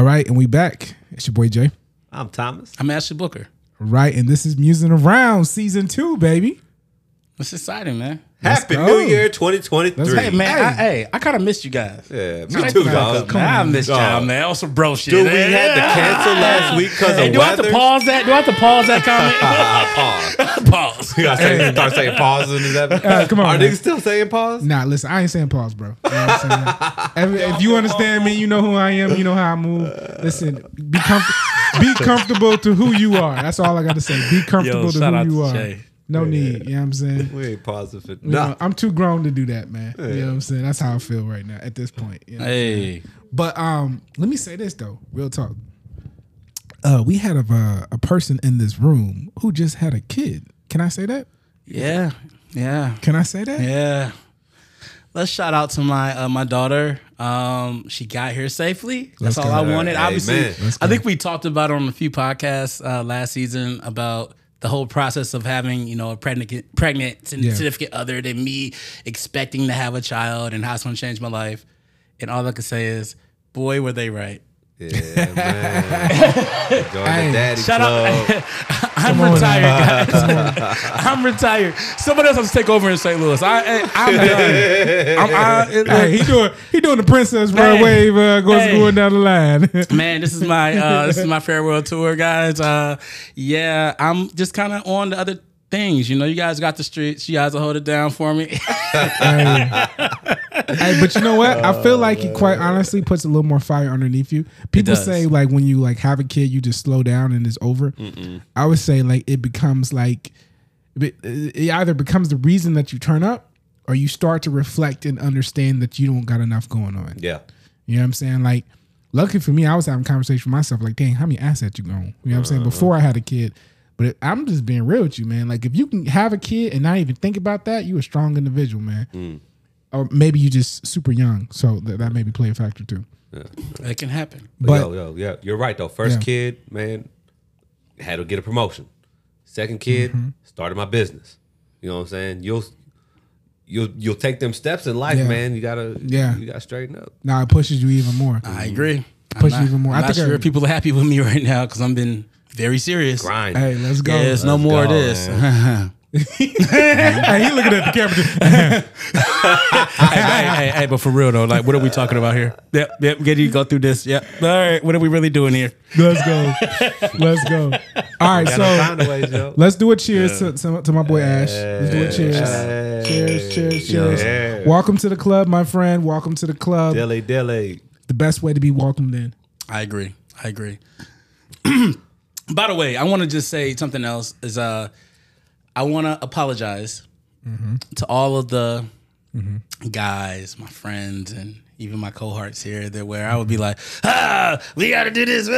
All right, and we back. It's your boy Jay. I'm Thomas. I'm Ashley Booker. Right, and this is Musing Around season two, baby. It's exciting, man. Happy go. New Year 2023. Hey man, Hey. I, hey, I kind of missed you guys. Yeah, me too, dog. coming, man. I missed y'all, Dog. man. On some bro shit. Dude, we man. had to cancel last week because Hey, of do I have to pause that? Do I have to pause that comment? Pause. pause. You gotta say, start saying pause in this Uh, come on, Are man. niggas still saying pause? Nah, listen, I ain't saying pause, bro. You know what I'm saying? if, if you understand me, you know who I am, you know how I move. Listen, be comfortable be comfortable to who you are. That's all I gotta say. Be comfortable Yo, to who out you to are. Jay. No need. You know what I'm saying? We ain't pausing for You no. know, I'm too grown to do that, man. You know what I'm saying? That's how I feel right now at this point. you know? Hey, But um, let me say this though, real talk. Uh, we had a uh, a person in this room who just had a kid. Can I say that? yeah, yeah, Can I say that? yeah. Let's shout out to my uh, my daughter. Um, she got here safely. That's Let's all. I wanted. Amen. Obviously, I think we talked about it on a few podcasts uh, last season about the whole process of having you know a pregnant pregnant Yeah. significant other than me expecting to have a child and how it's going to change my life. And all I can say is, boy, were they right. Yeah, man. Join Hey, the daddy Shout club. out. I'm on retired, guys. I'm retired. Somebody else has to take over in St. Louis. I, I, I'm done. I'm, I, it- Hey, he doing he doing the princess run Hey. wave uh, goes Hey. going down the line. Man, this is my uh, this is my farewell tour, guys. Uh, yeah, I'm just kind of on the other things. You know, you guys got the streets. You guys will hold it down for me. hey, but you know what? I feel oh, like it quite honestly puts a little more fire underneath you. People say like when you like have a kid, you just slow down and it's over. I would say like it becomes like it it either becomes the reason that you turn up, or you start to reflect and understand that you don't got enough going on. Yeah. You know what I'm saying? Like, lucky for me, I was having a conversation with myself, like, dang, how many assets you grown? You know what I'm saying? Uh-huh. Before I had a kid. But it, I'm just being real with you, man. Like, if you can have a kid and not even think about that, you a strong individual, man. Or maybe you just super young, so that, that maybe play a factor too. it can happen. But, But yo, yo, yeah, you're right though. First Yeah. kid, man, had to get a promotion. Second kid, Mm-hmm. started my business. You know what I'm saying? You'll you'll you'll take them steps in life, Yeah. man. You gotta Yeah. you gotta straighten up. now it pushes you even more. I agree. Push I'm you even more. I I'm not think I- sure if people are happy with me right now because I'm been very serious. Grind. Hey, let's go. Yeah, it's no Let's more of this. hey, he looking at the camera. hey, hey, hey, hey, but for real though, like, what are we talking about here? Yep, yep. Get you go through this. Yep. All right. What are we really doing here? let's go. Let's go. All right, so way. Let's do a cheers to, to, to my boy Ash. Let's do a cheers. Hey. Cheers, cheers, cheers. Yeah. Welcome to the club, my friend. Welcome to the club. Dilly dilly. The best way to be welcomed in. I agree. I agree. By the way, I want to just say something else. Is uh, I want to apologize to all of the guys, my friends, and even my cohorts here. That where I would be like, ah, we got to do this,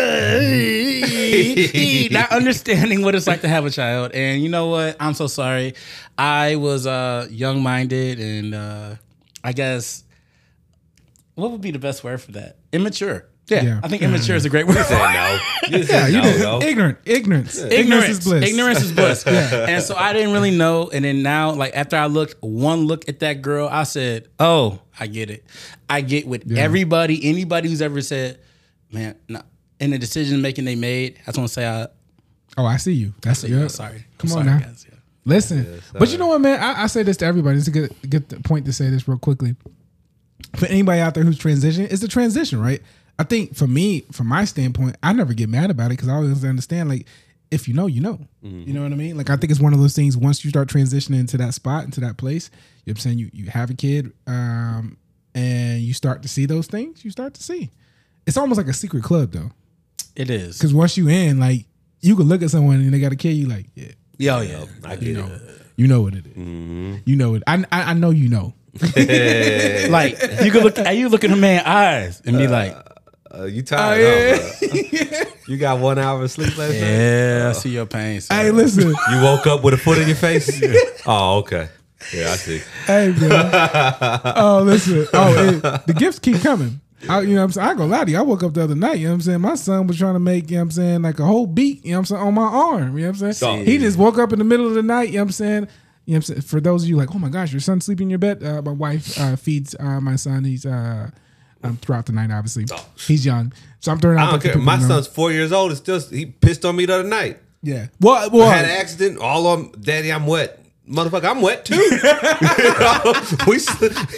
not understanding what it's like to have a child. And you know what? I'm so sorry. I was uh, young minded, and uh, I guess what would be the best word for that? Immature. Yeah, Yeah. I think immature is a great word. for it. Say no. You Yeah, said you no, did. yo. Ignorant. Ignorance. Ignorance. ignorance is bliss. Ignorance is bliss. And so I didn't really know. And then now, like after I looked one look at that girl, I said, "Oh, I get it. I get what everybody, anybody who's ever said, man, nah, in the decision making they made. I just want to say, I, Oh, I see you. That's yeah. yeah. sorry. Come I'm on sorry, now. guys. Yeah. Listen, but you know what, man? I, I say this to everybody. It's a good, good point to say this real quickly. For anybody out there who's transitioning, it's a transition, right? I think for me, from my standpoint, I never get mad about it because I always understand, like, if you know, you know. You know what I mean? Like, I think it's one of those things. Once you start transitioning into that spot, into that place, you know what I'm saying? You you have a kid, um, and you start to see those things. You start to see. It's almost like a secret club, though, It is. because once you in, like, you can look at someone and they got a kid, you like, yeah. Yo, yeah. I get it. You know what it is. You know it. I, I I know you know. like you could look at you look in a man's eyes and be like, Uh, you tired, huh, bro? You got one hour of sleep last night? Yeah, I see your pain. son. Hey, listen. You woke up with a foot in your face? Oh, okay. Yeah, I see. hey, man. Oh, listen. Oh, it, the gifts keep coming. I, you know what I'm saying? I ain't gonna lie to you. I woke up the other night, you know what I'm saying? My son was trying to make, you know what I'm saying, like a whole beat, you know what I'm saying, on my arm. You know what I'm saying? Dog. He just woke up in the middle of the night, you know what I'm saying? You know what I'm saying? For those of you like, oh my gosh, your son sleeping in your bed. Uh, my wife uh, feeds uh, my son. He's uh, um, throughout the night. Obviously, Oh. he's young, so I'm throwing out. I don't care. My know. son's four years old. It's still he pissed on me the other night. yeah. Well, well, I had an accident. All them, Daddy, I'm wet. Motherfucker, I'm wet too. we,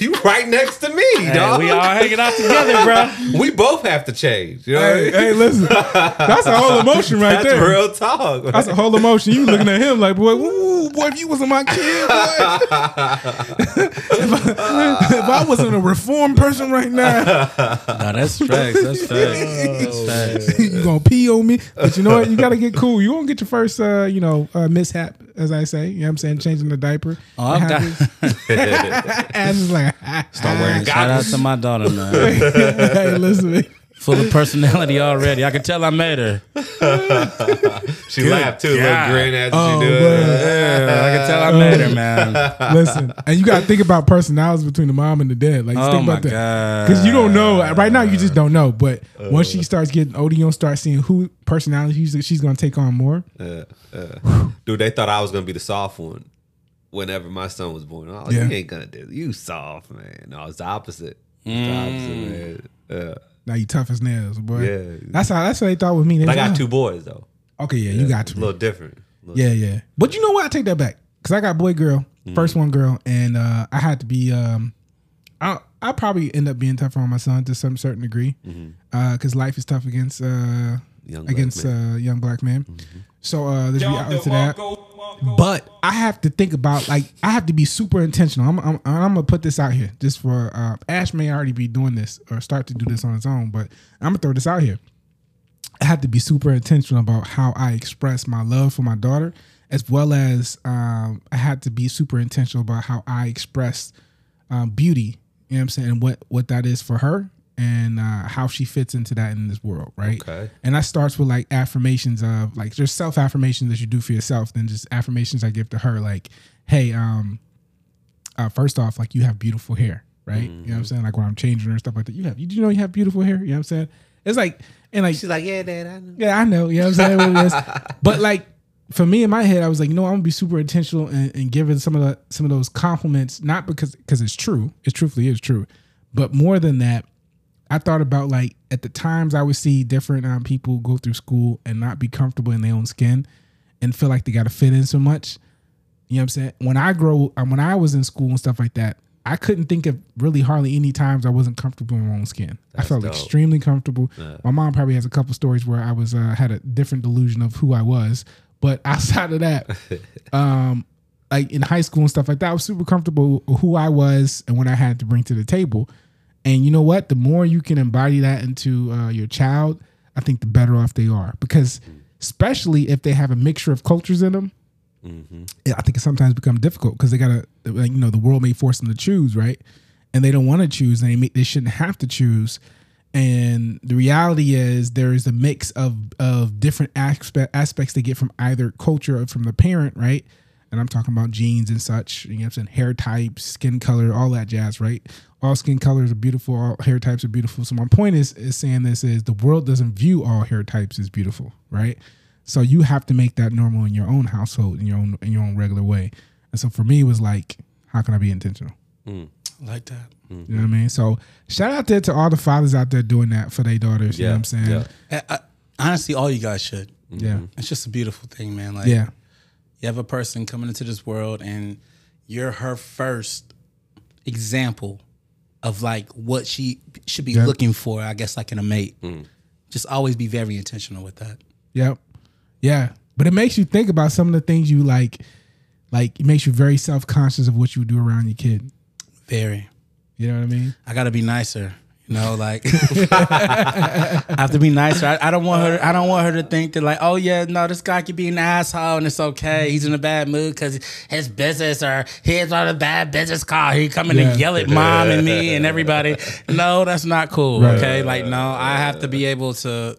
you right next to me, Hey, dog. we all hanging out together, bro. We both have to change. You know hey, hey, listen, that's a whole emotion right That's there. real talk. That's a whole emotion. You looking at him like, boy, ooh, boy, if you wasn't my kid, boy. if, I, if I wasn't a reformed person right now, No, that's facts. That's facts. That's facts. Gonna pee on me. But you know what? You gotta get cool. You won't get your first, uh, you know, uh, mishap, as I say. You know what I'm saying? Changing the diaper. Oh, I've got, Ass is like, Start wearing shout out to my daughter, man. hey, listen. Full of personality already. I can tell I made her. She laughed too, little God. grin as Oh, she do it. Yeah, I can tell I made her, man. Listen, and you gotta think about personalities between the mom and the dad. Like, just Oh think my about that. Because you don't know right now, you just don't know. But once she starts getting older, you don't start seeing who personality she's, she's going to take on more. Uh, uh. Dude, they thought I was gonna be the soft one whenever my son was born. Oh, Yeah. you ain't gonna do it. You soft, man. No, it's the opposite. It's the opposite, man. Yeah. Now you tough as nails, boy. Yeah. That's how. That's what they thought with me. They I got like, two boys though. "Oh, Okay, yeah, you got two. A little different. A little- Yeah, yeah. But you know what? I take that back because I got boy, girl, Mm-hmm. first one girl, and uh, I had to be. Um, I I probably end up being tougher on my son to some certain degree because life is tough against uh, Mm-hmm. Young black against man. Mm-hmm. uh, young black men. So uh, there's reality to that. But I have to think about like I have to be super intentional. I'm I'm, I'm gonna put this out here just for uh, Ash may already be doing this or start to do this on his own, but I'm gonna throw this out here. I have to be super intentional about how I express my love for my daughter, as well as um, I had to be super intentional about how I express um, beauty. You know what I'm saying? And what what that is for her and uh, how she fits into that in this world, right? Okay. And that starts with like affirmations of like there's self affirmations that you do for yourself, then just affirmations I give to her, like, hey, um, uh, first off, like you have beautiful hair, right? You know what I'm saying? Like when I'm changing her and stuff like that, you have, you do you know you have beautiful hair? You know what I'm saying? It's like, and like, She's like, yeah, Dad, I know. yeah, I know. You know what I'm saying? What. But like for me in my head, I was like, you know, I'm gonna be super intentional and, and giving some of the some of those compliments, not because because it's true, it truthfully is true, but more than that, I thought about like at the times I would see different um, people go through school and not be comfortable in their own skin and feel like they got to fit in so much. You know what I'm saying? When I grow, um, when I was in school and stuff like that, I couldn't think of really hardly any times I wasn't comfortable in my own skin. I felt dope. extremely comfortable. My mom probably has a couple stories where I was uh, had a different delusion of who I was, but outside of that, um, like in high school and stuff like that, I was super comfortable with who I was and what I had to bring to the table. And you know what? The more you can embody that into uh, your child, I think the better off they are. Because especially if they have a mixture of cultures in them, yeah, I think it sometimes become difficult because they gotta, like, you know, the world may force them to choose, right? And they don't want to choose, and they may, they shouldn't have to choose. And the reality is, there is a mix of of different aspect, aspects they get from either culture or from the parent, right? And I'm talking about genes and such. You know, what I'm saying hair types, skin color, all that jazz, right? All skin colors are beautiful. All hair types are beautiful. So my point is, is saying this is the world doesn't view all hair types as beautiful, right? So you have to make that normal in your own household, in your own in your own regular way. And so for me, it was like, how can I be intentional? Mm. Like that. Mm. You know what I mean? So shout out there to all the fathers out there doing that for their daughters. You know what I'm saying? Yeah. I- I- honestly, all you guys should. Yeah. It's just a beautiful thing, man. Like, Yeah. You have a person coming into this world and you're her first example of like what she should be Yeah. looking for, I guess, like in a mate. Mm. Just always be very intentional with that. Yep. Yeah. But it makes you think about some of the things you like. Like it makes you very self conscious of what you do around your kid. Very. You know what I mean? I gotta be nicer. You know, like I have to be nicer. I, I don't want her. I don't want her to think that like, oh yeah, no, this guy could be an asshole and it's okay. Mm-hmm. He's in a bad mood because his business or he's on a bad business call. He coming Yeah. to yell at mom and me and everybody. No, that's not cool. Right. Okay, like no, I have to be able to.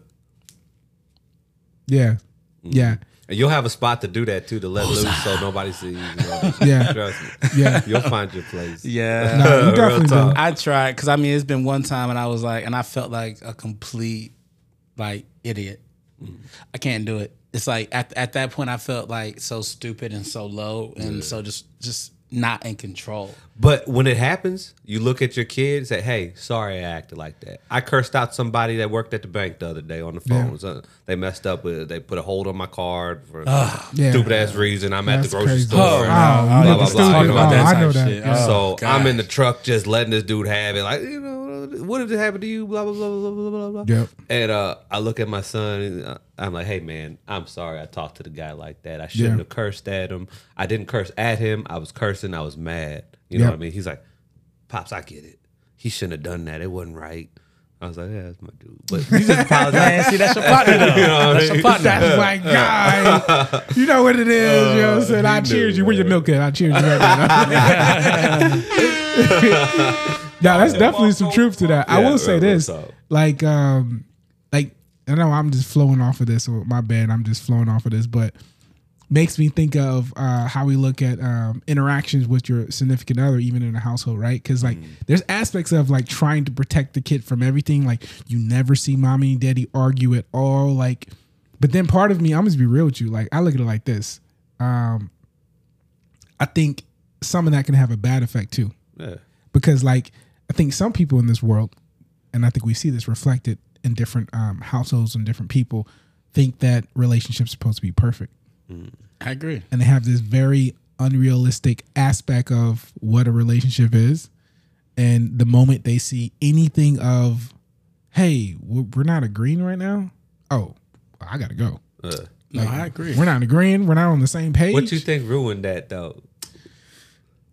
Yeah. Yeah. And you'll have a spot to do that too, to let loose so nobody sees. You know? Yeah. Trust me. Yeah. You'll find your place. Yeah. No, you definitely talk. do. I tried because I mean it's been one time and I was like, and I felt like a complete like idiot. Mm. I can't do it. It's like at at that point I felt like so stupid and so low and so just just not in control. But when it happens, you look at your kid and say, "Hey, sorry, I acted like that. I cursed out somebody that worked at the bank the other day on the phone. Yeah. So they messed up with. it. They put a hold on my card for Yeah. stupid ass reason. I'm at the grocery crazy. store. Oh, and no. blah, blah, you blah, I know that. shit. Oh, so God. I'm in the truck just letting this dude have it. Like, you know, what did it happen to you? Blah blah blah blah blah blah blah. Yep. And uh, I look at my son. And uh, I'm like, hey man, I'm sorry. I talked to the guy like that. I shouldn't Yeah. have cursed at him. I didn't curse at him. I was cursing. I was mad. You know Yep. what I mean? He's like, pops, I get it. He shouldn't have done that. It wasn't right. I was like, yeah, that's my dude. But you just apologize. Man, see, that's your partner though. You know what I that's mean? your partner. That's my guy. You know what it is. you know what I'm saying? I cheers you. Where your milk at? I cheers you right now. yeah, that's definitely some truth to that. I Yeah, will say this. Like, um, like I know I'm just flowing off of this. So my bad. I'm just flowing off of this, but makes me think of uh, how we look at um, interactions with your significant other, even in a household, right? Because like, there's aspects of like trying to protect the kid from everything. Like, you never see mommy and daddy argue at all. Like, but then part of me, I'm just be real with you. Like, I look at it like this. Um, I think some of that can have a bad effect too Yeah. because like I think some people in this world, and I think we see this reflected in different um, households and different people, think that relationships are supposed to be perfect, I agree. and they have this very unrealistic aspect of what a relationship is, and the moment they see anything of, hey, we're we're not agreeing right now, oh, I gotta go. Uh, No, I agree. We're not agreeing. We're not on the same page. what you think ruined that though?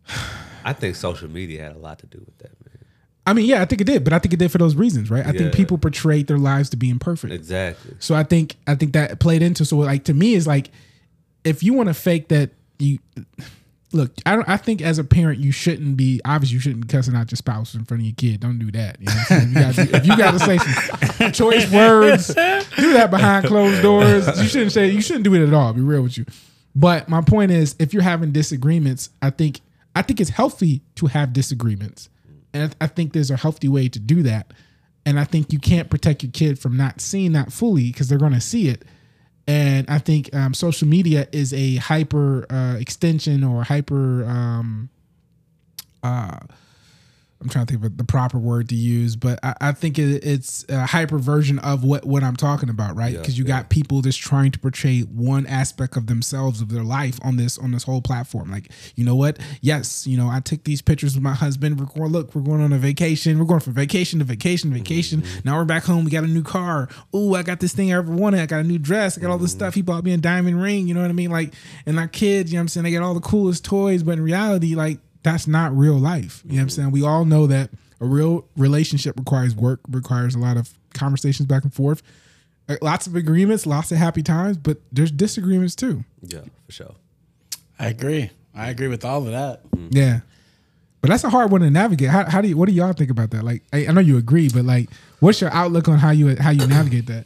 I think social media had a lot to do with that, man. I mean, yeah, I think it did, but I think it did for those reasons, right? I Yeah. think people portrayed their lives to be imperfect. Exactly. So I think I think that played into so like to me is like if you want to fake that you look I don't I think as a parent you shouldn't be obviously you shouldn't be cussing out your spouse in front of your kid. Don't do that. You know what I'm? You gotta, if you got to say some choice words, do that behind closed doors. You shouldn't say you shouldn't do it at all. Be real with you. But my point is, if you're having disagreements, I think I think it's healthy to have disagreements, and I think there's a healthy way to do that. And I think you can't protect your kid from not seeing that fully because they're going to see it. And I think um, social media is a hyper uh, extension or hyper. Um, uh, I'm trying to think of the proper word to use, but I, I think it, it's a hyper version of what, what I'm talking about, right? Yeah, Because you yeah. got people just trying to portray one aspect of themselves of their life on this on this whole platform. Like, you know what? Yes, you know, I took these pictures with my husband. We're going, look, we're going on a vacation. We're going from vacation to vacation to vacation. Mm-hmm. Now we're back home. We got a new car. Ooh, I got this thing I ever wanted. I got a new dress. I got all Mm-hmm. this stuff. He bought me a diamond ring. You know what I mean? Like, and our kids, you know what I'm saying? They got all the coolest toys, but in reality, like, that's not real life. You know what I'm saying? We all know that a real relationship requires work, requires a lot of conversations back and forth, Uh, lots of agreements, lots of happy times, but there's disagreements too. Yeah, for sure. I agree. I agree with all of that. Yeah. But that's a hard one to navigate. How, how do you, what do y'all think about that? Like, I, I know you agree, but like, what's your outlook on how you how you navigate that?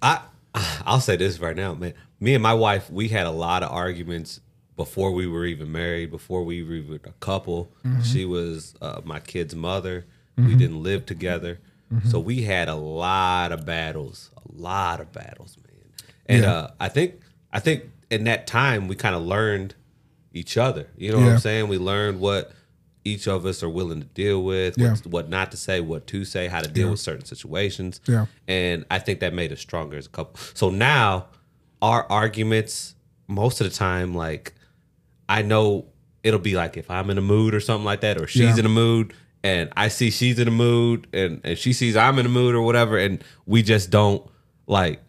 I I'll say this right now, man. Me and my wife, we had a lot of arguments before we were even married, before we were even a couple. She was uh, my kid's mother. We didn't live together, so we had a lot of battles, a lot of battles, man. And Yeah. uh, I think I think in that time we kind of learned each other. You know what I'm saying? We learned what each of us are willing to deal with, Yeah. what, what not to say, what to say, how to deal with certain situations. Yeah. And I think that made us stronger as a couple. So now our arguments, most of the time, like I know it'll be like if I'm in a mood or something like that, or she's Yeah. in a mood and I see she's in a mood and, and she sees I'm in a mood or whatever, and we just don't like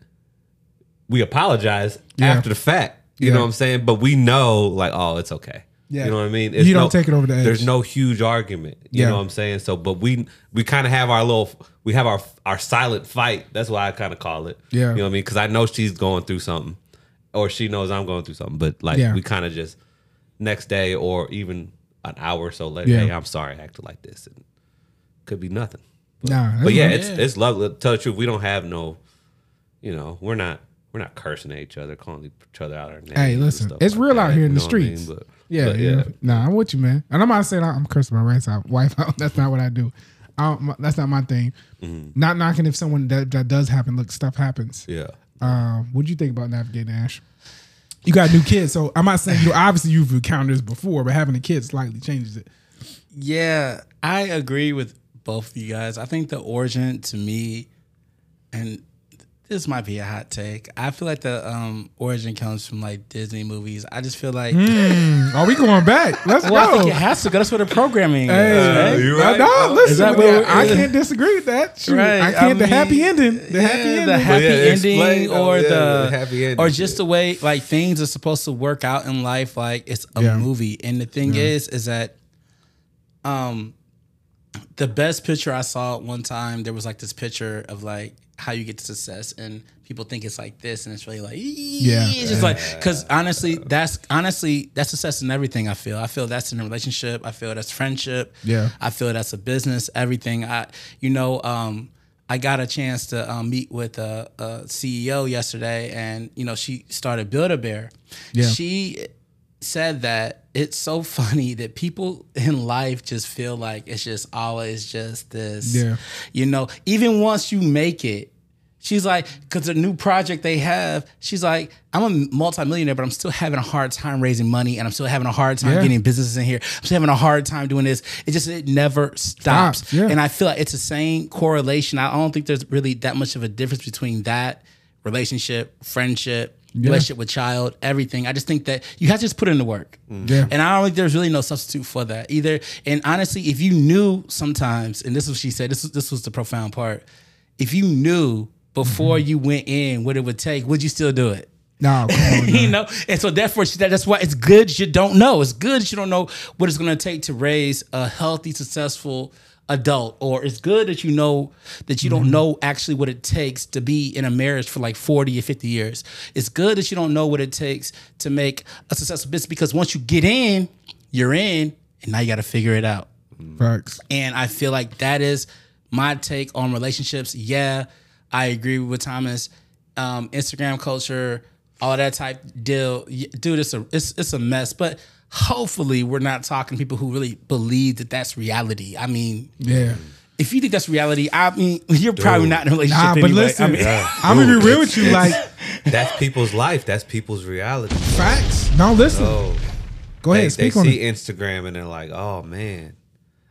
we apologize Yeah. after the fact. You Yeah. know what I'm saying? But we know like, oh, it's okay. Yeah. You know what I mean? You don't take it over the edge. There's no huge argument. You know what I'm saying? So, but we we kind of have our little we have our our silent fight. That's why I kind of call it. Yeah. You know what I mean? Because I know she's going through something, or she knows I'm going through something. But like we kind of just next day or even an hour or so later, Yeah. hey, I'm sorry, I acted like this, and could be nothing. Nah, But yeah, right. it's it's lovely. To tell the truth, we don't have no, you know, we're not we're not cursing at each other, calling each other out our names. Hey, listen, it's like real out here in the what I mean? streets. But, Yeah, but yeah. Nah, I'm with you, man. And I'm not saying I'm cursing my rights out, wife out. That's not what I do. I that's not my thing. Not knocking if someone that, that does happen. Look, stuff happens. yeah. Um, what do you think about navigating Ash? You got new kids. So I'm not saying you obviously you've encountered this before, but having a kid slightly changes it. Yeah, I agree with both of you guys. I think the origin to me, and this might be a hot take. I feel like the um, origin comes from like Disney movies. I just feel like. Mm, are we going back? Let's Well, I think it has to go. That's where the programming Hey, is, right? you no, right. no, listen, Is that yeah, what- I can't disagree with that. Shoot, Right, I can't. the I happy ending. The happy ending. the happy yeah, ending, explain, oh, or yeah, the, the happy ending or just the way like things are supposed to work out in life. Like it's a Yeah. movie, and the thing is, is that um, the best picture I saw one time there was like this picture of like how you get to success, and people think it's like this, and it's really like yeah, it's just like because honestly, that's honestly that's success in everything. I feel. I feel that's in a relationship. I feel that's friendship. Yeah. I feel that's a business. Everything. I you know. um I got a chance to um, meet with a, a CEO yesterday, and you know she started Build a Bear. Yeah. She said that it's so funny that people in life just feel like it's just always just this. Yeah. You know, even once you make it, she's like, because the new project they have, she's like, I'm a multimillionaire, but I'm still having a hard time raising money and I'm still having a hard time Yeah. getting businesses in here. I'm still having a hard time doing this. It just, it never stops. Stops, yeah. And I feel like it's the same correlation. I don't think there's really that much of a difference between that relationship, friendship, relationship with child, everything. I just think that you have to just put in the work. Yeah. And I don't think there's really no substitute for that either. And honestly, if you knew sometimes, and this is what she said, this was this was the profound part. If you knew before Mm-hmm. you went in what it would take, would you still do it? No, come on. you know, and so therefore she said that's why it's good you don't know. It's good that you don't know what it's going to take to raise a healthy, successful adult, or it's good that you know that you Mm-hmm. don't know actually what it takes to be in a marriage for like forty or fifty years. It's good that you don't know what it takes to make a successful business because once you get in, you're in, and now you got to figure it out. Facts. And I feel like that is my take on relationships. Yeah, I agree with Thomas. Um, Instagram culture, all that type deal, dude, it's a it's it's a mess. But hopefully, we're not talking to people who really believe that that's reality. I mean, Yeah. if you think that's reality, I mean, you're probably not in a relationship Nah, but anyway. listen, I mean, I'm gonna be real with you. Like That's people's life. That's people's reality. facts. No, listen. Go ahead. they, speak they on see it. Instagram and they're like, "Oh man,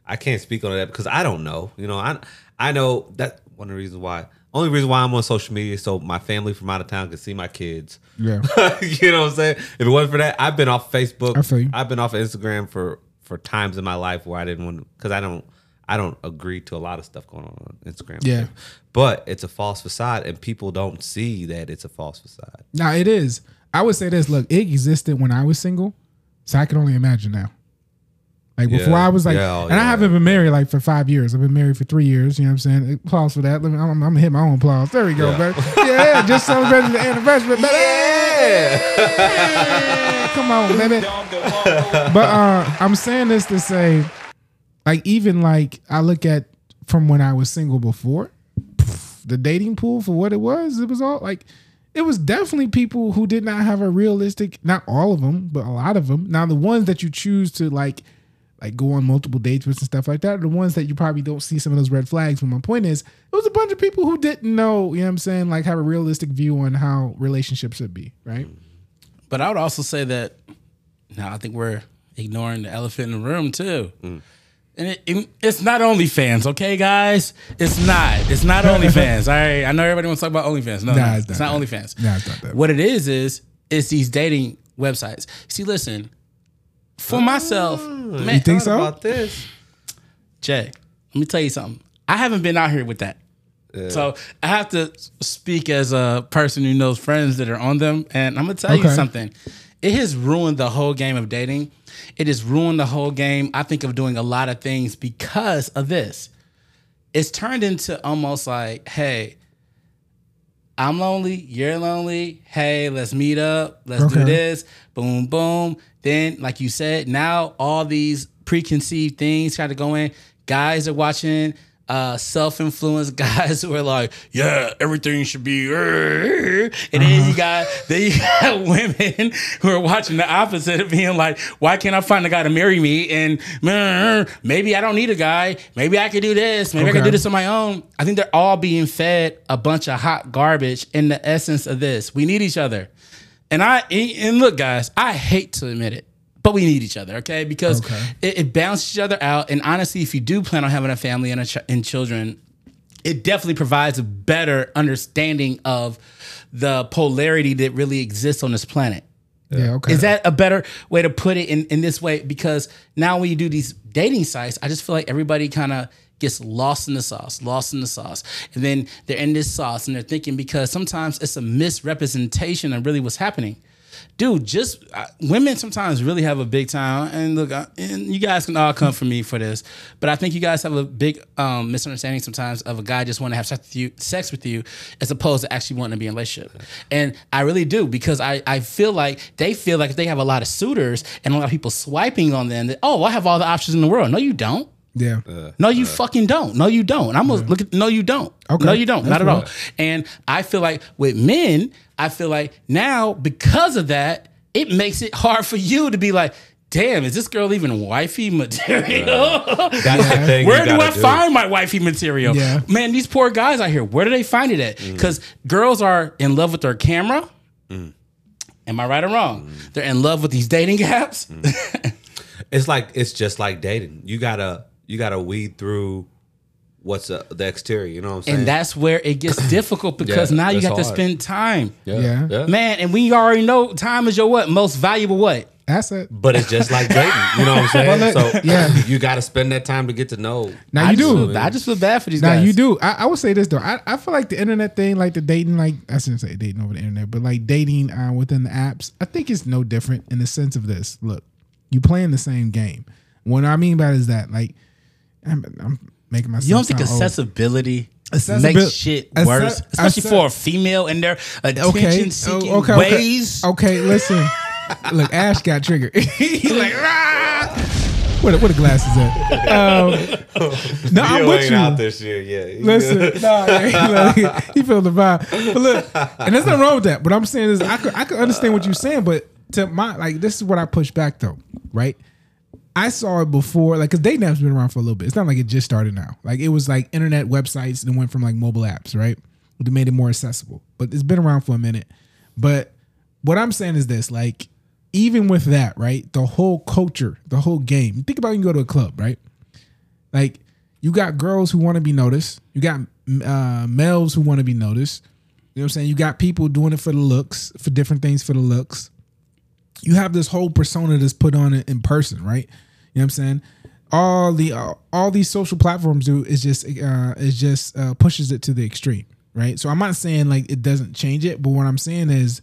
I can't speak on that because I don't know." You know, I I know that one of the reasons why. Only reason why I'm on social media is so my family from out of town can see my kids. Yeah. you know what I'm saying? If it wasn't for that, I've been off Facebook. I feel you. I've been off of Instagram for for times in my life where I didn't want because I don't I don't agree to a lot of stuff going on on Instagram. Yeah. but it's a false facade, and people don't see that it's a false facade. Now it is. I would say this. Look, it existed when I was single, so I can only imagine now. Like before, Yeah. I was like, Yeah, and I haven't been married like for five years. I've been married for three years. You know what I'm saying? Applause for that. Let me, I'm, I'm gonna hit my own applause. There we go, Yeah. baby. Yeah, just celebrating the anniversary, baby. Yeah, come on, baby. But uh, I'm saying this to say, like, even like I look at from when I was single before, the dating pool for what it was, it was all like it was definitely people who did not have a realistic not all of them, but a lot of them. Now the ones that you choose to like like go on multiple dates with and stuff like that are the ones that you probably don't see some of those red flags. But my point is, it was a bunch of people who didn't know, you know what I'm saying, like have a realistic view on how relationships should be, right? But I would also say that now I think we're ignoring the elephant in the room too. Mm. And it, it- it's not OnlyFans, okay, guys? It's not. It's not OnlyFans. All right. I know everybody wants to talk about OnlyFans. No, Nah, no, it's it's, not not that. OnlyFans. Nah, it's not that. What it is is it's these dating websites. See, listen, for myself, mm. man, You think so? about this? Jay, let me tell you something. I haven't been out here with that. So I have to speak as a person who knows friends that are on them. And I'm gonna tell you something. It has ruined the whole game of dating. It has ruined the whole game. I think of doing a lot of things because of this. It's turned into almost like, hey, I'm lonely, you're lonely. Hey, let's meet up. Let's Okay. do this. Boom, boom. Then, like you said, now all these preconceived things try to go in. Guys are watching uh, self-influenced guys who are like, yeah, everything should be, and then you got then you got women who are watching the opposite of being like, why can't I find a guy to marry me? And "Mm, maybe I don't need a guy. Maybe I could do this. Maybe I could do this on my own. I think they're all being fed a bunch of hot garbage in the essence of this. We need each other. And I and look, guys, I hate to admit it, but we need each other, okay? Because Okay. it, it balances each other out. And honestly, if you do plan on having a family and a ch- and children, it definitely provides a better understanding of the polarity that really exists on this planet. Yeah, okay. Is that a better way to put it in, in this way? Because now when you do these dating sites, I just feel like everybody kind of gets lost in the sauce, lost in the sauce. And then they're in this sauce and they're thinking because sometimes it's a misrepresentation of really what's happening. Dude, just uh, women sometimes really have a big time. And look, uh, and you guys can all come for me for this, but I think you guys have a big um, misunderstanding sometimes of a guy just want to have sex with you, sex with you, as opposed to actually wanting to be in a relationship. And I really do because I, I feel like they feel like if they have a lot of suitors and a lot of people swiping on them, that oh, I have all the options in the world. No, you don't. Yeah. No, you fucking don't. No, you don't. And I'm gonna look at no, you don't. Okay. No, you don't. That's Not at all. And I feel like with men, I feel like now because of that, it makes it hard for you to be like, damn, is this girl even wifey material? That's the thing. you Where do gotta I find my wifey material? Yeah. Man, these poor guys out here, where do they find it at? Mm. Because girls are in love with their camera. Am I right or wrong? Mm. They're in love with these dating apps. It's like it's just like dating. You gotta you gotta weed through what's uh, the exterior. You know what I'm saying? And that's where it gets difficult because Yeah, now you that's got to spend time. Yeah. Man, and we already know time is your what? Most valuable what? Asset. but it's just like dating. You know what I'm saying? Well, look, so yeah. you got to spend that time to get to know. Now I you just do. Feel, I just feel bad for these Now guys. you do. I, I would say this though. I, I feel like the internet thing, like the dating, like I shouldn't say dating over the internet, but like dating uh, within the apps, I think it's no different in the sense of this. Look, you playing the same game. What I mean by it is that like I'm, I'm making myself. You don't think sound old. accessibility, Accessibil- makes shit Acce- worse, especially acce- for a female and their attention Okay. seeking oh, okay, okay. ways? Okay, listen. Look, Ash got triggered. He's like, "Rah!" What, what the glasses at? Um, no, I'm with you. out this year, yeah. Listen, nah, yeah, he, like, he feel the vibe. But look, and there's nothing wrong with that. But I'm saying is, I could, I could understand what you're saying, but to my like, this is what I push back though, right? I saw it before, like, cause dating apps been around for a little bit. It's not like it just started now. Like, it was like internet websites that went from like mobile apps, right? They made it more accessible, but it's been around for a minute. But what I'm saying is this, like, even with that, right? The whole culture, the whole game. Think about you go to a club, right? Like you got girls who want to be noticed. You got uh, males who want to be noticed. You know what I'm saying? You got people doing it for the looks, for different things for the looks. You have this whole persona that's put on it in person, right? Know what I'm saying? All the uh, all these social platforms do is just uh, is just uh, pushes it to the extreme, right? So I'm not saying like it doesn't change it, but what I'm saying is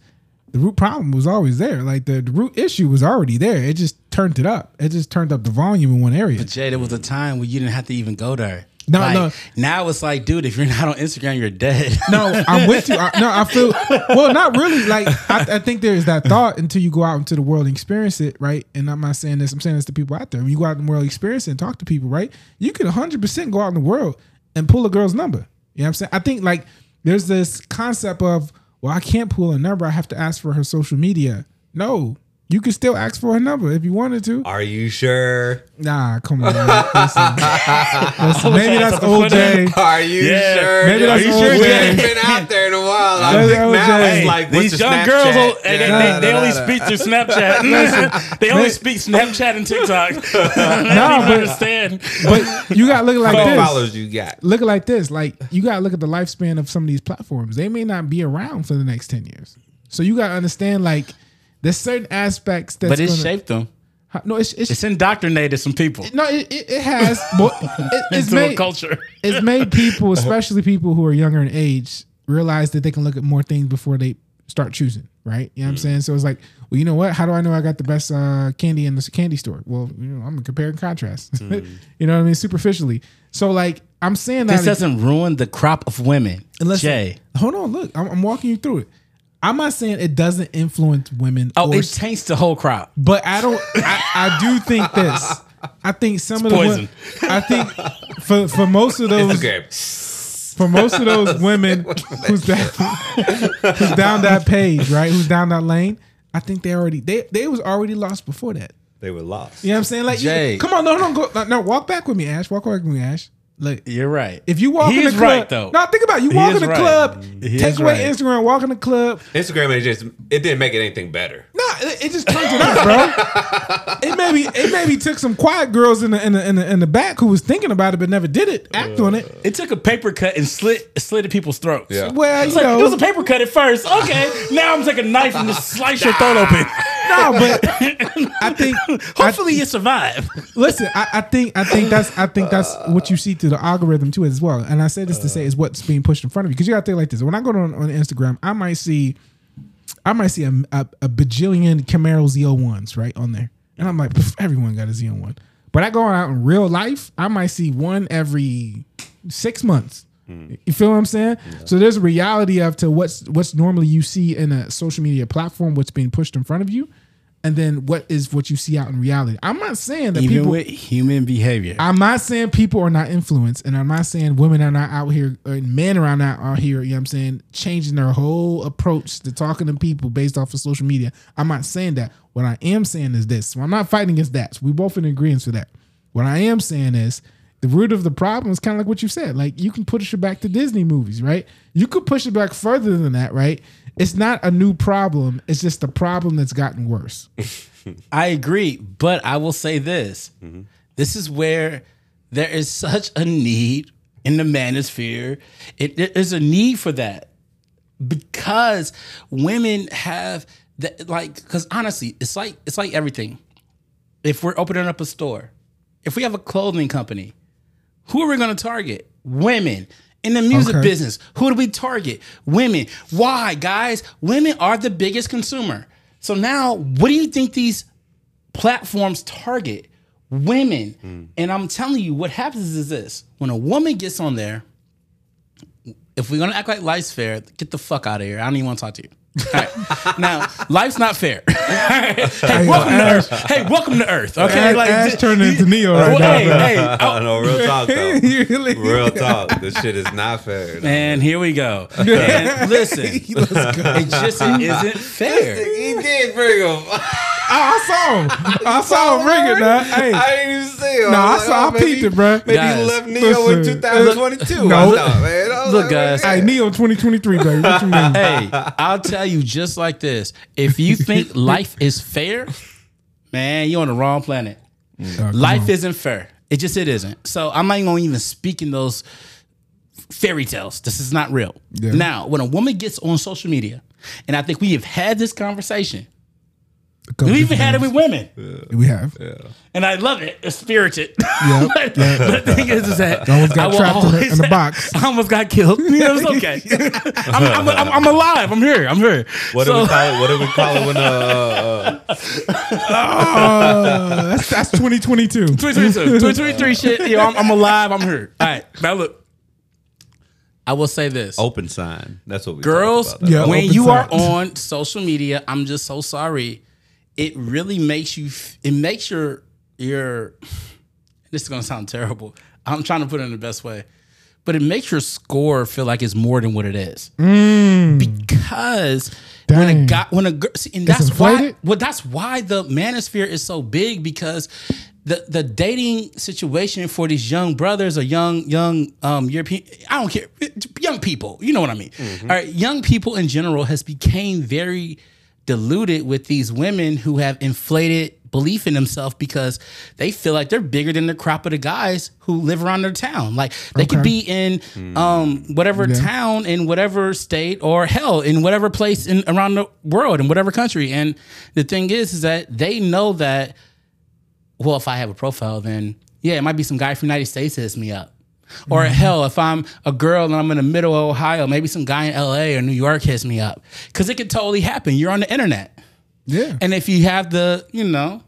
the root problem was always there. Like the, the root issue was already there. It just turned it up. It just turned up the volume in one area. But Jay, there was a time where you didn't have to even go there. No, Like, no. Now it's like, dude, if you're not on Instagram, you're dead. No, I'm with you. I, no, I feel well. Not really. Like I, I think there is that thought until you go out into the world and experience it, right? And I'm not saying this. I'm saying this to people out there. When you go out in the world, experience it, and talk to people, right? You can 100 percent go out in the world and pull a girl's number. You know what I'm saying? I think like there's this concept of well, I can't pull a number. I have to ask for her social media. No, you can still ask for her number if you wanted to. Are you sure? Nah, come on. Man. Listen, Listen, maybe that's OJ. Are you Yeah, sure? maybe that's Are you OJ. sure? We ain't been out there in a while. I Maybe think now OJ. it's like These young Snapchat? girls, they, they- Yeah, they da, only da, da. speak through Snapchat. they only man. speak Snapchat and TikTok. I don't but- understand. But you gotta look like this. followers you got? look like this. Like you gotta look at the lifespan of some of these platforms. They may not be around for the next ten years. So you gotta understand like there's certain aspects that's But it's gonna, shaped them. No, it's it's, It's indoctrinated some people no, it, it, it has. It, it's into a made culture. it's made people, especially people who are younger in age, realize that they can look at more things before they start choosing. Right? You know what I'm saying? So it's like, well, you know what? How do I know I got the best uh, candy in the candy store? Well, you know, I'm gonna compare and contrast. you know what I mean? Superficially. So like, I'm saying that This doesn't ruin the crop of women. Unless- Jay. Hold on, look, I'm, I'm walking you through it. I'm not saying it doesn't influence women. Oh, or, it taints the whole crop. but I don't. I, I do think this. I think some of the poison. women. I think for for most of those Instagram. for most of those women who's down, who's down that page, right? Who's down that lane? I think they already they they was already lost before that. They were lost. You know what I'm saying? Like, you- Jay. come on, no, no, go, no, no, walk back with me, Ash. Walk back with me, Ash. Like You're right. if you walk he in the is club, right though. no, think about it. you walk is in the right. club, He take away right. Instagram, walk in the club. Instagram it just it didn't make it anything better. No, it, it just turned it up, bro. It maybe it maybe took some quiet girls in the in the in the, in the back who was thinking about it but never did it, act on it. It took a paper cut and slit slit at people's throats. Yeah. Well, It's you like, know, it was a paper cut at first. Okay, now I'm taking a knife and just slice your throat open. no, but I think Hopefully you survive. Listen, I, I think I think that's I think that's what you see through the algorithm too as well. And I say this to say is what's being pushed in front of you because you got to think like this. When I go on, on Instagram, I might see, I might see a, a, a bajillion Camaro Z01s right on there, and I'm like, everyone got a Z01. But I go out in real life, I might see one every six months. Mm. You feel what I'm saying? So there's a reality of to what's what's normally you see in a social media platform, what's being pushed in front of you, and then what is what you see out in reality. I'm not saying that Even people with human behavior. I'm not saying people are not influenced, and I'm not saying women are not out here, uh, or men are not out here, you know what I'm saying, changing their whole approach to talking to people based off of social media. I'm not saying that. What I am saying is this. So I'm not fighting against that. So we both in agreement for that. What I am saying is the root of the problem is kind of like what you said. Like you can push it back to Disney movies, right? You could push it back further than that, right? It's not a new problem. It's just a problem that's gotten worse. I agree, but I will say this: mm-hmm. this is where there is such a need in the manosphere. It, there is a need for that because women have that. Like, because honestly, it's like it's like everything. If we're opening up a store, if we have a clothing company, who are we going to target? Women. In the music Okay. business, who do we target? Women. Why, guys? Women are the biggest consumer. So now, what do you think these platforms target? Women. Hmm. And I'm telling you, what happens is this when a woman gets on there, if we're gonna act like life's fair, get the fuck out of here. I don't even want to talk to you. All right. Now, life's not fair. hey, welcome to Earth. Hey, welcome to Earth. Okay, Ash, Ash th- turning into Neo right Well, now. hey, hey, I know, real talk though. Really- real talk. This shit is not fair. though. And here we go. And listen, it just isn't fair. He did bring him. Oh, I saw him. I saw him ringing that. Hey, I didn't even see him. No, I was saw- I oh, maybe- peeped it, bruh. Maybe Guys, he left Neo in 2022. no. I thought, man. I Look, like, oh, guys. hey, Neo 2023, baby. What you mean? Hey, I'll tell you just like this. If you think life is fair, man, you're on the wrong planet. Oh, life on. isn't fair. It just it isn't. So I'm not even going to even speak in those fairy tales. This is not real. Yeah. Now, when a woman gets on social media, and I think we have had this conversation. A couple We even had it with women. We have. And I love it. It's spirited. Yep, but, but the thing is, is that I almost got I will trapped in the- always- in the box. I almost got killed. You know, it's okay. I'm, I'm, I'm, I'm alive. I'm here. I'm here. What do we call it? What do we call it when uh, uh, Uh, that's that's 2022. 2022, 2023 shit. Yo, I'm, I'm alive. I'm here. All right. Now look, I will say this. open sign? That's what we Girls, about. Yeah. when open you are on social media, I'm just so sorry. It really makes you. It makes your your. This is gonna sound terrible. I'm trying to put it in the best way, but it makes your score feel like it's more than what it is. Because when a Dang. guy, when a girl, see, and that's why. Well, that's why the manosphere is so big because. The, the dating situation for these young brothers or young young um European I don't care young people you know what I mean All right young people in general has became very diluted with these women who have inflated belief in themselves because they feel like they're bigger than the crop of the guys who live around their town. Like they could be in um, whatever town in whatever state or hell in whatever place in around the world in whatever country. And the thing is, is that they know that. Well, if I have a profile, then yeah, it might be some guy from the United States that hits me up. Or mm-hmm. hell, if I'm a girl and I'm in the middle of Ohio, maybe some guy in LA or New York hits me up. Cause it could totally happen. You're on the internet. Yeah. And if you have the, you know,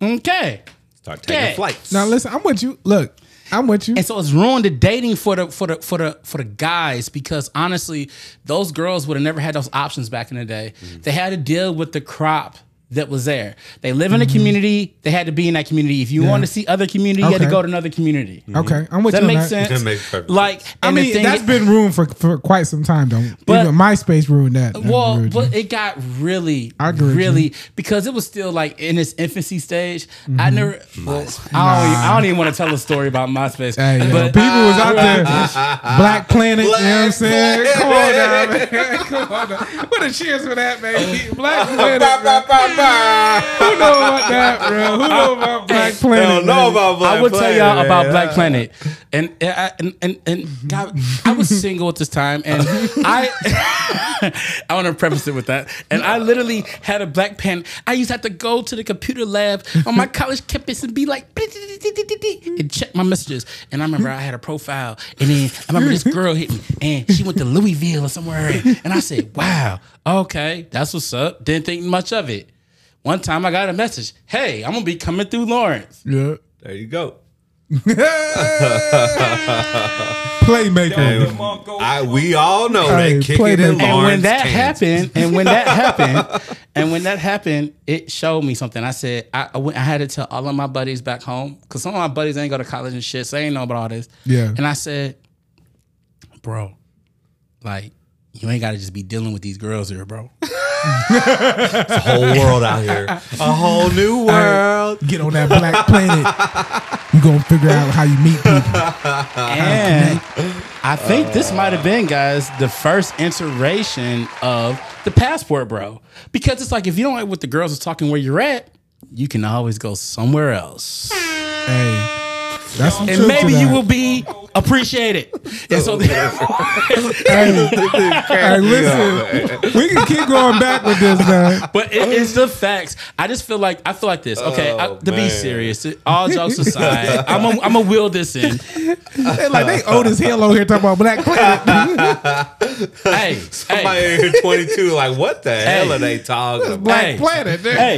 okay. Start taking Yeah. flights. Now listen, I'm with you. Look, I'm with you. And so it's ruined the dating for the for the for the for the guys because honestly, those girls would have never had those options back in the day. Mm-hmm. They had to deal with the crop that was there. They live in a community. They had to be in that community. If you want to see other community, you had to Okay. go to another community. Okay, I'm with Does that you. on make that. Makes sense? That makes perfect Like, I and the mean, thing that's is- been ruined for, for quite some time, though. But- Even MySpace ruined that. that Well, ruined but you. it got really, I agree with really because it was still like in its infancy stage. I Mm-hmm. never, well, I, don't even, I don't even want to tell a story about MySpace. Hey, yo, but people was out there. Black Planet, you know what I'm saying? Planet. Come on now, man. Come on now. What a cheers for that, baby. Black Planet. Ba, ba, man. Ba, ba. Who know about that, bro? Who know about Black Planet? Don't know about Black I would tell y'all Planet, about. Black Planet, and and and and, and God, I was single at this time, and I I want to preface it with that, and I literally had a Black Pen. I used to have to go to the computer lab on my college campus and be like and check my messages. And I remember I had a profile, and then I remember this girl hit me, and she went to Louisville or somewhere, and I said, "Wow, okay, that's what's up." Didn't think much of it. One time I got a message, "Hey, I'm gonna be coming through Lawrence." Yeah. There you go. Playmaker. I we all know Hey, that play kicking in that. And Lawrence, when that Kansas. happened, and when that happened, and when that happened, it showed me something. I said I, I, went, I had to tell all of my buddies back home because some of my buddies ain't go to college and shit, so they ain't know about all this. Yeah. And I said, bro, like you ain't got to just be dealing with these girls here, bro. It's a whole world out here, a whole new world. Get on that Black Planet. You gonna figure out how you meet people. And I think this uh. might have been, guys, the first iteration of the passport, bro. Because it's like if you don't like what the girls are talking where you're at, you can always go somewhere else. Hey, that's some and truth maybe you will be appreciated. And so, Hey, hey, listen, we can keep going back with this, man. but it, it's the facts. I just feel like I feel like this. Okay, I, Oh, to be serious, all jokes aside, I'm a, I'm a wheel this in. They like they old as hell over here talking about Black Planet. Hey, Somebody hey, here 22, like, what the hell are they talking about? Black Hey. Planet. hey,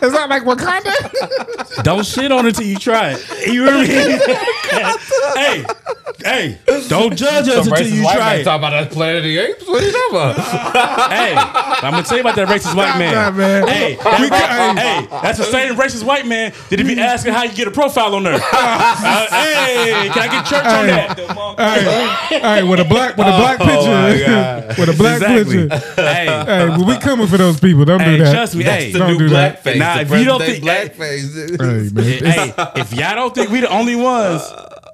It's not like Wakanda. don't shit on it till you try it. You know what I mean? hey, hey, don't judge us until you try it. about that Planet of the Apes. What are you talking about? Hey, I'm gonna tell you about that racist white man. that, man. Hey, that We can- hey, that's the same racist white man that he be asking how you get a profile on there. Uh, hey, can I get church on that? hey, hey, with a black with a black Oh, picture, God. with a black Exactly. picture. Hey, Hey, but we coming for those people. Don't hey, do that. trust me. Hey, the Don't new do that. blackface. Nah, if you don't think- day blackface. Hey, man. hey, if y'all don't think we the only ones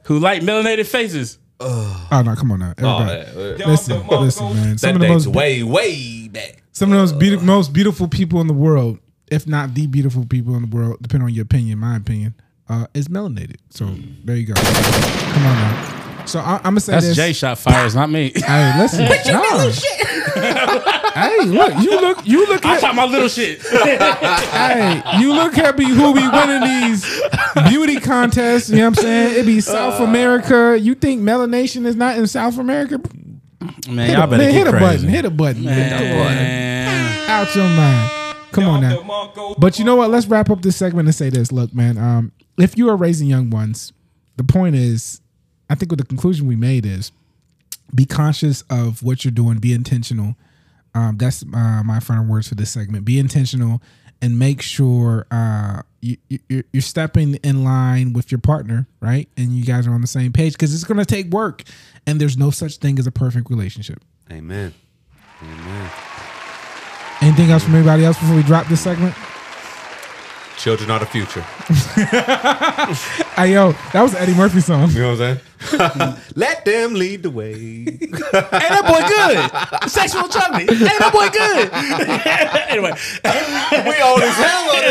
who like melanated faces, Oh no, come on now, Oh, everybody. that, listen, listen, man. Some that of the most way, way back. some of those beauti- most beautiful people in the world, if not the beautiful people in the world, depending on your opinion, my opinion, uh, is melanated. So there you go. Come on now. So I, I'm gonna say that's this. Jay shot fires, not me. Hey, listen, John. hey, look, you look, you look I at, shot my little shit. hey, you look at me who be winning these beauty contests. You know what I'm saying? It be South America. You think melanation is not in South America? Man, Hit, y'all a, better man, get hit a button. Hit a button. Hit a button. Out your mind. Come on now. But you know what? Let's wrap up this segment and say this. Look, man, um, if you are raising young ones, the point is, I think what the conclusion we made is be conscious of what you're doing, be intentional. Um, that's uh, my final words for this segment. Be intentional and make sure uh, you, you, you're- you're stepping in line with your partner, right? And you guys are on the same page because it's going to take work, and there's no such thing as a perfect relationship. Amen. Amen. Anything else from anybody else before we drop this segment? Children are the future. Hey yo, that was Eddie Murphy song. You know what I'm saying? Let them lead the way. Hey, that boy good. Sexual chocolate. Hey, that boy good. anyway, we old as hell on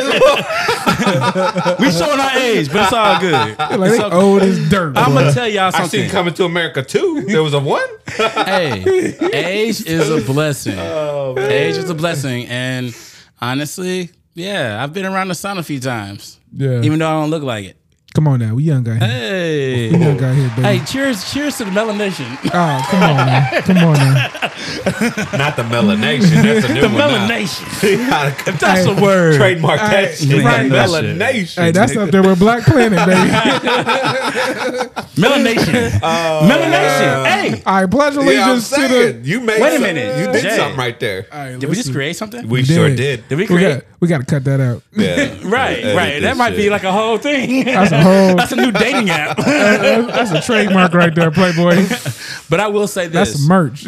this. we showing our age, but it's all good. Like they old as dirt. I'm gonna tell y'all I something. seen Coming to America too. There was a one. hey, age is a blessing. Oh, man. age is a blessing, and honestly, yeah, I've been around the sun a few times, yeah. even though I don't look like it. Come on now, we young guy. Here. Hey. We young guy here, baby. Hey, cheers, cheers to the Melanation. Oh, come on now. Come on now. Not the melanation. That's a new the one. now. Melanation. You gotta If that's Hey. a word. Trademark Hey, that shit. right. That. Melanation. Hey, that's up there with Black Planet, baby. Melanation. Uh, melanation. Hey, All right, pledge Yeah, allegiance to the. You made Wait a minute. You did Jay. something right there. All right, did we just create something? We We sure did. did. Did we We create? Got we got to cut that out. Right, Yeah. Edit right. That this might be like a whole thing. That's a whole. That's a new dating app. That's a trademark right there, Playboy. but I will say this. That's merch.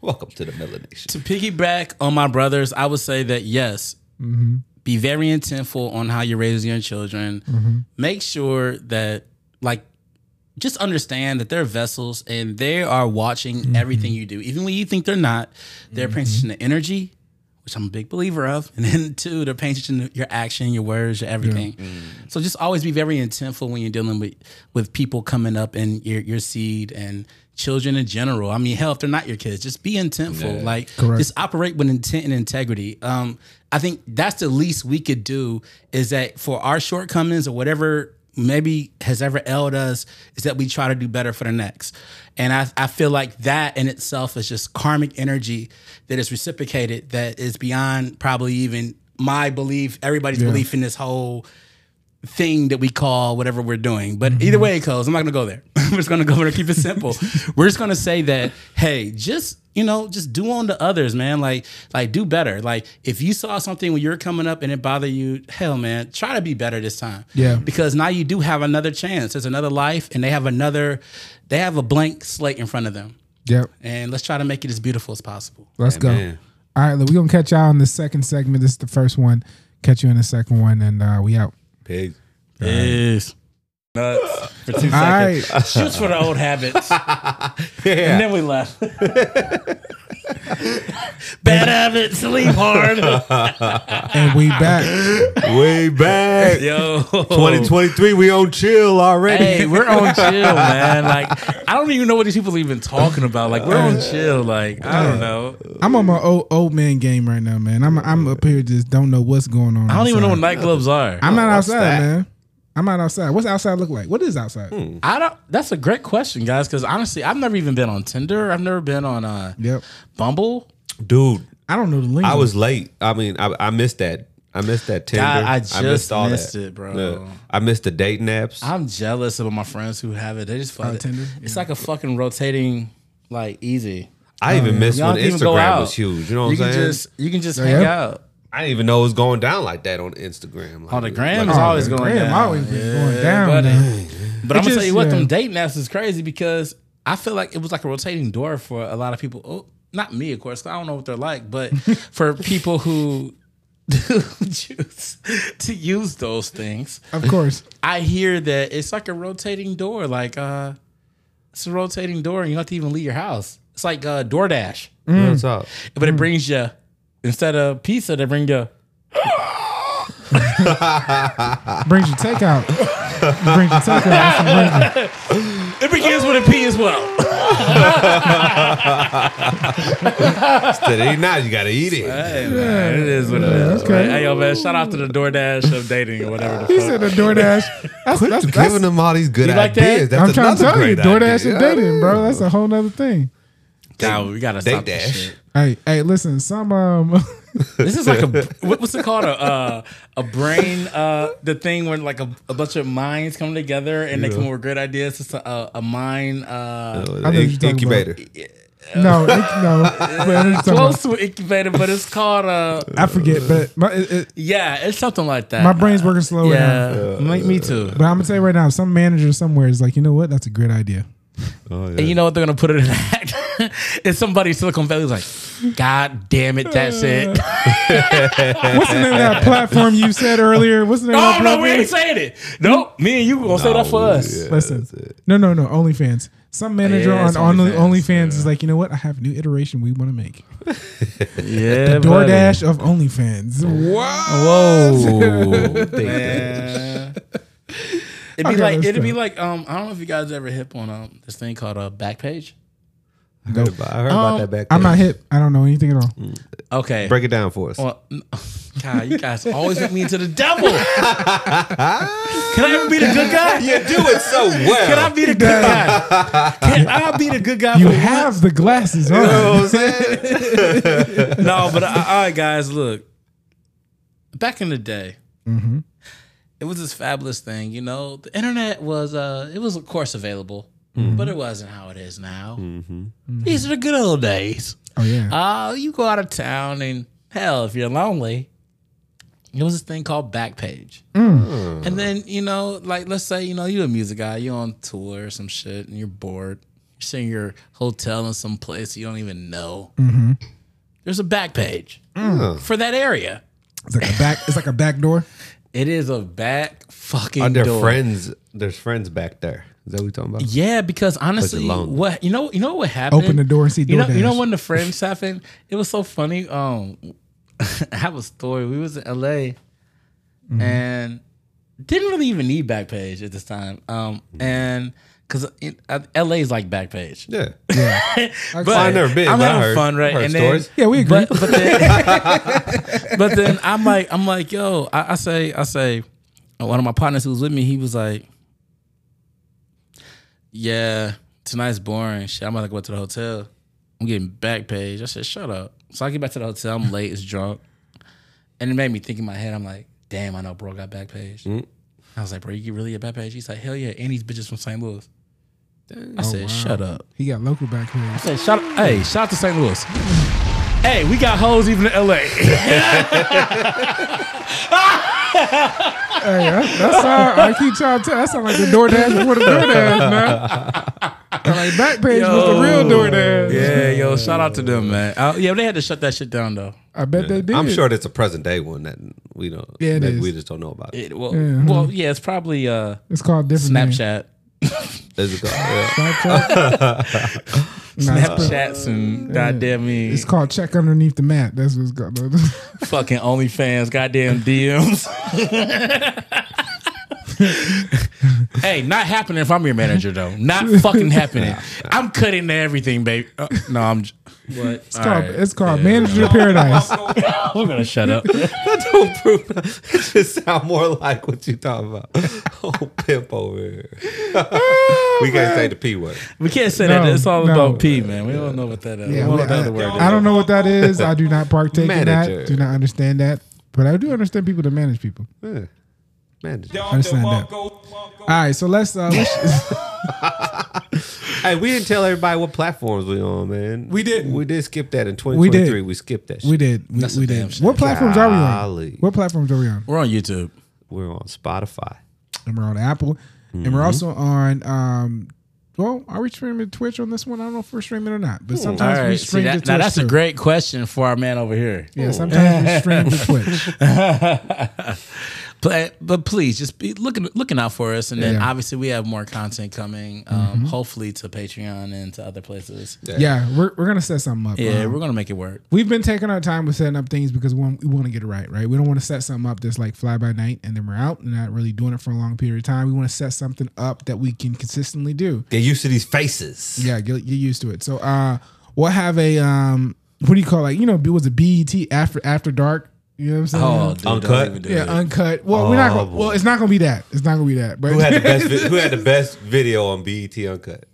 Welcome to the melanation. to piggyback on my brothers, I would say that yes, mm-hmm. be very intentful on how you're raising your children. Mm-hmm. Make sure that, like, just understand that they're vessels and they are watching mm-hmm. everything you do. Even when you think they're not, they're paying attention to energy, which I'm a big believer of. And then, two, they're paying attention to your action, your words, your everything. So just always be very intentful when you're dealing with, with people coming up in your, your seed and children in general. I mean, hell, if they're not your kids, just be intentful. Like, Correct. just operate with intent and integrity. Um, I think that's the least we could do is that for our shortcomings or whatever maybe has ever ailed us is that we try to do better for the next. And I, I feel like that in itself is just karmic energy that is reciprocated that is beyond probably even my belief, everybody's belief in this whole thing that we call whatever we're doing. But either way it goes, I'm not gonna go there. I'm just gonna go there and keep it simple. we're just gonna say that, hey, just you know, just do on to others, man. Like, like do better. Like, if you saw something when you're coming up and it bothered you, hell, man, try to be better this time. Yeah. Because now you do have another chance. There's another life, and they have another, they have a blank slate in front of them. Yep. And let's try to make it as beautiful as possible. Let's go. Amen. All right, we're gonna catch y'all in the second segment. This is the first one. Catch you in the second one, and uh, we out. Pig. Peace. Nuts for two All right. Shoots for the old habits. And then we left. Bad habits, sleep hard. and we back. Way back. Yo. 2023, we on chill already. Hey, we're on chill, man. Like, I don't even know what these people are even talking about. Like, we're on chill. Like, I don't know. I'm on my old old man game right now, man. I'm I'm up here just don't know what's going on. I don't even know what nightclubs are. I'm not What's outside, that? man. I'm not outside. What's outside look like? What is outside? I don't. That's a great question, guys. Because honestly, I've never even been on Tinder. I've never been on uh, Yep. Bumble. Dude, I don't know the link. I was late. I mean, I, I missed that. I missed that Tinder. God, I just missed it, bro. Yeah. I missed the dating apps. I'm jealous of my friends who have it. They just fuck Oh, it. Tinder? It's like a fucking rotating, like easy. I even missed Y'all when even go Instagram out. was huge. You know what I'm can saying? just you can just Oh, hang yeah? out. I didn't even know it was going down like that on Instagram. Like, Oh, the gram like- is always going gram down. always been going down, buddy. man. But It I'm gonna tell you what, yeah. them date apps is crazy because I feel like it was like a rotating door for a lot of people. Oh, not me, of course. 'cause I don't know what they're like, but for people who do choose to use those things, Of course. I hear that it's like a rotating door. Like uh it's a rotating door and you don't have to even leave your house. It's like uh DoorDash. What's up? But it brings you instead of pizza, they bring you Brings you takeout. Brings you takeout. That's what brings you. it begins with a P as well. Instead of eating now, you got to eat it. Hey, man, it is what it is. okay. man. Hey yo man, shout out to the DoorDash of dating or whatever the He fuck. said the DoorDash. That's, Quit that's, giving them all these good You like that? ideas. That's I'm trying to another tell you, great DoorDash idea. is dating, bro. That's a whole nother thing. God, we gotta Date stop this shit. Hey, hey, listen, some um This is like a what- what's it called a uh, a brain uh the thing where like a, a bunch of minds come together and they come up with great ideas. It's a, a, a mind uh I know what you're incubator. no, it, no. It's close about- to incubator, but it's called uh I forget, but my it, it, yeah, it's something like that. my brain's working slow now. yeah, me, me too. But I'm gonna tell you right now, some manager somewhere is like, you know what? That's a great idea. Oh, yeah. And you know what they're gonna put it in act? it's somebody Silicon Valley's like, God damn it, that's uh. it. What's the name of that platform you said earlier? What's the name of oh that no, we platform? ain't saying it. Nope, me and you gonna say that for oh, us. Yeah, Listen, that's no, no, no. OnlyFans. Some manager Yeah, on it's on OnlyFans, OnlyFans, is like, you know what? I have a new iteration we want to make. Yeah, the DoorDash of OnlyFans. Whoa. Whoa, man. It'd be like it'd be like um I don't know if you guys ever hip on um this thing called a Backpage. I heard about, I heard about that back. I'm not hip. I don't know anything at all. Okay. Break it down for us. Well, God, you guys always make me into the devil. Can I ever be the good guy? you do it so well. Can I be the good guy? Can I be the good guy? You for have the glasses You know what I'm saying? no, but uh, all right, guys. Look, back in the day, it was this fabulous thing. You know, the internet was uh, it was of course available, mm-hmm. but it wasn't how it is now. Mm-hmm. Mm-hmm. These are the good old days. Oh yeah. Uh, you go out of town and hell, if you're lonely, there was this thing called Backpage. Mm. Oh. And then, you know, like let's say, you know, you're a music guy, you're on tour or some shit and you're bored. You're sitting in your hotel in some place you don't even know. There's a back Backpage mm. for that area. It's like a back. It's like a back door. It is a back fucking Are there door. friends? There's friends back there. Is that what you're talking about? Yeah, because honestly, what you know, you know what happened. Open the door and see You know, you know when the friends happened, it was so funny. Um, I have a story. We was in LA, Mm-hmm. and didn't really even need Backpage at this time. Um, and because LA is like Backpage, Yeah. Yeah. but I've never been, I'm but I having heard- fun, right? heard and then. Yeah, we agree. But, but then, but then I'm like, I'm like, yo, I, I say, I say, one of my partners who was with me, he was like, yeah, tonight's boring. Shit, I'm about to go to the hotel. I'm getting back page. I said, shut up. So I get back to the hotel. I'm late. It's drunk, and it made me think in my head. I'm like, damn, I know, bro, got back page. Mm. I was like, bro, you get really a back page? He's like, hell yeah, and these bitches from St. Louis. I said, shut up. He got local back here. Hey, shout, hey, shout out to St. Louis. Hey, we got hoes even in LA. Hey, that's, that's how I keep trying to tell. That sound like the DoorDash before the DoorDash, man. Sound like Backpage was the real DoorDash. Yeah, yo, shout out to them, man. Uh, yeah, they had to shut that shit down though. I bet they did. I'm sure that's a present day one that we don't. Yeah, it that is. We just don't know about. It, well, Yeah. well, yeah, it's probably uh, It's called different. name. Snapchat, Is it called- yeah. Snapchat. It's, called- Snapchats, and goddamn me, it's called check underneath the mat. That's what it's called. fucking OnlyFans, goddamn DMs. hey, not happening if I'm your manager though. Not fucking happening. I'm cutting to everything, baby. Uh, no, I'm. j- What? It's called, it's called Manager Paradise. We're gonna shut up. That don't prove. It just sound more like what you talking about. Oh, pimp over here. we can't say the p word. We can't say that. No, It's all no. about P, man. We don't know what that is. Yeah, we don't know what the I, other word I don't know what that is. I do not partake in Manager. that. Do not understand that. But I do understand people that manage people. Yeah. Manager. Understand that. All right, so let's uh, let's Hey, we didn't tell everybody what platforms we on, man. We didn't. We did skip that in We 2023. did. We, skipped that. Shit. we did we, That's we damn did. shame. What platforms are we on? Golly. What platforms are we on? We're on YouTube. We're on Spotify. And we're on Apple, and Mm-hmm. we're also on. um Well, are we streaming Twitch on this one? I don't know if we're streaming or not, but All sometimes we right. See, stream to Twitch now that's too. a great question for our man over here. Yeah, sometimes we stream to Twitch. But but please just be looking looking out for us, and then Yeah. obviously we have more content coming. Um, Hopefully to Patreon and to other places. Yeah, Yeah, we're, we're gonna set something up. Um, we're gonna make it work. We've been taking our time with setting up things because we want, we want to get it right, right? We don't want to set something up that's like fly by night and then we're out and not really doing it for a long period of time. We want to set something up that we can consistently do. Get used to these faces. Yeah, get, get used to it. So uh we'll have a um what do you call it? like you know, it was a BET after after dark. You know what I'm saying? Oh, dude, Uncut? Don't even do yeah, it. uncut. Well, we're not Oh, gonna, well, it's not gonna be that. It's not gonna be that. But Who had the best? vi- who had the best video on BET Uncut?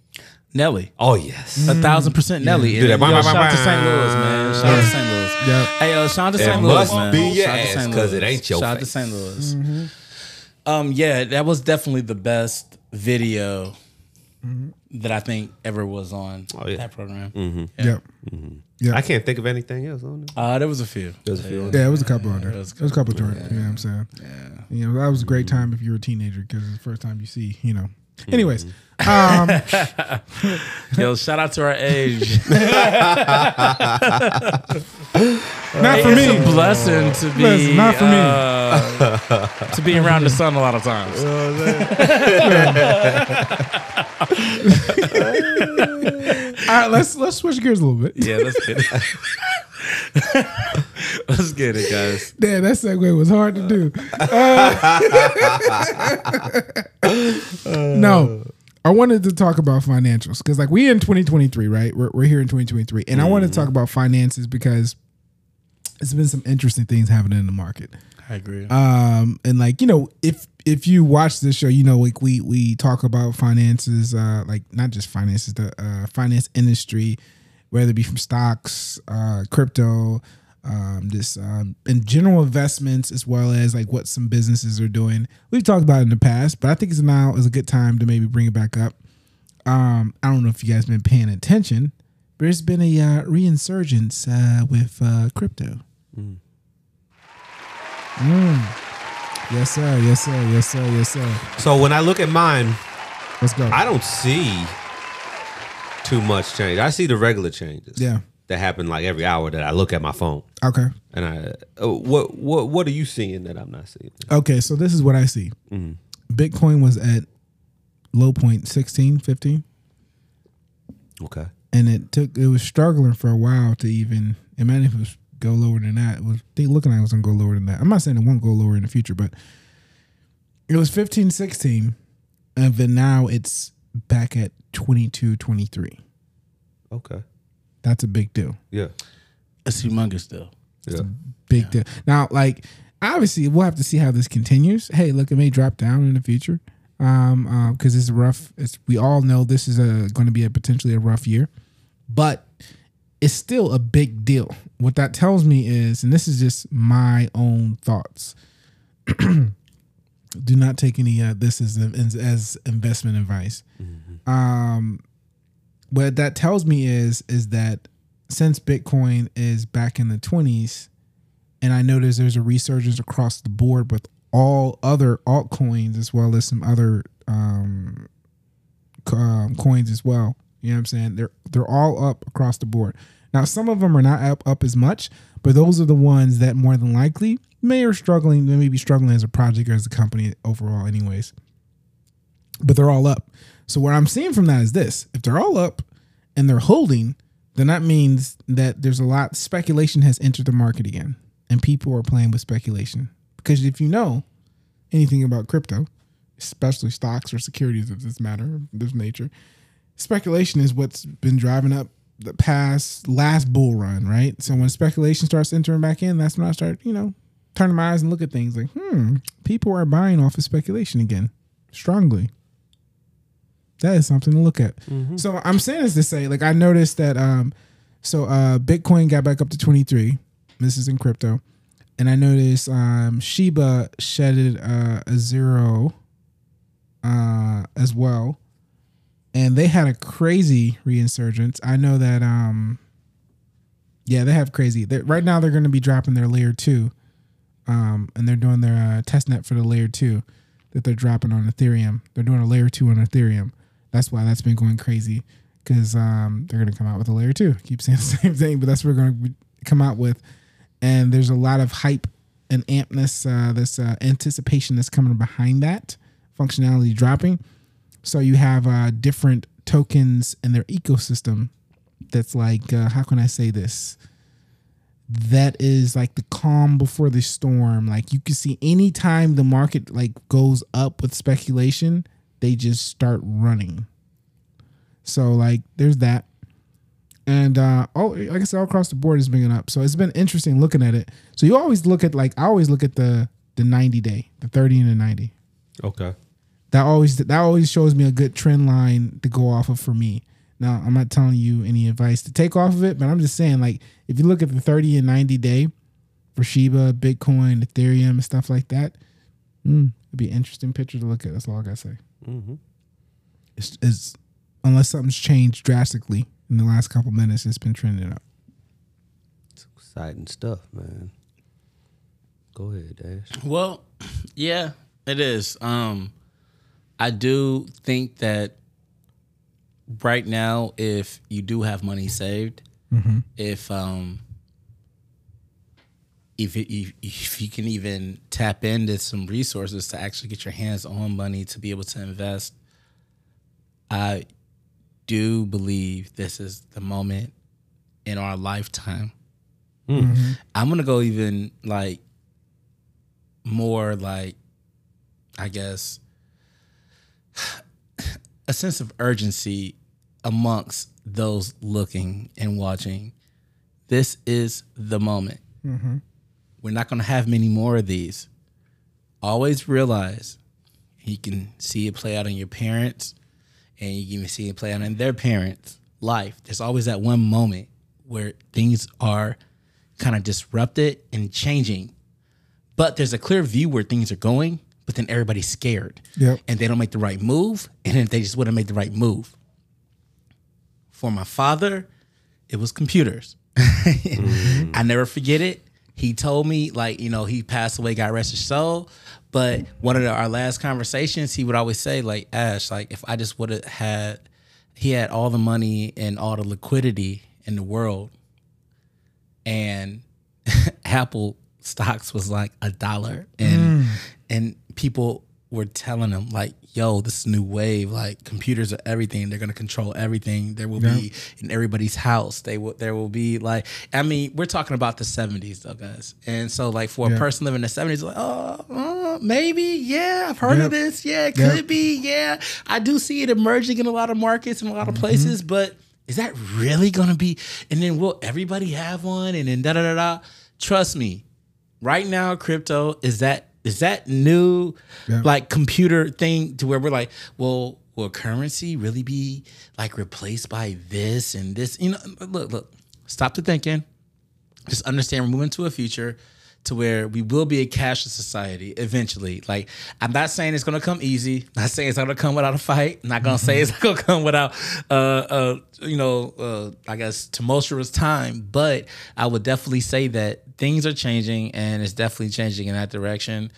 Nelly. Oh yes. Mm. A thousand percent Nelly. Do that. And, yo, Bang, bang, shout out to St. Louis, man. Shout out to St. Louis. Yeah. Hey, yo, shout out to St. Louis, must man. be your Shout out to ass, St. 'cause Louis. it ain't your Shout out to. St. Louis. Mm-hmm. Um, yeah, that was definitely the best video mm-hmm. That I think ever was on Oh, yeah. that program. Yep. I can't think of anything else on it. Uh, there was a few. There's a few Yeah, it was a couple on there. it It was was, a a couple joints. You know what I'm saying? Yeah. You know, that was a great time if you were a teenager because it's the first time you see, you know. Anyways, um, Yo, shout out to our age. not for it's me. a blessing to be Listen, not for me. uh, to be around the sun a lot of times. All right, let's let's switch gears a little bit. Yeah, let's get it. let's get it, guys. Damn, that segue was hard to do. Uh, no. I wanted to talk about financials because, like, we in 2023, right? We're, we're here in 2023, and I wanted to talk about finances because it's been some interesting things happening in the market. I agree. Um, and like you know, if if you watch this show, you know, like we we talk about finances, uh, like not just finances, the uh, finance industry, whether it be from stocks, uh, crypto, um, just um, and general investments, as well as like what some businesses are doing. We've talked about in the past, but I think it's now is a good time to maybe bring it back up. Um, I don't know if you guys been paying attention, but there's been a uh, reinsurgence uh, with uh, crypto. Mm. Yes, sir. Yes, sir. Yes, sir. Yes, sir. So when I look at mine, Let's go. I don't see too much change. I see the regular changes. Yeah. That happen like every hour that I look at my phone. Okay. And I, uh, what what what are you seeing that I'm not seeing? Okay. So this is what I see. Bitcoin was at low point 16, 15, Okay. and it took it was struggling for a while to even. Imagine if it was go lower than that. It was they looking like it was gonna go lower than that. I'm not saying it won't go lower in the future, but it was 15, 16, and then now it's back at 22, 23. Okay. That's a big deal. Yeah. It's humongous though. Yeah. big deal. Now, like obviously, we'll have to see how this continues. Hey, look, it may drop down in the future, um, because it's rough. It's we all know this is a going to be a potentially a rough year, but it's still a big deal. What that tells me is, and this is just my own thoughts. Do not take any uh, this as as, as investment advice. Um, what that tells me is is that since Bitcoin is back in the twenties, and I notice there's a resurgence across the board with all other altcoins as well as some other um, um, coins as well. You know what I'm saying? They're they're all up across the board. Now some of them are not up up as much, but those are the ones that more than likely may are struggling. They may be struggling as a project or as a company overall, anyways. But they're all up. So what I'm seeing from that is this: if they're all up and they're holding, then that means that there's a lot speculation has entered the market again, and people are playing with speculation. Because if you know anything about crypto, especially stocks or securities of this matter, this nature, speculation is what's been driving up the past last bull run, right? So when speculation starts entering back in, that's when I start, you know, turning my eyes and look at things like, hmm, people are buying off of speculation again, strongly. That is something to look at. So I'm saying this to say, like, I noticed that, um, so uh, Bitcoin got back up to 23. This is in crypto, and I noticed um, Shiba shedded uh, a zero uh, as well, and they had a crazy reinsurgence. I know that, um, yeah, they have crazy. They're, right now, they're going to be dropping their layer two, um, and they're doing their uh, test net for the layer two that they're dropping on Ethereum. They're doing a layer two on Ethereum. That's why that's been going crazy because um, they're going to come out with a layer two. Keep saying the same thing, but that's what we're going to come out with. And there's a lot of hype and ampness, uh, this uh, anticipation that's coming behind that functionality dropping. So you have uh, different tokens in their ecosystem. That's like, uh, how can I say this? That is like the calm before the storm. Like you can see anytime the market like goes up with speculation, they just start running. So like there's that. And uh oh like I said, all across the board is bringing up. So it's been interesting looking at it. So you always look at like I always look at the the 90 day, the 30 and the 90 Okay. that always that always shows me a good trend line to go off of for me. Now, I'm not telling you any advice to take off of it, but I'm just saying like if you look at the 30 and 90 day for Shiba, Bitcoin, Ethereum, and stuff like that, mm, it'd be an interesting picture to look at. That's all I gotta say. It's, it's unless something's changed drastically in the last couple minutes, it's been trending up. It's exciting stuff, man. Go ahead, Ash. Well, yeah, it is. Um, I do think that right now, if you do have money saved, if um, if, it, if if you can even tap into some resources to actually get your hands on money to be able to invest, I do believe this is the moment in our lifetime. Hmm. Mm-hmm. I'm gonna go even like more like I guess a sense of urgency amongst those looking and watching. This is the moment. Mm-hmm. We're not going to have many more of these. Always realize you can see it play out in your parents, and you can see it play out in their parents' life. There's always that one moment where things are kind of disrupted and changing, but there's a clear view where things are going. But then everybody's scared, Yep. and they don't make the right move, and then they just wouldn't make the right move. For my father, it was computers. Mm-hmm. I never forget it. He told me, like, you know, he passed away, God rest his soul. But one of the, our last conversations, he would always say, like, Ash, like, if I just would have had, he had all the money and all the liquidity in the world, and Apple stocks was like a dollar, and mm. and people were telling them like, "Yo, this new wave, like computers are everything. They're gonna control everything. There will be in everybody's house. They will. There will be like, I mean, we're talking about the '70s, though, guys. And so, like, for a person living in the '70s, like, oh, uh, maybe, yeah, I've heard Yep. of this. Yeah, it Yep. could be. Yeah, I do see it emerging in a lot of markets and a lot of places, but." Is that really gonna be? And then will everybody have one? And then da da da da. Trust me, right now crypto is that is that new Yeah. like computer thing to where we're like well will currency really be like replaced by this and this? You know look look stop the thinking. Just understand we're moving to a future to where we will be a cashless society eventually. Like I'm not saying it's gonna come easy. Not saying it's gonna come without a fight. Not gonna say it's gonna come without uh uh you know uh I guess tumultuous time. But I would definitely say that things are changing and it's definitely changing in that direction.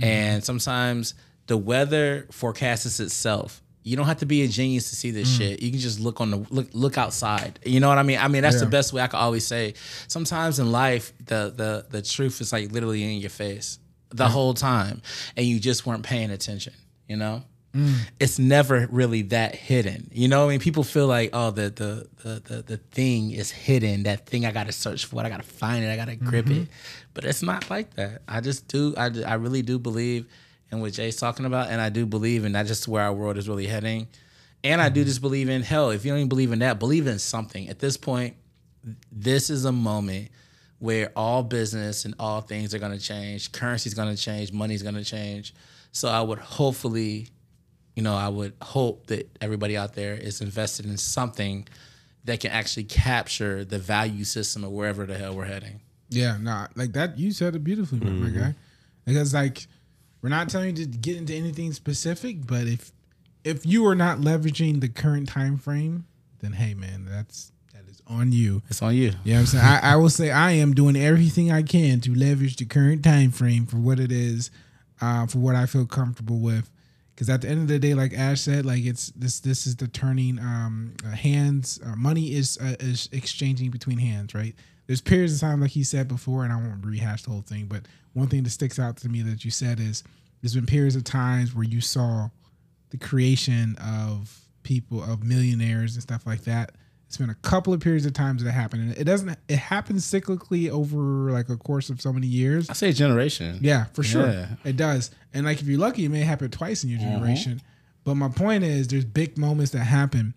And sometimes the weather forecasts itself. You don't have to be a genius to see this mm. shit. You can just look on the look look outside. You know what I mean? I mean that's the best way I could always say. Sometimes in life, the the the truth is like literally in your face the whole time, and you just weren't paying attention. You know, mm. it's never really that hidden. You know, I mean, people feel like oh the the the the, the thing is hidden. That thing I got to search for it. I got to find it. I got to grip mm-hmm. it. But it's not like that. I just do. I I really do believe in what Jay's talking about, and I do believe in that's just where our world is really heading. And I do mm-hmm. just believe in hell. If you don't even believe in that, believe in something. At this point, this is a moment where all business and all things are going to change. Currency is going to change. Money's going to change. So I would hopefully, you know, I would hope that everybody out there is invested in something that can actually capture the value system of wherever the hell we're heading. Yeah, nah, like that. You said it beautifully, man, my mm-hmm. guy. Because like, we're not telling you to get into anything specific, but if if you are not leveraging the current time frame, then hey, man, that's that is on you. It's on you. You know what I'm saying? I, I will say I am doing everything I can to leverage the current time frame for what it is, uh, for what I feel comfortable with. Because at the end of the day, like Ash said, like it's this this is the turning um, uh, hands. Uh, money is uh, is exchanging between hands, right? There's periods of time, like he said before, and I won't rehash the whole thing. But one thing that sticks out to me that you said is there's been periods of times where you saw the creation of people of millionaires and stuff like that. It's been a couple of periods of times that happen, and it doesn't. It happens cyclically over like a course of so many years. I say generation. Yeah, for sure, Yeah. it does. And like if you're lucky, it may happen twice in your mm-hmm. generation. But my point is, there's big moments that happen,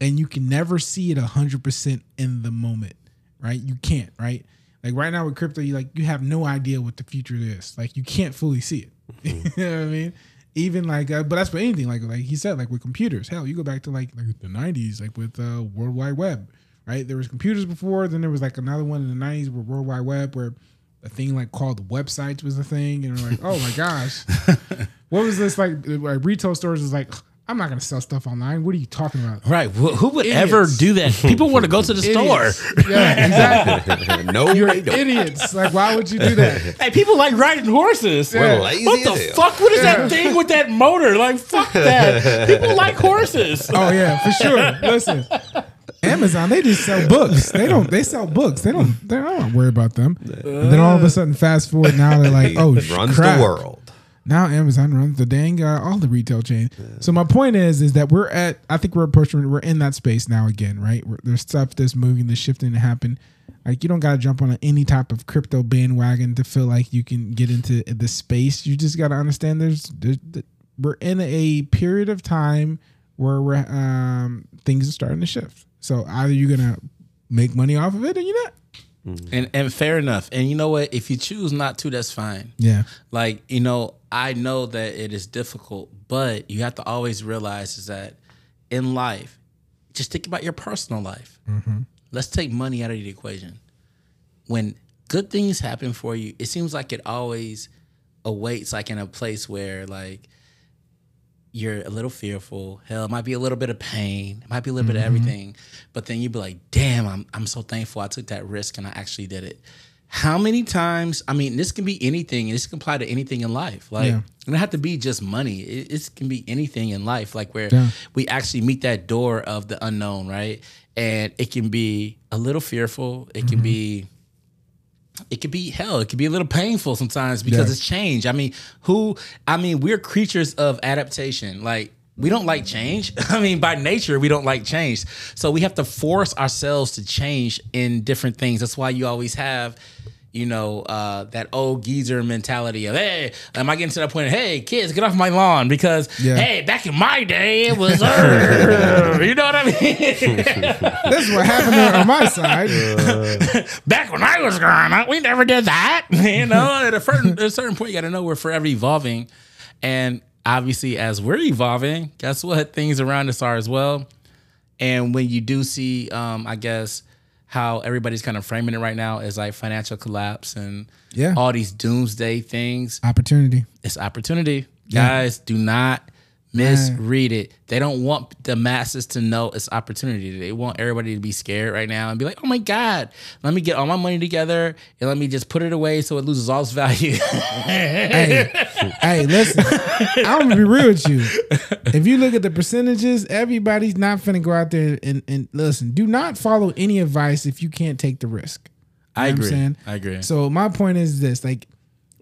and you can never see it hundred percent in the moment, right? You can't, right? Like right now with crypto, you like you have no idea what the future is. Like you can't fully see it. you know what I mean? Even like, uh, but that's for anything. Like like he said, like with computers. Hell, you go back to like, like the '90s, like with uh, World Wide Web, right? There was computers before. Then there was like another one in the '90s with World Wide Web, where a thing like called websites was a thing, and we're like, oh my gosh, what was this like? like? Retail stores is like, I'm not gonna sell stuff online. What are you talking about? Right. Wh- Who would Idiots. ever do that? People want to go to the store. Yeah, exactly. no, You're idiots. Like, why would you do that? Hey, people like riding horses. We're lazy What the hell. fuck? What is that thing with that motor? Like, fuck that. People like horses. Oh yeah, for sure. Listen, Amazon they just sell books. They don't. They sell books. They don't. They don't worry about them. And then all of a sudden, fast forward now, they're like, oh, It runs crap. the world. Now Amazon runs the dang uh, all the retail chain. So my point is, is that we're at. I think we're approaching. We're in that space now again, right? We're, there's stuff that's moving, that's shifting to happen. Like you don't got to jump on any type of crypto bandwagon to feel like you can get into the space. You just got to understand there's, there's we're in a period of time where we're um things are starting to shift. So either you're gonna make money off of it or you're not. Mm. And and fair enough. And you know what? If you choose not to, that's fine. Yeah. Like, you know, I know that it is difficult, but you have to always realize is that in life, just think about your personal life. Mm-hmm. Let's take money out of the equation. When good things happen for you, it seems like it always awaits like in a place where like you're a little fearful. Hell, it might be a little bit of pain. It might be a little bit of mm-hmm. everything. But then you'd be like, damn, I'm I'm so thankful I took that risk and I actually did it. How many times? I mean, this can be anything. This can apply to anything in life. Like, Yeah. it don't have to be just money. It, it can be anything in life. Like where Yeah. we actually meet that door of the unknown, right? And it can be a little fearful. It can mm-hmm. be it could be hell. It could be a little painful sometimes because Yeah. it's change. I mean, who? I mean, we're creatures of adaptation. Like we don't like change. I mean, by nature, we don't like change. So we have to force ourselves to change in different things. That's why you always have. You know uh, that old geezer mentality of hey, am I getting to that point? Of, hey, kids, get off my lawn because Yeah. hey, back in my day it was, uh, you know what I mean? This is what happened on my side. back when I was growing up, we never did that. You know, at a certain, at a certain point, you got to know we're forever evolving. And obviously, as we're evolving, guess what? Things around us are as well. And when you do see, um, I guess, how everybody's kind of framing it right now is like financial collapse and Yeah. all these doomsday things, Opportunity. it's opportunity. Guys, do not misread it. They don't want the masses to know it's opportunity. They want everybody to be scared right now and be like, "Oh my god, let me get all my money together and let me just put it away so it loses all its value." hey, hey, listen. I'm gonna be real with you. If you look at the percentages, everybody's not finna go out there and, and listen. Do not follow any advice if you can't take the risk. I You what agree. I agree. So my point is this: like,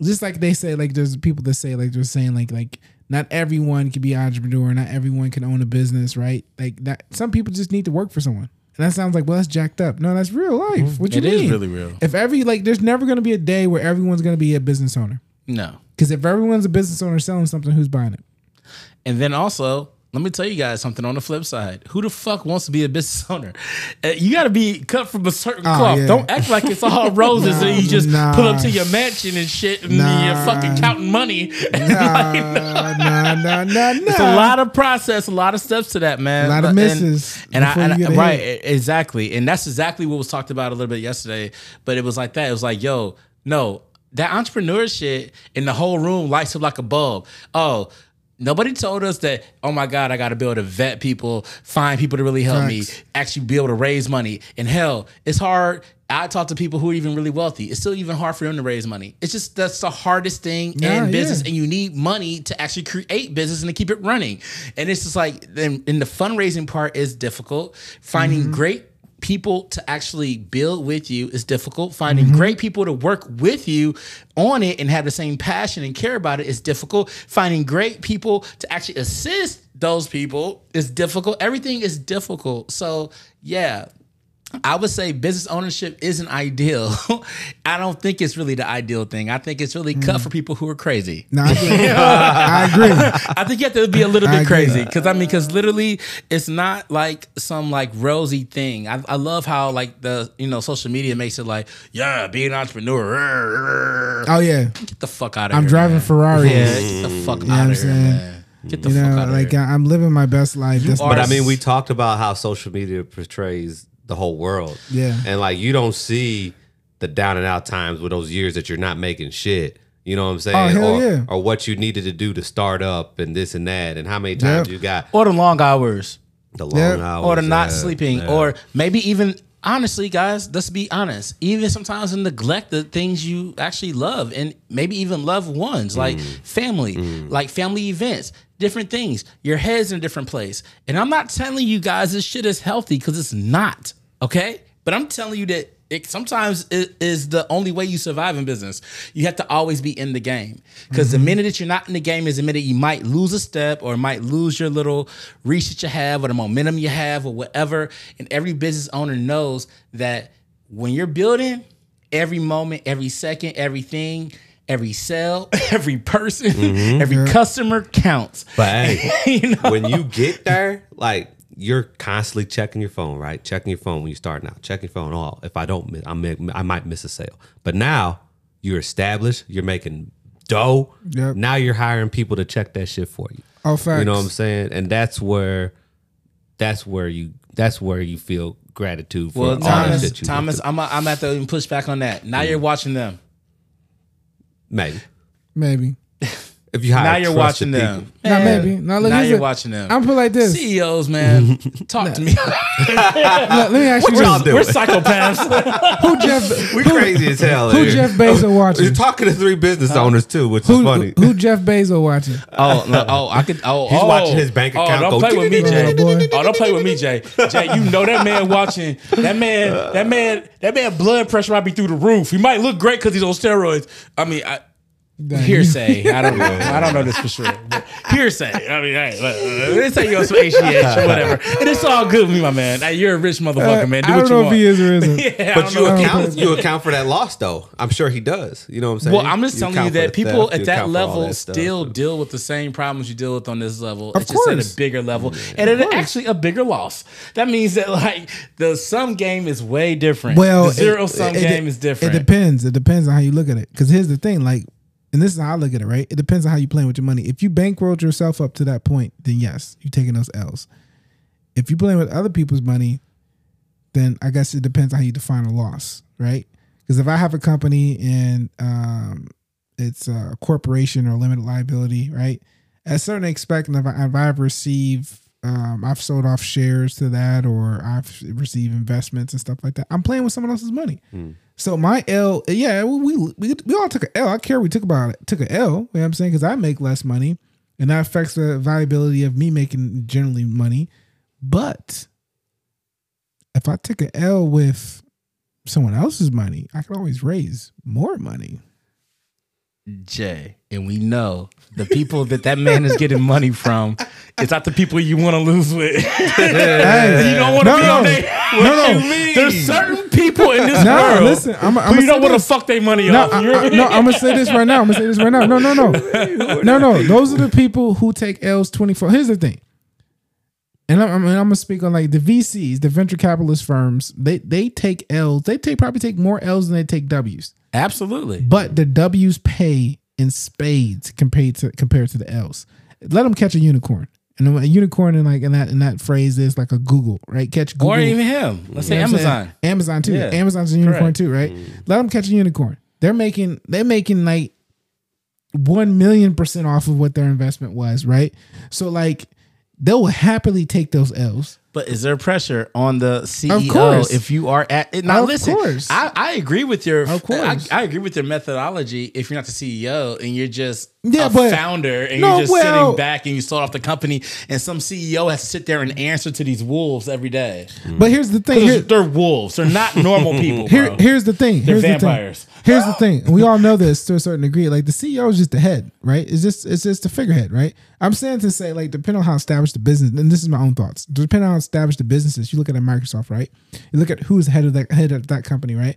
just like they say, like there's people that say, like they're saying, like like not everyone can be an entrepreneur, not everyone can own a business, right? Like that. Some people just need to work for someone, and that sounds like well, that's jacked up. No, that's real life. What you Mm-hmm. It is really real. If every like, there's never gonna be a day where everyone's gonna be a business owner. no. Because if everyone's a business owner selling something, who's buying it? And then also, let me tell you guys something on the flip side. Who the fuck wants to be a business owner? Uh, you got to be cut from a certain Oh, cloth. yeah. Don't act like it's all roses and you just Nah. pull up to your mansion and shit and Nah. you're fucking counting money. Nah, nah, nah, nah, nah. It's a lot of process, a lot of steps to that, man. A lot of And- misses And, I, and I- get right, e- exactly. And that's exactly what was talked about a little bit yesterday. But it was like that. It was like, yo, no, that entrepreneur shit in the whole room lights up like a bulb. Oh, Nobody told us that, oh my God, I got to be able to vet people, find people to really help me, actually be able to raise money. And hell, it's hard. I talk to people who are even really wealthy. It's still even hard for them to raise money. It's just that's the hardest thing Yeah, in business. yeah. And you need money to actually create business and to keep it running. And it's just like, then and the fundraising part is difficult. Finding Mm-hmm. great people to actually build with you is difficult. Finding Mm-hmm. great people to work with you on it and have the same passion and care about it is difficult. Finding great people to actually assist those people is difficult. Everything is difficult. So, yeah. I would say business ownership isn't ideal. I don't think it's really the ideal thing. I think it's really Mm. cut for people who are crazy. No, I, agree. I agree. I think you have to be a little bit crazy because I mean, because literally, it's not like some like rosy thing. I, I love how like the you know social media makes it like, yeah, be an entrepreneur. Oh yeah, Get the fuck out of here. I'm driving man. Ferraris. Yeah, get the fuck what out I'm of here, saying? man. Get the You fuck know, out of like here. I- I'm living my best life. That's are- But I mean, we talked about how social media portrays the whole world. Yeah. And like you don't see the down and out times with those years that you're not making shit. You know what I'm saying? Oh, hell or, yeah. or what you needed to do to start up and this and that and how many times Yep. you got or the long hours. the long Yeah. hours. or the not yeah, sleeping, yeah. or maybe even honestly, guys, let's be honest. Even sometimes in neglect the things you actually love, and maybe even loved ones, like Mm. family, like family events, different things. Your head's in a different place, and I'm not telling you guys this shit is healthy because it's not. Okay, but I'm telling you that. It sometimes it is the only way you survive in business. You have to always be in the game because the minute that you're not in the game is the minute you might lose a step or might lose your little reach that you have or the momentum you have or whatever. And every business owner knows that when you're building, every moment, every second, everything, every sale, every person, Mm-hmm. every customer counts. But hey, you know, when you get there, like you're constantly checking your phone, right? Checking your phone when you start out. Checking your phone. Oh, if I don't miss, I may, I might miss a sale. But now you're established. You're making dough. Yep. Now you're hiring people to check that shit for you. Oh, facts. You know what I'm saying? And that's where, that's where you, that's where you feel gratitude for well, all the Thomas, shit you Thomas. I'm I'm at to even push back on that. Now you're watching them. Maybe Maybe. if you hire Now you're watching them. people. Not maybe. Now, look, now you're the- watching them. I'm put it like this. CEOs, man, talk to me. Look, let me ask you What y'all doing? We're psychopaths. Who Jeff? We who, crazy as hell. Who here. Jeff Bezos watching? You're talking to three business owners too, which is Who, funny. who Jeff Bezos watching? oh, no, oh, I could. Oh, He's oh. watching his bank account. Oh, account don't go play with me, Jay. Oh. Oh, don't play with me, Jay. Jay, you know that man watching. That man. That man. That man. Blood pressure might be through the roof. He might look great because he's on steroids. I mean, I, Dang. Hearsay. I don't know. I don't know this for sure. But hearsay. I mean, hey, look, let's say you're some HGH or whatever. And it's all good with me, my man. Hey, you're a rich uh, motherfucker, man. Do I what don't you know want. if he is or isn't. Yeah, But you account you account for that loss though. I'm sure he does. You know what I'm saying? Well, I'm just telling you that people theft, at that account for all level that still deal with the same problems you deal with on this level. Of it's just at a bigger level, and it's actually a bigger loss. That means that like the sum game is way different. Well, the zero it- sum it- game is different. It depends. It depends on how you look at it. Because here's the thing, like, and this is how I look at it, right? It depends on how you playing with your money. If you bankrolled yourself up to that point, then yes, you're taking those L's. If you're playing with other people's money, then I guess it depends on how you define a loss, right? Because if I have a company and um, it's a corporation or limited liability, right? At a certain expect, if, if I've received, um, I've sold off shares to that, or I've received investments and stuff like that. I'm playing with someone else's money. So my L, yeah, we, we we all took an L. I care we took about it, took an L. You know what I'm saying? Because I make less money, and that affects the viability of me making generally money. But if I took an L with someone else's money, I could always raise more money. Jay, and we know the people that that man is getting money from. It's not the people you want to lose with. Hey, you don't want to no, be no. on there. No, no. There's certain people in this No, world listen, I'm, I'm who you don't want to fuck their money. No, off. I, You know what I no, I'm gonna say this right now. I'm gonna say this right now. No, no, no, no, no, no. Those are the people who take L's 24. Here's the thing, and I'm, I mean, I'm gonna speak on like the VCs, the venture capitalist firms. They they take L's. They take probably take more L's than they take W's. Absolutely. But the W's pay in spades compared to compared to the L's. Let them catch a unicorn. And a unicorn in like in that in that phrase is like a Google, right? Catch Google. Or even him. Let's say You know what I'm saying? Amazon. Amazon too. Yeah. Amazon's a unicorn Correct. too, right? Mm. Let them catch a unicorn. They're making they're making like one million percent off of what their investment was, right? So like they'll happily take those L's. But is there pressure on the CEO if you are at it? Now Of listen, course. I, I agree with your Of course. I, I agree with your methodology if you're not the CEO and you're just Yeah, a but- founder and No, you're just well- sitting back and you sold off the company and some CEO has to sit there and answer to these wolves every day. Mm-hmm. But here's the thing. Here, they're wolves. They're not normal people. here here's the thing. They're Here's vampires. the thing. Here's the thing. We all know this to a certain degree. Like the CEO is just the head, right? It's just it's just the figurehead, right? I'm saying to say, like, depending on how established the business, and this is my own thoughts. Depending on how established the business is, you look at a Microsoft, right? You look at who's head of that head of that company, right?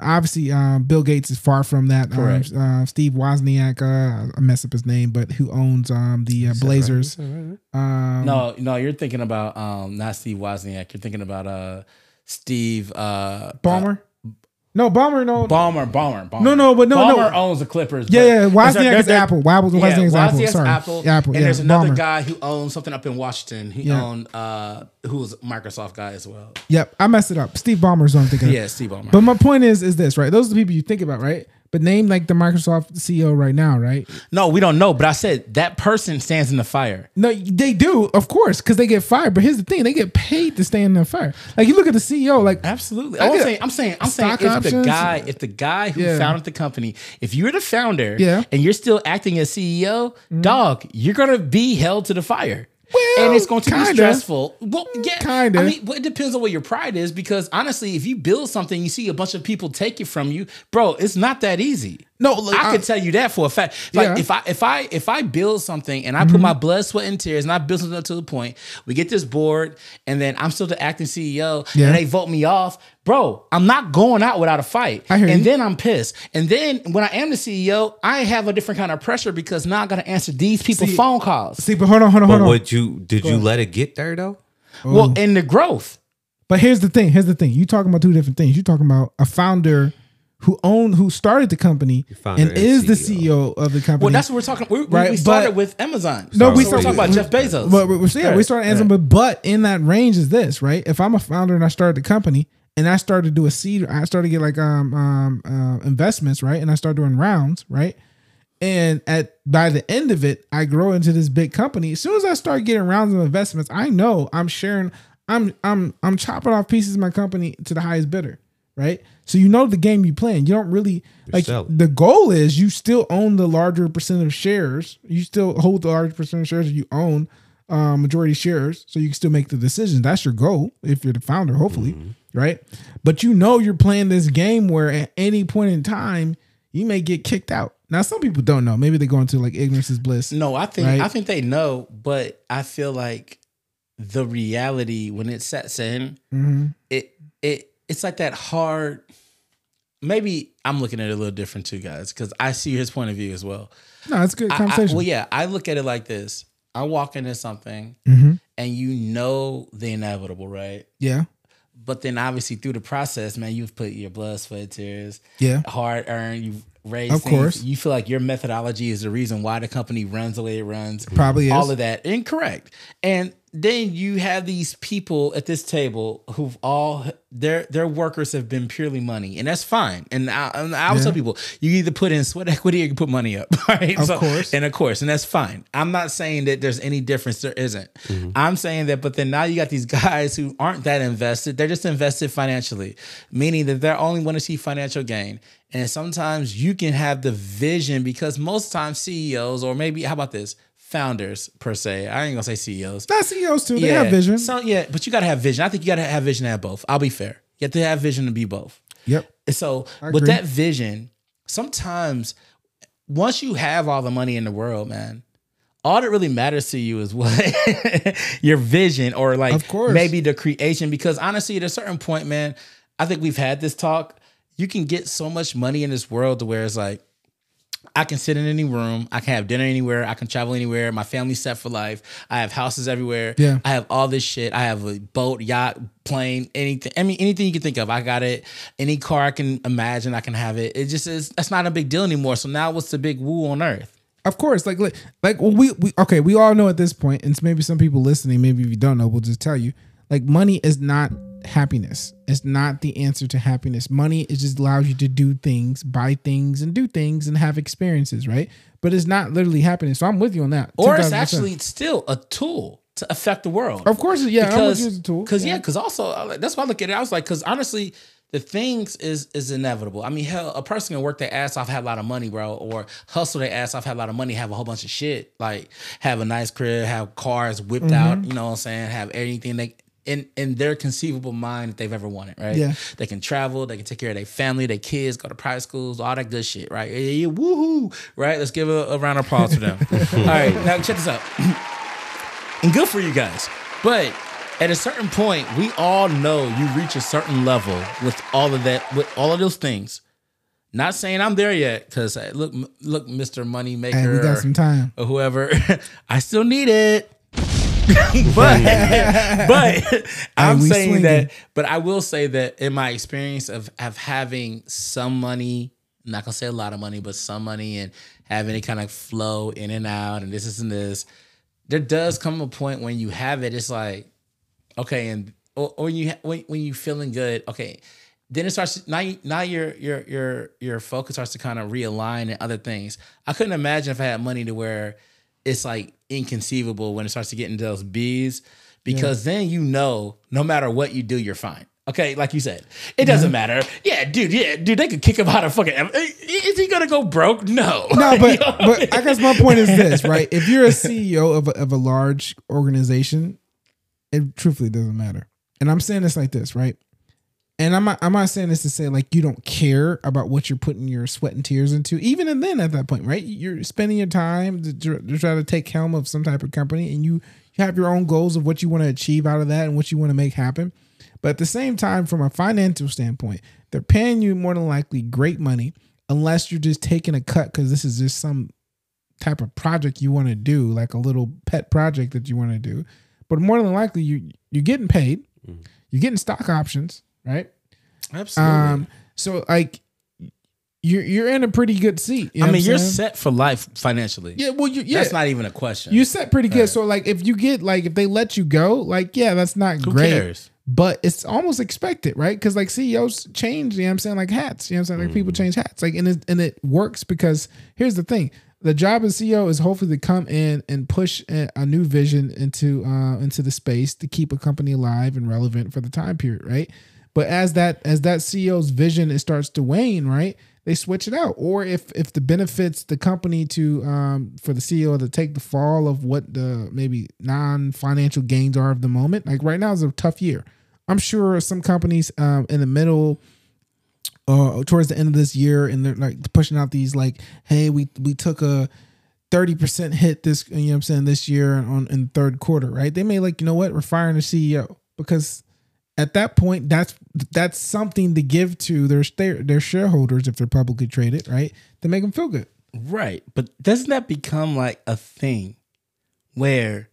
Obviously, um, Bill Gates is far from that. Um, Correct. uh, Steve Wozniak, uh, I mess up his name, but who owns um, the uh, Blazers? Um, No, no, you're thinking about um not Steve Wozniak. You're thinking about uh Steve uh Ballmer. No, Ballmer. No, Ballmer, Ballmer, Ballmer. No, no, but no, no. Ballmer owns the Clippers. Yeah, yeah. There's a- Wozniak there- is Apple. Wobbles- Yeah, Wozniak is Apple. Wozniak's Sorry. Apple. Yeah, Apple, And yeah, there's another Ballmer. guy who owns something up in Washington. He Yeah. owned uh who was a Microsoft guy as well. Yep, I messed it up. Steve is what I'm thinking. Yeah, Steve Ballmer. But my point is, is this right? Those are the people you think about, right? But name like the Microsoft CEO right now, right? no, we don't know. But I said that person stands in the fire. No, they do, of course, because they get fired. But here's the thing: they get paid to stand in the fire. Like you look at the CEO, like Absolutely. I'm saying, I'm saying, I'm saying, if the guy, if the guy who Yeah. founded the company, if you're the founder, Yeah. and you're still acting as CEO, dog, you're gonna be held to the fire. Well, and it's going to kinda. be stressful. Well, yeah, Kinda. I mean, well, it depends on what your pride is. Because honestly, if you build something, you see a bunch of people take it from you, bro. It's not that easy. No, look, I I- could uh, tell you that for a fact. Like Yeah. if I if I if I build something and I put mm-hmm. my blood, sweat, and tears, and I build something up to the point, we get this board, and then I'm still the acting CEO, Yeah. and they vote me off, bro. I'm not going out without a fight. I hear and you. then I'm pissed. And then when I am the CEO, I have a different kind of pressure because now I got to answer these people's See- phone calls. see, but hold on, hold on, But hold on. would you did you let it get there though? Well, oh. in the growth. But here's the thing. Here's the thing. You're talking about two different things. You're talking about a founder who owned, who started the company founder and and is the CEO. CEO of the company. Well, that's what we're talking. We, we- Right, we started but- with Amazon. No, we So started talking about Jeff Bezos. But we, we- yeah, we started answering, right. but but in that range is this right? If I'm a founder and I started the company and I started to do a seed, I started to get like um um uh, investments right, and I start doing rounds right, and at by the end of it, I grow into this big company. As soon as I start getting rounds of investments, I know I'm sharing, I'm I'm I'm chopping off pieces of my company to the highest bidder, right? So you know the game you playing. You don't really like selling. the goal is you still own the larger percent of shares. You still hold the larger percent of shares that you own uh, majority shares, so you can still make the decision. That's your goal if you're the founder, hopefully, right? But you know you're playing this game where at any point in time you may get kicked out. Now some people don't know. Maybe they go into like ignorance is bliss. No, I think Right? I think they know, but I feel like the reality when it sets in, hmm it it it's like that hard. Maybe I'm looking at it a little different too, guys, because I see his point of view as well. No, it's a good I- I- conversation. well, yeah, I look at it like this: I walk into something, hmm and you know the inevitable, right? Yeah, But then obviously through the process, man, you've put your blood, sweat, tears, yeah, hard earned, you've raised Of things. course. You feel like your methodology is the reason why the company runs the way it runs. probably is. All of that. Incorrect. And then you have these people at this table who've all their their workers have been purely money, and that's fine. And I, and I always Yeah. tell people, you either put in sweat equity or you put money up, right? Of course. and of course, and that's fine. I'm not saying that there's any difference. There isn't. Mm-hmm. I'm saying that, but then now you got these guys who aren't that invested. They're just invested financially, meaning that they're only want to see financial gain. And sometimes you can have the vision because most times CEOs, or maybe how about this, founders per se. I ain't gonna say CEOs. Not CEOs too. They have vision. So yeah, but you gotta have vision. I think you gotta have vision to have both. I'll be fair. You have to have vision to be both. yep. So with that vision, sometimes once you have all the money in the world, man, all that really matters to you is what your vision or like Of course. maybe the creation. Because honestly, at a certain point, man, I think we've had this talk. You can get so much money in this world to where it's like, I can sit in any room. I can have dinner anywhere. I can travel anywhere. My family's set for life. I have houses everywhere. Yeah. I have all this shit. I have a boat, yacht, plane, anything. I mean, anything you can think of. I got it. Any car I can imagine, I can have it. It just is. That's not a big deal anymore. So now, what's the big woo on earth? Of course, like like, like well, we we okay, we all know at this point, and maybe some people listening, maybe if you don't know, we'll just tell you, like money is not happiness. It's not the answer to happiness. Money it just allows you to do things, buy things, and do things, and have experiences, right? But it's not literally happiness. So I'm with you on that. Or it's actually still a tool to affect the world. of course, yeah. I'm because a tool. Because yeah, because also that's why I look at it. I was like, because honestly, the things is is inevitable. I mean, hell, a person can work their ass off, have a lot of money, bro, or hustle their ass off, have a lot of money, have a whole bunch of shit, like have a nice crib, have cars whipped Mm-hmm. out. You know what I'm saying? Have anything they. In, in their conceivable mind that they've ever wanted, right? Yeah. They can travel, they can take care of their family, their kids, go to private schools, all that good shit, right? Yeah, yeah, yeah, woohoo! Right? Let's give a, a round of applause for them. all right, now check this out and good for you guys. But at a certain point, we all know you reach a certain level with all of that, with all of those things. Not saying I'm there yet, because look, look, Mister Moneymaker, Hey, we got or, some time. or whoever, I still need it. but but I'm saying swinging. that. But I will say that in my experience of of having some money, I'm not gonna say a lot of money, but some money, and having it kind of flow in and out, and this is and this, there does come a point when you have it. It's like okay, and or, or you when when you feeling good, okay. Then it starts now. You, now your your your your focus starts to kind of realign and other things. I couldn't imagine if I had money to where it's like inconceivable when it starts to get into those B's because then you know no matter what you do, you're fine. Okay, like you said, it doesn't matter. Yeah, dude. Yeah, dude. They could kick him out of fucking. Eh, eh, is he gonna go broke? No. No, but know what I mean? but I guess my point is this, right? If you're a CEO of a, of a large organization, it truthfully doesn't matter. And I'm saying this like this, right? And I'm not, I'm not saying this to say like you don't care about what you're putting your sweat and tears into. Even and then at that point, right? You're spending your time to, to try to take helm of some type of company, and you you have your own goals of what you want to achieve out of that and what you want to make happen. But at the same time, from a financial standpoint, they're paying you more than likely great money, unless you're just taking a cut because this is just some type of project you want to do, like a little pet project that you want to do. But more than likely, you you're getting paid, mm. you're getting stock options, right? Absolutely. Um, so like you're you're in a pretty good seat. you know I mean, you're set for life financially. Yeah, well, you, yeah, That's not even a question. you set pretty good. So like, if you get like, if they let you go, like, yeah, that's not Who great. cares? But it's almost expected, right? Because like CEOs change, you know what I'm saying? Like hats, you know what I'm saying? Like people change hats. Like and it and it works because here's the thing. The job of CEO is hopefully to come in and push a, a new vision into uh into the space to keep a company alive and relevant for the time period, right? But as that as that CEO's vision it starts to wane, right? They switch it out. Or if if the benefits the company to um for the CEO to take the fall of what the maybe non-financial gains are of the moment. Like right now is a tough year. I'm sure some companies um, in the middle uh, towards the end of this year, and they're like pushing out these like, hey, we we took a thirty percent hit this, you know, I'm saying this year on in third quarter, right? They may like, you know what, we're firing the CEO because at that point, that's that's something to give to their their, their shareholders if they're publicly traded, right? To make them feel good. Right. But doesn't that become like a thing where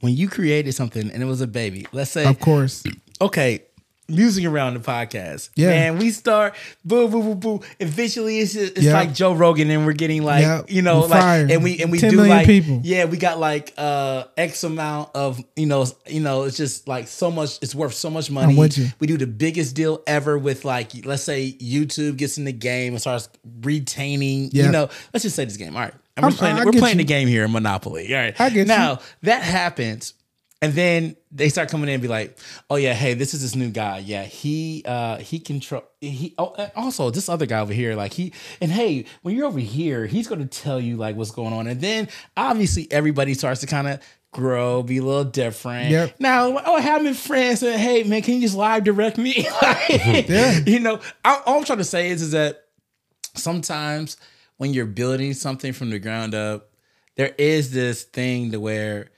when you created something and it was a baby, let's say, Of course, okay, musing around the podcast. Yeah. Man, we start boo boo boo boo. Eventually it's just, it's Yeah. like Joe Rogan and we're getting like, Yeah. you know, We're like fired. and we and we 10 do like people. yeah, we got like uh X amount of, you know, you know, it's just like so much it's worth so much money. you. We do the biggest deal ever with like let's say YouTube gets in the game and starts retaining, Yeah. you know, let's just say this game. All right. And I'm- we're playing, I we're playing you. the game here in Monopoly. All right. I get you. now that happens. And then they start coming in and be like, "Oh yeah, hey, this is this new guy. Yeah, he uh he control he oh and also this other guy over here like he and hey, when you're over here, he's going to tell you like what's going on. And then obviously everybody starts to kind of grow, be a little different. Yep. Now, oh, having friends and hey, man, can you just live direct me? Like, Yeah. You know, I, all I'm trying to say is is that sometimes when you're building something from the ground up, there is this thing to where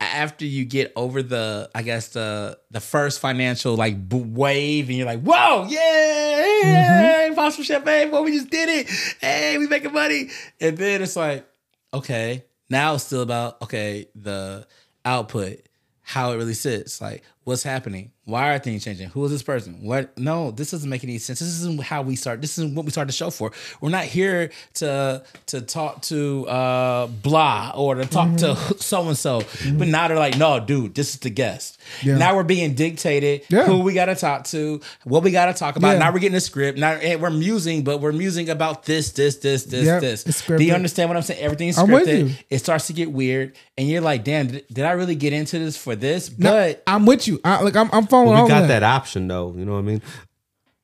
after you get over the, I guess the the first financial like wave, and you're like, whoa, yeah, hey, mm-hmm. Foster Chef, hey, well, we just did it, hey, we making money, and then it's like, okay, now it's still about okay the output, how it really sits, like what's happening, why are things changing, who is this person, what? No, this doesn't make any sense. This isn't how we start. This isn't what we start the show for. We're not here to to talk to uh blah or to talk to so and so, but now they're like, no, dude, this is the guest. Yeah. Now we're being dictated Yeah. who we got to talk to, what we got to talk about. Yeah. Now we're getting a script. Now we're musing, but we're musing about this, this, this, this, Yep, this. Do you understand what I'm saying? Everything's scripted. It starts to get weird, and you're like, damn, did, did I really get into this for this? No, But I'm with you. I, like I'm, I'm following we all got of that option though. You know what I mean?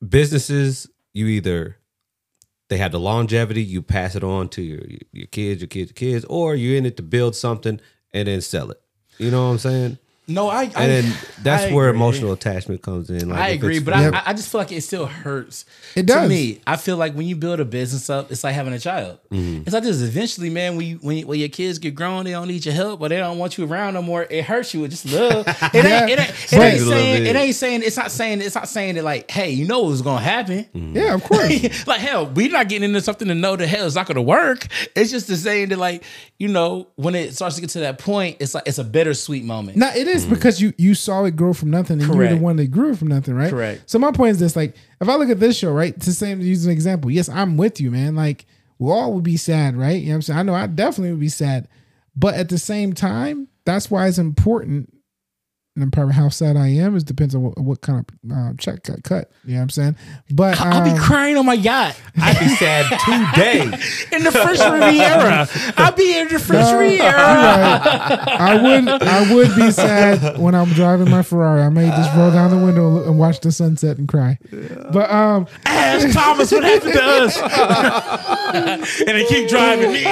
Businesses, you either they have the longevity, you pass it on to your your kids, your kids, your kids, or you're in it to build something and then sell it. You know what I'm saying? No, I, I And then that's I where agree. emotional attachment comes in. Like I agree, but Yep. I, I just feel like it still hurts. It does. To me, I feel like when you build a business up, it's like having a child. Mm-hmm. It's like this. Eventually, man, when you, when, when your kids get grown, they don't need your help, but they don't want you around no more. It hurts you. It just love. It ain't. It ain't, it ain't Squeeze a saying. It ain't saying. It's not saying. It's not saying that like, hey, you know what's gonna happen. Mm-hmm. yeah, of course. like hell, we're not getting into something to know that hell is not going to work. It's just the saying that like you know when it starts to get to that point, it's like it's a bittersweet moment. Now it is Mm-hmm. because you you saw it grow from nothing, and you're the one that grew it from nothing, right? Correct. So my point is this: like, if I look at this show, right, to say to use an example, yes, I'm with you, man. Like, we all would be sad, right? You know what I'm saying? I know I definitely would be sad, but at the same time, that's why it's important. And probably how sad I am is depends on what, what kind of uh, check got cut. You know what I'm saying? But I'll be um, crying on my yacht I'd be sad today. in the French Riviera. I'll be in the French No, Riviera. right. I would I would be sad when I'm driving my Ferrari. I may just roll down the window and watch the sunset and cry. But um, Ask Thomas what happened to us. and they keep driving. Me.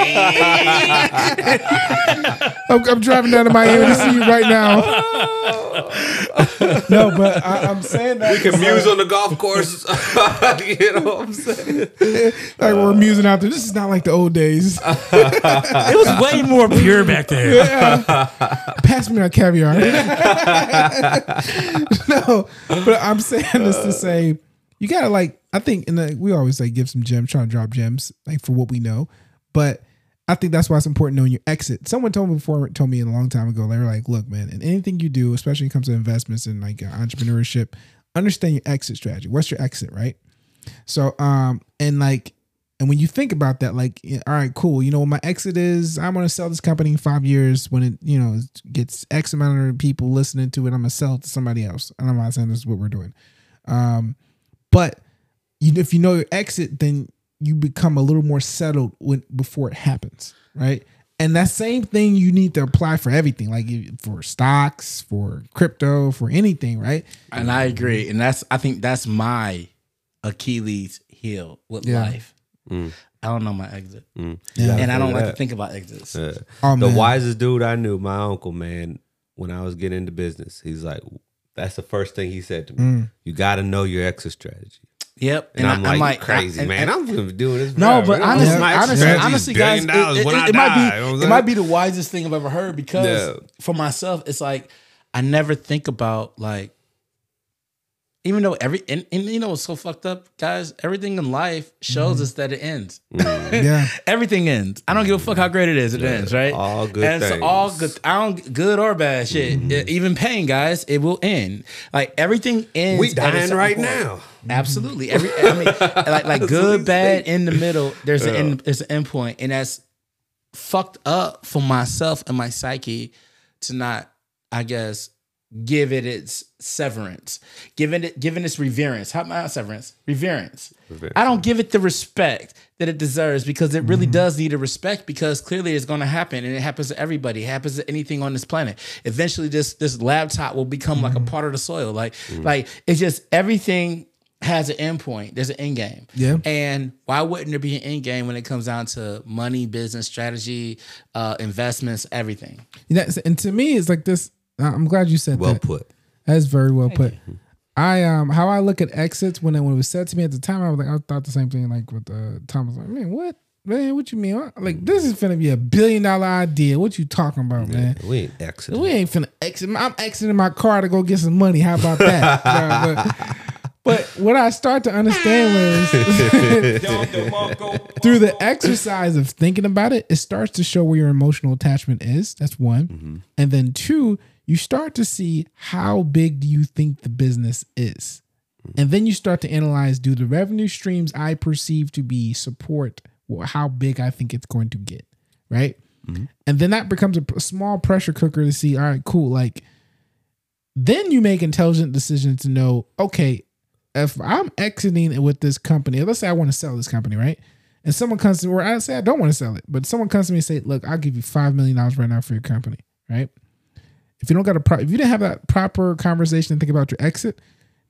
I'm, I'm driving down to Miami to see you right now. no, but I, I'm saying that We can muse on the golf course. you know what I'm saying? like we're musing out there. This is not like the old days. It was way more pure back there. Pass me that caviar. no, but I'm saying this to say you gotta like. I think, and we always like give some gems, trying to drop gems, like for what we know. But I think that's why it's important knowing your exit. Someone told me before, told me a long time ago. They were like, "Look, man, in anything you do, especially when it comes to investments and like entrepreneurship, understand your exit strategy. What's your exit, right? So, um, and like, and when you think about that, like, all right, cool. You know what my exit is? I'm gonna sell this company in five years when it, you know, gets X amount of people listening to it. I'm gonna sell it to somebody else. And I'm not saying this is what we're doing. Um, but you, if you know your exit, then you become a little more settled when before it happens, right? And that same thing you need to apply for everything, like for stocks, for crypto, for anything, right? And I agree. And that's I think that's my Achilles heel with Yeah. life. I don't know my exit. You Yeah. And I don't figure like to think about exits. Yeah. Oh, the man. wisest dude I knew, my uncle, man, when I was getting into business, he's like, that's the first thing he said to me. Mm. You got to know your exit strategy. Yep. And, I'm, I- like, crazy, and- man. and- I'm doing this. No, forever. but honestly, honestly, honestly, guys, dollars it, it- it might be you know what I'm it might be the wisest thing I've ever heard because Yeah. for myself, it's like I never think about like even though every and, and you know what's so fucked up, guys. Everything in life shows us that it ends. Yeah. Everything ends. I don't give a fuck how great it is. It ends, right? all good And so all good. I don't good or bad shit. Mm-hmm. Even pain, guys, it will end. Like everything ends. We dying right point. now. Absolutely. Every I mean, like like good, bad, in the middle. There's an end, there's an end point, and that's fucked up for myself and my psyche to not, I guess, give it its severance, giving it giving its reverence. How not severance? Reverence. I don't give it the respect that it deserves because it really mm-hmm. does need a respect because clearly it's going to happen and it happens to everybody. It happens to anything on this planet. Eventually, this this laptop will become like a mm-hmm. part of the soil. Like mm. like it's just everything has an end point. There's an end game. Yeah. And why wouldn't there be an end game when it comes down to money, business, strategy, uh, investments, everything? That's, and to me, it's like this. I'm glad you said that. Well that. put. That's very well put. I um how I look at exits when it, when it was said to me at the time, I was like I thought the same thing like with uh, Thomas. Like man, what man? What you mean? What? Like this is finna be a billion dollar idea. What you talking about, man? We ain't exiting. We ain't finna exit. I'm exiting my car to go get some money. How about that? But, but what I start to understand was through the exercise of thinking about it, it starts to show where your emotional attachment is. That's one. And then two, you start to see how big do you think the business is. Mm-hmm. And then you start to analyze do the revenue streams I perceive to be support how big I think it's going to get, right? Mm-hmm. And then that becomes a small pressure cooker to see, all right, cool. Like, then you make intelligent decisions to know, okay, if I'm exiting with this company, let's say I want to sell this company, right? And someone comes to me, or I say I don't want to sell it, but someone comes to me and say, look, I'll give you five million dollars right now for your company, right? If you don't got a pro- if you didn't have that proper conversation and think about your exit,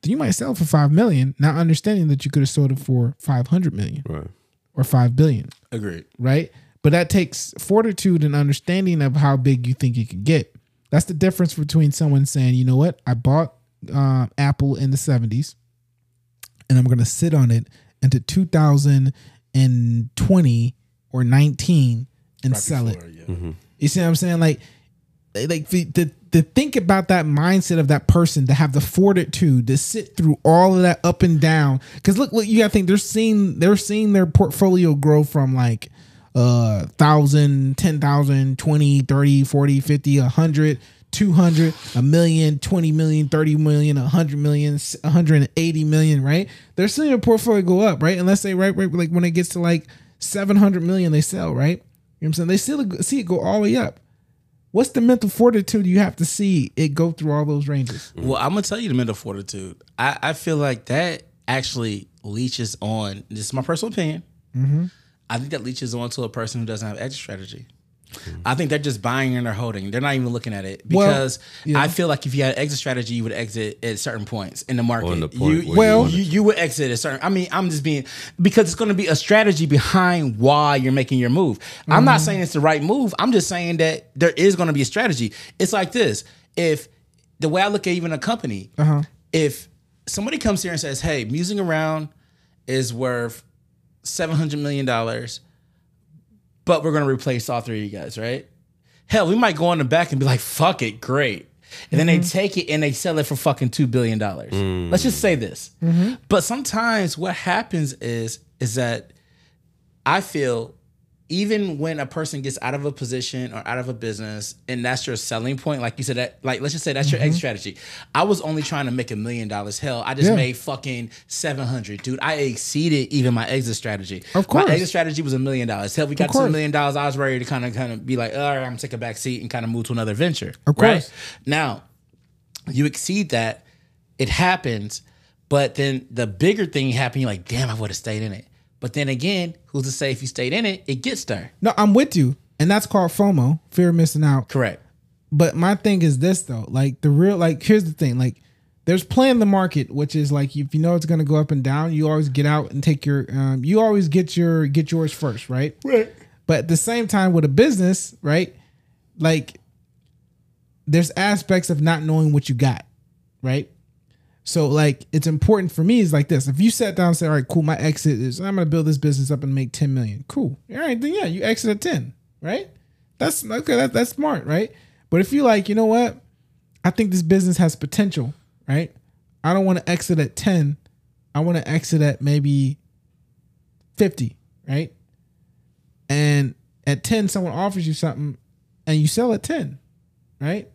then you might sell it for five million, not understanding that you could have sold it for five hundred million Right. or five billion Agreed. right? But that takes fortitude and understanding of how big you think you can get. That's the difference between someone saying, you know what, I bought uh, Apple in the 70s and I'm going to sit on it into 2020 or 19 and sell it. You see what I'm saying? Like, like the, the, to think about that mindset of that person to have the fortitude to sit through all of that up and down. Because look, look, you gotta think they're seeing they're seeing their portfolio grow from like uh thousand, ten thousand, twenty, thirty, forty, fifty, a hundred, two hundred, a million, twenty million, thirty million, a hundred million, a hundred and eighty million, right? They're seeing their portfolio go up, right? Unless they right, right, like when it gets to like seven hundred million, they sell, right? You know what I'm saying? They still see it go all the way up. What's the mental fortitude you have to see it go through all those ranges? Well, I'm gonna tell you the mental fortitude. I, I feel like that actually leeches on. This is my personal opinion. Mm-hmm. I think that leeches on to a person who doesn't have exit strategy. I think they're just buying and they're holding. They're not even looking at it Well, because yeah. I feel like if you had exit strategy, you would exit at certain points in the market. On the point you, where well, want you, you would exit at certain. I mean, I'm just being because it's going to be a strategy behind why you're making your move. I'm not saying it's the right move. I'm just saying that there is going to be a strategy. It's like this: if the way I look at even a company, Uh-huh. if somebody comes here and says, "Hey, musing around is worth seven hundred million dollars," but we're gonna replace all three of you guys, right? Hell, we might go on the back and be like, "Fuck it, great," and then they mm-hmm. take it and they sell it for fucking two billion dollars. Mm. Let's just say this. Mm-hmm. But sometimes what happens is is that I feel even when a person gets out of a position or out of a business and that's your selling point, like you said, that like let's just say that's your mm-hmm. exit strategy. I was only trying to make a million dollars. Hell, I just Yeah. made fucking seven hundred, dude. I exceeded even my exit strategy. Of course. my exit strategy was a million dollars. Hell, we got to a million dollars. I was ready to kind of kind of be like, all right, I'm gonna take a back seat and kind of move to another venture. Of right? course. Now, you exceed that, it happens, but then the bigger thing happened. You're like, damn, I would have stayed in it. But then again, who's to say if you stayed in it, it gets there? No, I'm with you, and that's called FOMO, fear of missing out. Correct. But my thing is this though, like the real, like here's the thing, like there's playing the market, which is like if you know it's gonna go up and down, you always get out and take your, um, you always get your get yours first, right? Right. But at the same time, with a business, right? Like, there's aspects of not knowing what you got, right? So, like, it's important for me is like this. If you sat down and said, all right, cool, my exit is I'm gonna build this business up and make 10 million. Cool. All right, then yeah, you exit at 10, right? That's okay, that, that's smart, right? But if you like, you know what? I think this business has potential, right? I don't want to exit at 10. I want to exit at maybe 50, right? and at 10 someone offers you something and you sell at 10 right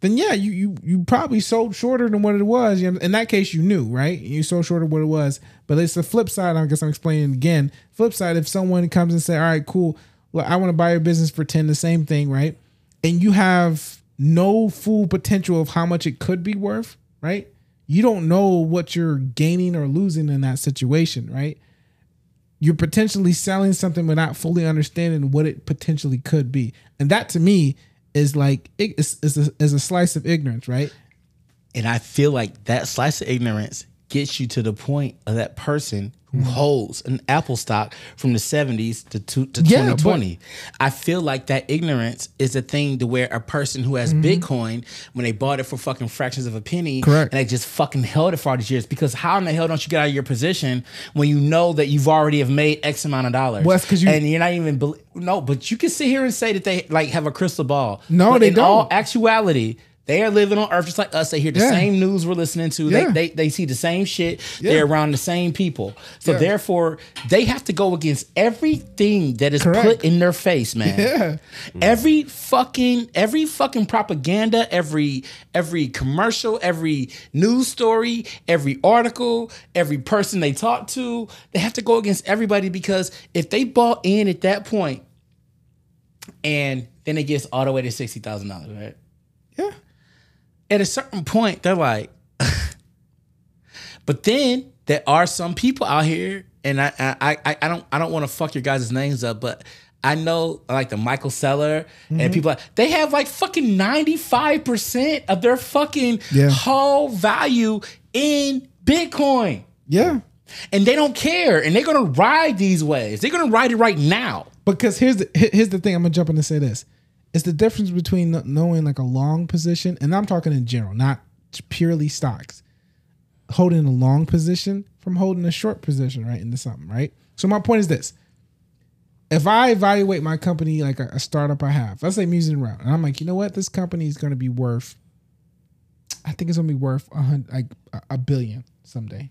then yeah you you you probably sold shorter than what it was. In that case you knew right? You sold shorter what it was. But it's the flip side i guess i'm explaining again. Flip side if someone comes and say all right cool. Well i want to buy your business for 10 the same thing right? And you have no full potential of how much it could be worth right? You don't know what you're gaining or losing in that situation right? You're potentially selling something without fully understanding what it potentially could be. And that to me is like is, is, a, is a slice of ignorance, right? And I feel like that slice of ignorance gets you to the point of that person who Mm-hmm. holds an Apple stock from the 70s to, to, to Yeah, but- 2020. I feel like that ignorance is a thing to where a person who has Bitcoin, when they bought it for fucking fractions of a penny, Mm-hmm. Correct. and they just fucking held it for all these years. Because how in the hell don't you get out of your position when you know that you've already have made X amount of dollars? Well, that's 'cause you- and you're not even bel no, but you can sit here and say that they like have a crystal ball. No, But they in all don't. actuality, they are living on Earth just like us. They hear the Yeah. same news we're listening to. Yeah. They, they they see the same shit. Yeah. They're around the same people. So therefore, they have to go against everything that is Correct. put in their face, man. Yeah. Every fucking every fucking propaganda, every every commercial, every news story, every article, every person they talk to, they have to go against everybody because if they bought in at that point and then it gets all the way to sixty thousand dollars, right? At a certain point, they're like, but then there are some people out here, and I I I, I don't I don't want to fuck your guys' names up, but I know like the Michael Saylor Mm-hmm. and people they have like fucking ninety five percent of their fucking Yeah. whole value in Bitcoin. Yeah. And they don't care, and they're gonna ride these waves. They're gonna ride it right now. Because here's the here's the thing. I'm gonna jump in and say this. It's the difference between knowing like a long position, and I'm talking in general, not purely stocks. Holding a long position from holding a short position, right, into something, right? So my point is this: if I evaluate my company like a, a startup I have, let's say Musing Around, and I'm like, you know what, this company is going to be worth, I think it's going to be worth a hundred, like a, a billion someday,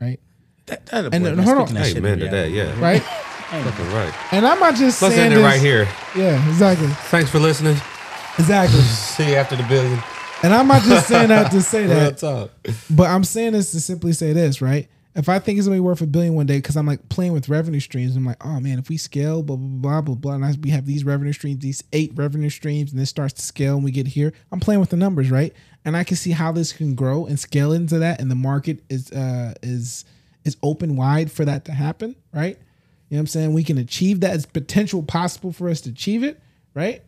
right? That, that And boy, then- hold on. speaking that Hey, shit man, in to that, yeah. Right? Fucking right. And I'm not just Let's saying end it this, right here. Yeah, exactly, Thanks for listening. exactly. See you after the billion. And I'm not just saying that to say Real that, talk. but I'm saying this to simply say this, right? If I think it's gonna be worth a billion one day, because I'm like playing with revenue streams, I'm like, oh man, if we scale, blah blah blah blah blah, and I, we have these revenue streams, these eight revenue streams, and this starts to scale, and we get here, I'm playing with the numbers, right? And I can see how this can grow and scale into that, and the market is uh is is open wide for that to happen, right? You know what I'm saying? We can achieve that. It's potential possible for us to achieve it, right?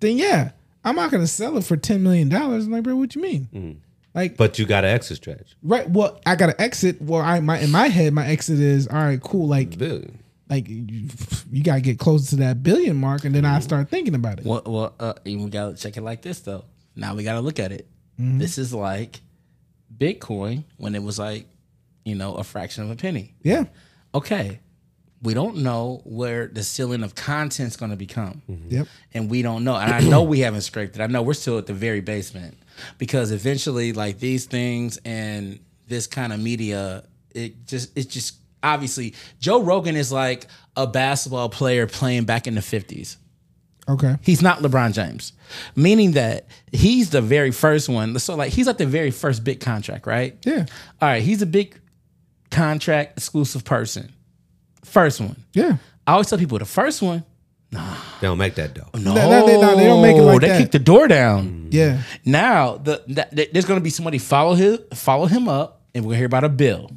Then yeah, I'm not gonna sell it for ten million dollars. I'm like, bro, what you mean? Mm. Like, But you got an exit strategy. right? Well, I gotta exit. Well, I my in my head, my exit is all right, cool. Like, Billion. like you, you gotta get closer to that billion mark, and then I mm-hmm. start thinking about it. Well, well, uh, and we gotta check it like this though. Now we gotta look at it. Mm-hmm. This is like Bitcoin when it was like, you know, a fraction of a penny. Yeah. Okay. We don't know where the ceiling of content's going to become. Mm-hmm. Yep. And we don't know. And I know we haven't scraped it. I know we're still at the very basement because eventually, like these things and this kind of media, it just, it just obviously, Joe Rogan is like a basketball player playing back in the 50s. Okay. He's not LeBron James, meaning that he's the very first one. So, like, he's like the very first big contract, right? Yeah. All right, he's a big contract exclusive person. First one. Yeah. I always tell people the first one. No. They don't make that dough. No, no, they- no, they don't make it oh, like they that. kick the door down. Mm. Yeah. Now the, that that- there's going to be somebody follow him follow him up, and we're gonna hear about a bill.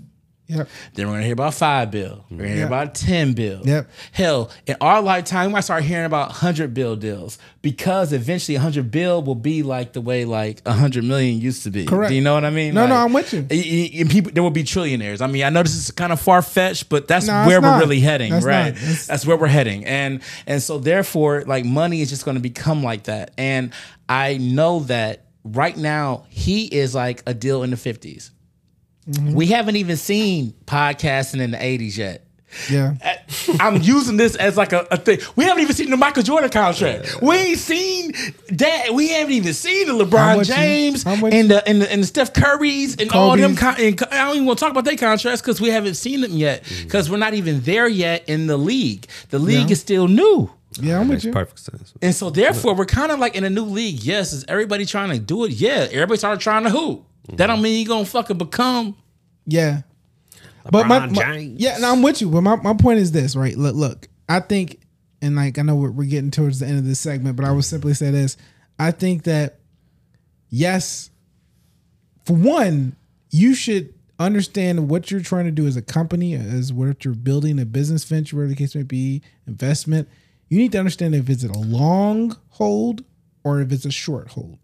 Yep. Then we're gonna hear about five bill. We're gonna hear Yep. about ten bill. Yep. Hell, in our lifetime, we might start hearing about hundred bill deals because eventually hundred bill will be like the way like hundred million used to be. Correct. Do you know what I mean? No, no, I'm with you. And people, there will be trillionaires. I mean, I know this is kind of far fetched, but that's No, where we're not. really heading, That's right? That's where we're heading, and and so therefore, like money is just going to become like that. And I know that right now he is like a deal in the 50s. Mm-hmm. We haven't even seen podcasting in the 80s yet. Yeah. I'm using this as like a, a thing. We haven't even seen the Michael Jordan contract. We ain't seen that. We haven't even seen the LeBron with you. James I'm with and the, and the and the Steph Currys and all them. Con- and I don't even want to talk about their contracts because we haven't seen them yet because we're not even there yet in the league. The league Yeah. is still new. Yeah, I'm with Makes you. perfect sense. And so therefore we're kind of like in a new league. Yes, is everybody trying to do it? Yeah, everybody started trying to hoop. That don't mean you gonna fucking become Yeah. But my, LeBron my- James. yeah, and I'm with you. But my, my point is this, right? Look, look, I think, and like I know we're, we're getting towards the end of this segment, but I would simply say this: I think that yes, for one, you should understand what you're trying to do as a company, as what you're building, a business venture, whatever the case may be, investment. You need to understand if it's a long hold or if it's a short hold.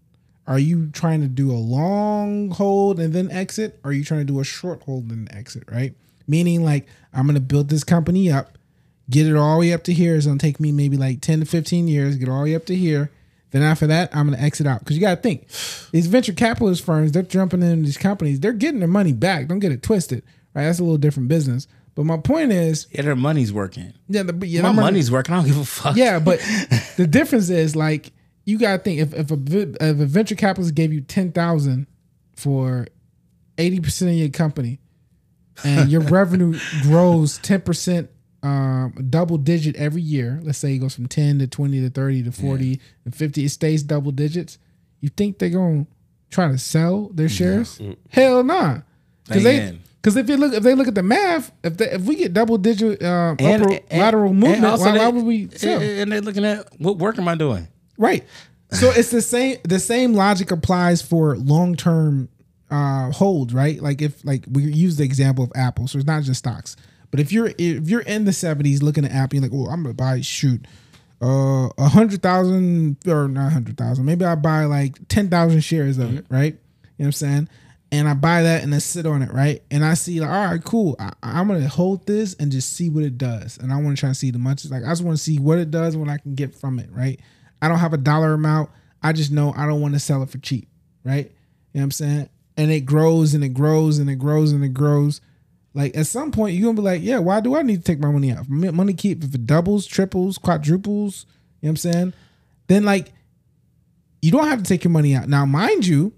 Are you trying to do a long hold and then exit? Or are you trying to do a short hold and exit, right? Meaning, like, I'm going to build this company up, get it all the way up to here. It's going to take me maybe like 10 to 15 years, get all the way up to here. Then after that, I'm going to exit out. Because you got to think, these venture capitalist firms, they're jumping in these companies, they're getting their money back. Don't get it twisted, right? That's a little different business. But my point is, yeah, their money's working. yeah, the, yeah My money's working. I don't give a fuck. yeah, but the difference is like you gotta think if if a, if a venture capitalist gave you ten thousand for eighty percent of your company, and your revenue grows ten percent, um, double digit every year. Let's say it goes from ten to twenty to thirty to forty and fifty. It stays double digits. You think they're gonna try to sell their shares? Hell nah. Because they. Because if you look, if they look at the math, if they, if we get double digit um, upper lateral movement, why, they- why would we sell? And and they're looking at what work am I doing? Right. So it's the same the same logic applies for long term uh hold, right? Like if like we use the example of Apple, so it's not just stocks. But if you're if you're in the seventies looking at Apple, you're like, oh, I'm gonna buy shoot uh a hundred thousand or not a hundred thousand, maybe I buy like ten thousand shares of it, right? You know what I'm saying? And I buy that and I sit on it, right? And I see like, all right, cool. I, I'm gonna hold this and just see what it does. And I want to try to see the much like I just want to see what it does and what I can get from it, right? I don't have a dollar amount. I just know I don't want to sell it for cheap, right? You know what I'm saying? And it grows and it grows and it grows and it grows. Like at some point, you're gonna be like, yeah, why do I need to take my money out? Money keep if it doubles, triples, quadruples, you know what I'm saying? Then like you don't have to take your money out. Now, mind you,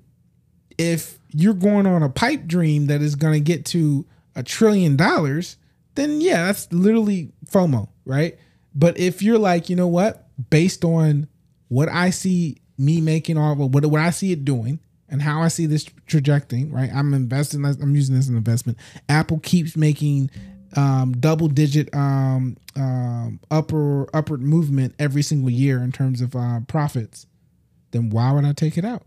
if you're going on a pipe dream that is gonna get to a trillion dollars, then yeah, that's literally FOMO, right? But if you're like, you know what, based on what I see me making all what what I see it doing and how I see this trajectory, right? I'm investing. I'm using this as an investment. Apple keeps making um, double digit um, um, upper upward movement every single year in terms of uh, profits. Then why would I take it out?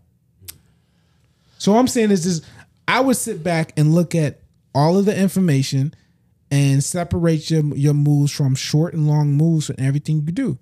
So I'm saying is this: I would sit back and look at all of the information and separate your your moves from short and long moves and everything you do.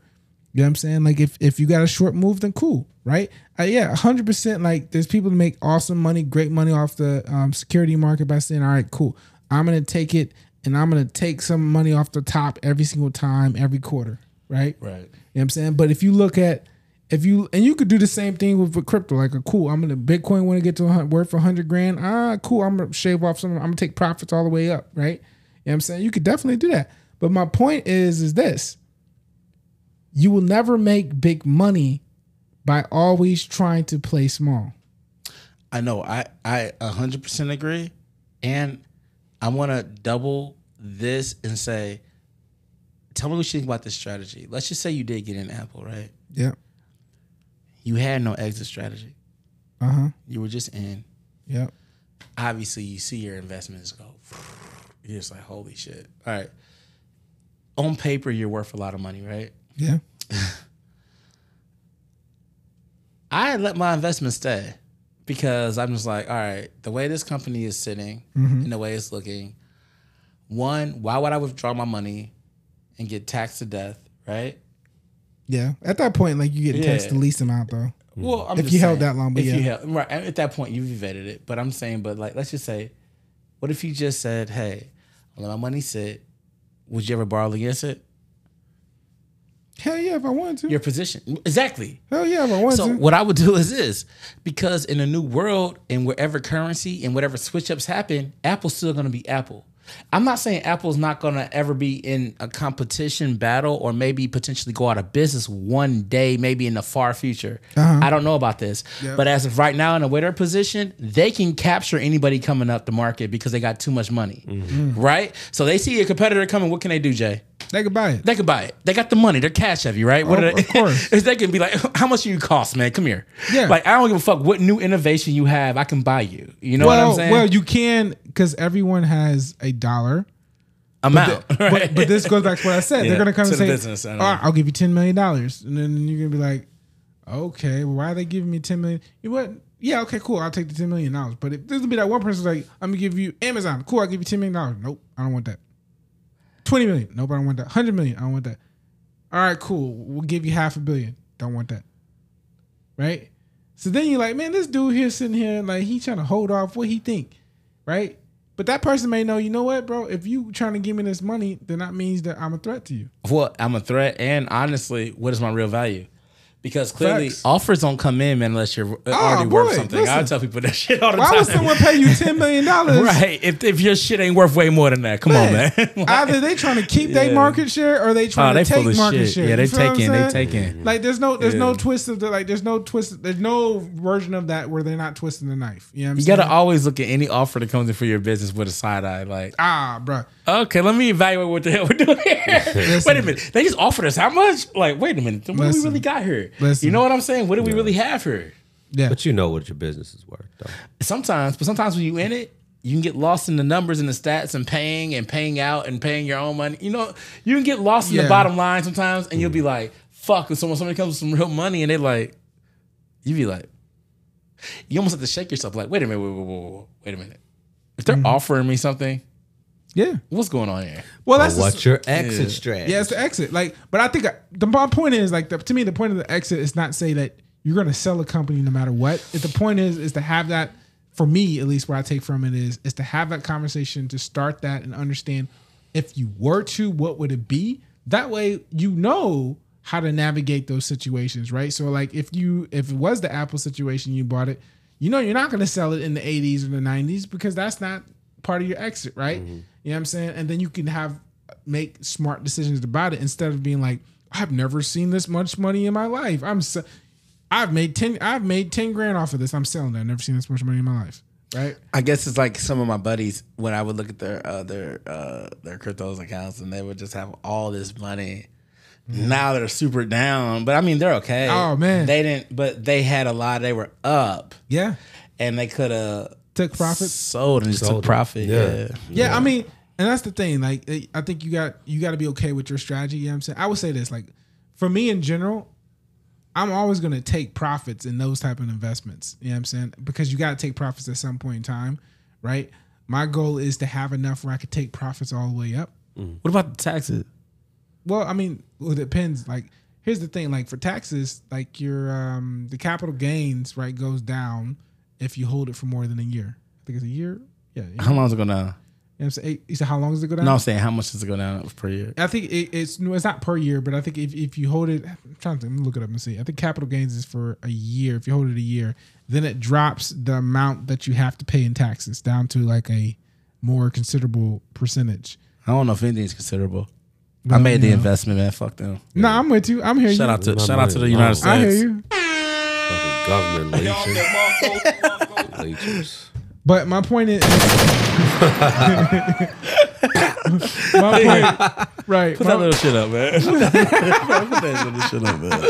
You know what I'm saying? Like if if you got a short move, then cool, right? Uh, yeah, hundred percent. Like there's people that make awesome money, great money off the um, security market by saying, all right, cool, I'm gonna take it and I'm gonna take some money off the top every single time, every quarter, right? Right. You know what I'm saying? But if you look at if you and you could do the same thing with, with crypto. Like, a cool, I'm gonna Bitcoin when it get to a, worth a hundred grand. Ah, cool. I'm gonna shave off some. I'm gonna take profits all the way up. Right. You know what I'm saying? You could definitely do that. But my point is, is this: you will never make big money by always trying to play small. I know. I I hundred percent agree, and I want to double this and say, tell me what you think about this strategy. Let's just say you did get an Apple, right? Yeah. You had no exit strategy. Uh huh. You were just in. Yeah. Obviously, you see your investments go. You're just like, holy shit. All right. On paper, you're worth a lot of money, right? Yeah. I let my investment stay because I'm just like, all right, the way this company is sitting mm-hmm. and the way it's looking, one, why would I withdraw my money and get taxed to death, right? Yeah. At that point, like you get taxed Yeah. the least amount though. Well, I'm If you held that long, but if you yeah. held, right at that point, you've evaded it. But I'm saying, but like, let's just say, what if you just said, hey, I let my money sit. Would you ever borrow against it? Hell yeah, if I wanted to. Your position, exactly. Hell yeah, if I wanted So to. So what I would do is this, because in a new world and wherever currency and whatever switch ups happen, Apple's still going to be Apple. I'm not saying Apple's not going to ever be in a competition battle or maybe potentially go out of business one day, maybe in the far future. Uh-huh. I don't know about this, Yeah. but as of right now, in the way they're positioned, they can capture anybody coming up the market because they got too much money, mm-hmm. right? So they see a competitor coming. What can they do, Jay? They could buy it. They could buy it. They got the money. They're cash heavy, right? What Oh, are they, of course. they can be like, how much do you cost, man? Come here. Yeah. Like I don't give a fuck what new innovation you have. I can buy you. You know well, what I'm saying? well, you can because everyone has a dollar. amount. But, right? but this goes back to what I said. Yeah, They're gonna come and say, business, "All right, ah, I'll give you ten million dollars," and then you're gonna be like, "Okay, well, why are they giving me ten million? You know what? Yeah, okay, cool. I'll take the ten million dollars. But if there's gonna be that one person like, I'm gonna give you Amazon. Cool, I'll give you ten million dollars. Nope, I don't want that. Twenty million. Nope, I don't want that. Hundred million. I don't want that. All right, cool. We'll give you half a billion. Don't want that. Right. So then you're like, man, this dude here sitting here like he trying to hold off what he think, right? But that person may know, you know what, bro? If you trying to give me this money, then that means that I'm a threat to you. well, I'm a threat, and honestly, what is my real value? Because clearly, Facts. offers don't come in man, unless you're already boy, worth something. I tell people that shit all the time. Why time. would someone pay you ten million dollars? right? If, if your shit ain't worth way more than that, come on, man. Either they trying to keep their Yeah. market share or they trying Oh, they to take of market shit. share. Yeah, they You feel what I'm taking, they saying? taking. Like there's no there's no twist of the like there's no twist there's no version of that where they're not twisting the knife. You know what I'm You saying? gotta always look at any offer that comes in for your business with a side eye. Like, ah, bro. Okay, let me evaluate what the hell we're doing here. wait a minute, they just offered us how much? Like, wait a minute, what do we really got here? Listen. You know what I'm saying? What do we really have here? Yeah. But you know what your business is worth, though. Sometimes, but sometimes when you're in it, you can get lost in the numbers and the stats and paying and paying out and paying your own money. You know, you can get lost in Yeah. the bottom line sometimes, and you'll be mm. like, "Fuck!" And someone somebody comes with some real money, and they like, you be like, you almost have to shake yourself, like, "Wait a minute, wait, wait, wait, wait, wait a minute." If they're mm. offering me something, Yeah. what's going on here? Well, that's what's your exit Yeah. strategy? Yeah, it's the exit. Like, but I think I- the my point is like the, to me the point of the exit is not say that you're going to sell a company no matter what. If the point is is to have that for me at least what I take from it is is to have that conversation to start that and understand if you were to what would it be. That way you know how to navigate those situations, right? So like if you if it was the Apple situation you bought it, you know you're not going to sell it in the 80s or the 90s because that's not part of your exit, right? Mm-hmm. You know what I'm saying? And then you can have make smart decisions about it instead of being like, I've never seen this much money in my life. I'm so, I've made ten I've made ten grand off of this. I'm selling that. I've never seen this much money in my life. Right? I guess it's like some of my buddies when I would look at their uh, their uh, their cryptos accounts and they would just have all this money. Now they're super down, but I mean they're okay. Oh, man. they didn't, but they had a lot. They were up, Yeah. and they could have Took profits. sold and just Sold took profit. Yeah. Yeah. Yeah, I mean, and that's the thing. Like, eh, I think you got you got to be okay with your strategy. You know what I'm saying? I would say this, like, for me in general, I'm always going to take profits in those type of investments. You know what I'm saying? Because you got to take profits at some point in time, right? My goal is to have enough where I could take profits all the way up. What about the taxes? Well, I mean, well, it depends. Like, here's the thing: like for taxes, like your um the capital gains right goes down if you hold it for more than a year. I think it's a year. Yeah, How long is it gonna? You know I'm saying? You said how long does it go down? No, I'm saying how much does it go down per year? I think it, it's no, it's not per year, but I think if, if you hold it, I'm trying to think, let me look it up and see. I think capital gains is for a year. If you hold it a year, then it drops the amount that you have to pay in taxes down to like a more considerable percentage. I don't know if anything's considerable. I made the investment, man. Fuck them. No, I'm with you. I'm here. Shout you. out to shout out to the United. States. I hear you. Fucking government leeching. Leechers. But my point is, my point, right? Put my- that little shit up, man. Put that little shit up, man.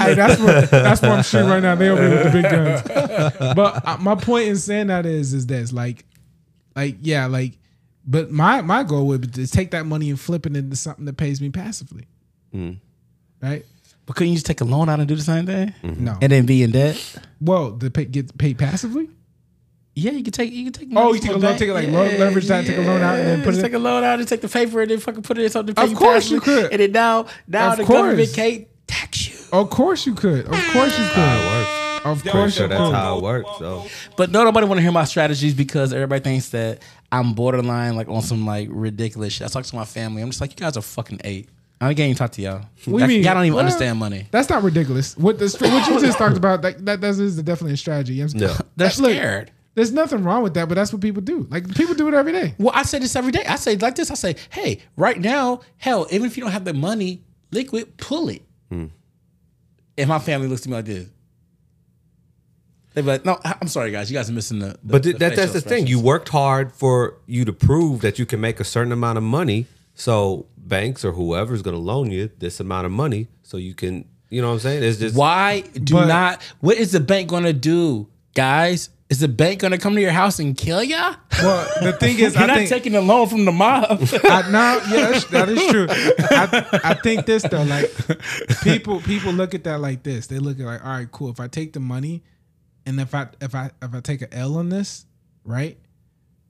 hey, that's what that's what I'm shooting right now. They over here with the big guns. But uh, my point in saying that is is this like, like yeah, like, but my my goal would be to take that money and flip it into something that pays me passively, right? But couldn't you just take a loan out and do the same thing? No, And then be in debt? well, to pay, get paid passively. Yeah, you can take you can take. Oh, money you take a loan, take it like loan- leverage that, take a loan out, and then put just it- take a loan out and take the paper and then fucking put it in something. to Of pay course you could. And then now now Of the course. government can't tax you. Of course you could. Of course you How could. it works. Of Pretty course sure you that's could. how it works. So But no, nobody want to hear my strategies because everybody thinks that I'm borderline like on some like ridiculous shit. I talk to my family. I'm just like, you guys are fucking eight. I can't even talk to y'all. What do you mean? Y'all don't even Well, understand money. That's not ridiculous. What the what you just talked about that that, that is definitely a strategy. You know what I'm? No. They're Look, scared. There's nothing wrong with that, but that's what people do. Like people do it every day. Well, I say this every day. I say like this. I say, hey, right now, hell, even if you don't have the money, liquid, pull it. Hmm. And my family looks at me like this. They be like, no, I- I'm sorry, guys. You guys are missing the. the But the th- that, that's the thing. You worked hard for you to prove that you can make a certain amount of money. So banks or whoever's going to loan you this amount of money, so you can, you know what I'm saying? It's just Why do But- not? What is the bank going to do, guys? Is the bank going to come to your house and kill ya? Well, the thing is, You're I not think taking a loan from the mob. I, no, yeah, that's, true. I, I think this though, like people people look at that like this. They look at like, all right, cool. If I take the money, and if I if I if I take a L on this, right?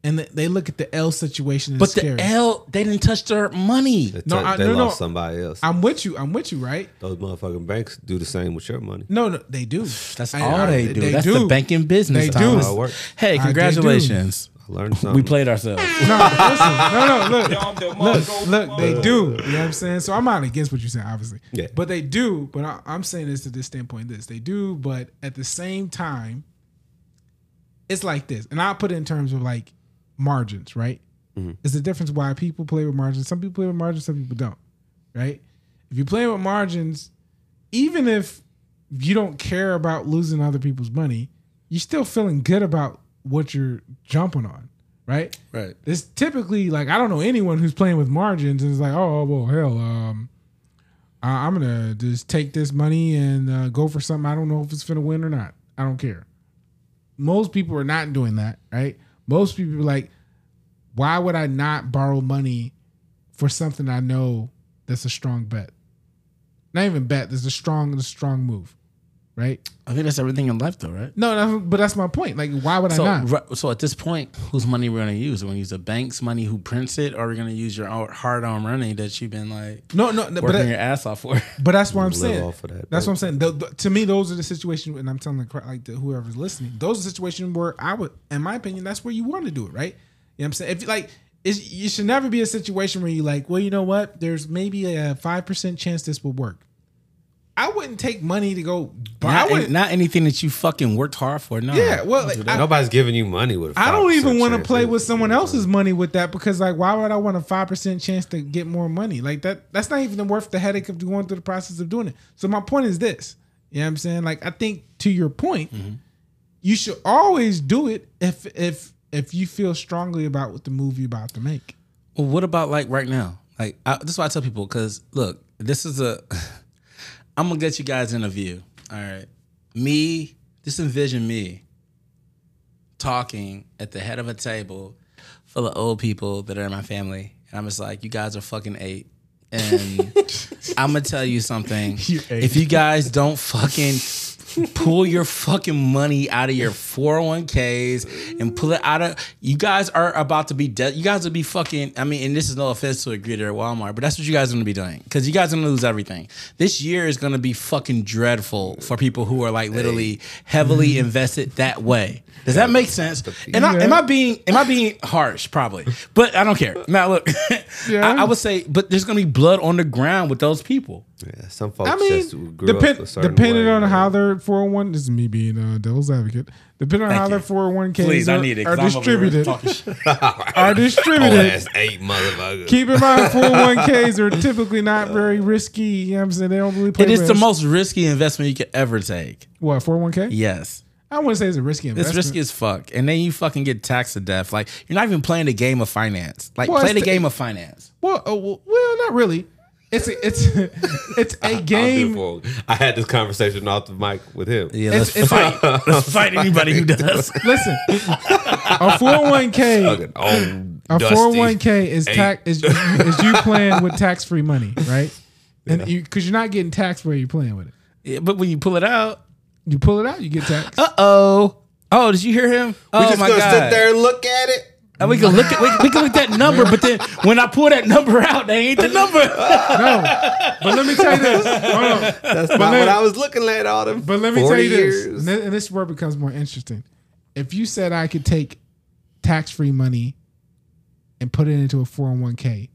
And th- they look at the L situation as but scary. the L, they didn't touch their money. they, No, took- I- they no, no. lost somebody else. I'm with you. I'm with you, right? Those motherfucking banks do the same with your money. No, no, they do. That's I- all I- they do. That's the banking business. They do. Thomas. How. Hey, congratulations. I learned something. We played ourselves. No, listen, no, no, look, look, look, they do. You know what I'm saying? So I'm not against what you're saying, obviously. Yeah. But they do. But I, I'm saying this to this standpoint. This they do, but at the same time, it's like this, and I'll put it in terms of like margins, right? It's the difference why people play with margins. Some people play with margins, some people don't, right? If you play with margins, even if you don't care about losing other people's money, you're still feeling good about what you're jumping on, right? Right. It's typically like I don't know anyone who's playing with margins and is like, oh well, hell, um, I- I'm gonna just take this money and uh, go for something. I don't know if it's gonna win or not. I don't care. Most people are not doing that, right? Most people like, why would I not borrow money for something I know that's a strong bet? Not even bet. There's a strong, a strong move, right? I think that's everything in life, though, right? No, no, but that's my point. Like, why would So, I not? ri- so at this point, whose money we're going to use? We're we going to use the bank's money who prints it, or are we going to use your hard-earned money that you've been like No, no, no, but working that- your ass off for? But that's what I'm saying. off of that, that's baby. what I'm saying. The- the- to me, those are the situations, and I'm telling the crowd, like the, whoever's listening, those are situations where I would, in my opinion, that's where you want to do it, right? You know what I'm saying? If you like, it's, you should never be a situation where you like, well, you know what? There's maybe a five percent chance this will work. I wouldn't take money to go. But I Not, wouldn't. not anything that you fucking worked hard for. No. yeah, well, Don't like. I, Nobody's giving you money with. I I don't even want to play with someone mm-hmm. else's money with that because, like, why would I want a five percent chance to get more money? Like that, that's not even worth the headache of going through the process of doing it. So my point is this: you know what I'm saying? Like, I think to your point, mm-hmm. you should always do it if if if you feel strongly about what the move you're about to make. Well, what about like right now? Like I, this is why I tell people because look, this is a. I'm gonna get you guys in a view. All right, me. Just envision me talking at the head of a table full of old people that are in my family, and I'm just like, you guys are fucking eight. And I'm gonna tell you something. If you guys don't fucking pull your fucking money out of your 401ks and pull it out of you guys are about to be dead you guys will be fucking i mean and this is no offense to a greeter at walmart but that's what you guys are to be doing because you guys are to lose everything. This year is to be fucking dreadful for people who are like literally heavily mm-hmm. invested that way. Does that make sense? And I, am i being am i being harsh? Probably. But i don't care. Now look Yeah. I, I would say but there's to be blood on the ground with those people Yeah, some folks I just mean, grew up depend, a certain depending way, on man. how their 401 this is me being a devil's advocate. Depending on how you. their 401ks please are, i need it are 'cause I'm over here distributed. Are Oh, distributed. that's eight motherfuckers. Keep in mind, 401ks are typically not very risky. You know what I'm saying? They don't really play It is the most risky investment you could ever take. What, 401k? Yes. I wouldn't say it's a risky It's risky as fuck. And then you fucking get taxed to death. Like, you're not even playing the game of finance. Like, Well, play the the- game of finance. Well, uh, well, well, not really. It's a, it's it's a I'll do game. it. I had this conversation off the mic with him. Yeah, let's it's- fight. let's fight anybody who does. Listen, a 401k, Fucking old a Dusty. 401k is tax is, is you playing with tax free money, right? And you because you're not getting taxed where you're playing with it. Yeah, but when you pull it out, You pull it out, you get taxed. uh oh. Oh, did you hear him? We oh just my gonna god. sit there and look at it. And we can look at we, we can look at that number, but then when I pull that number out, they ain't the number. No, but let me tell you this. Hold on. That's not let- what I was looking at all them. But let me 40 tell you this, years. and this, and this is where it becomes more interesting. If you said I could take tax free money and put it into a 401k,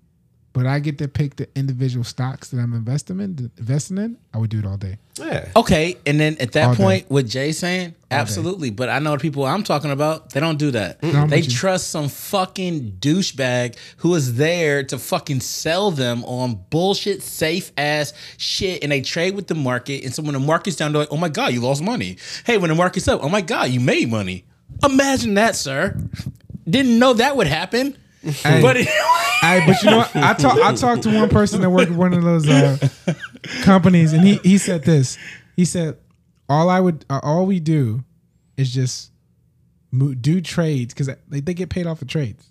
but I get to pick the individual stocks that I'm investing in, investing in, I would do it all day. Yeah. Okay, and then at that All day. point, what Jay's saying, absolutely. But I know the people I'm talking about, they don't do that. I'm they with you. trust some fucking douchebag who is there to fucking sell them on bullshit, safe ass shit, and they trade with the market. And so when the market's down, they're like, "Oh my god, you lost money." Hey, when the market's up, "Oh my god, you made money." Imagine that, sir. Didn't know that would happen. Hey. But I, but you know what? I talk, I talked to one person that worked at one of those uh, companies, and he he said this. He said, "All I would, uh, all we do, is just do trades because they, they get paid off of trades.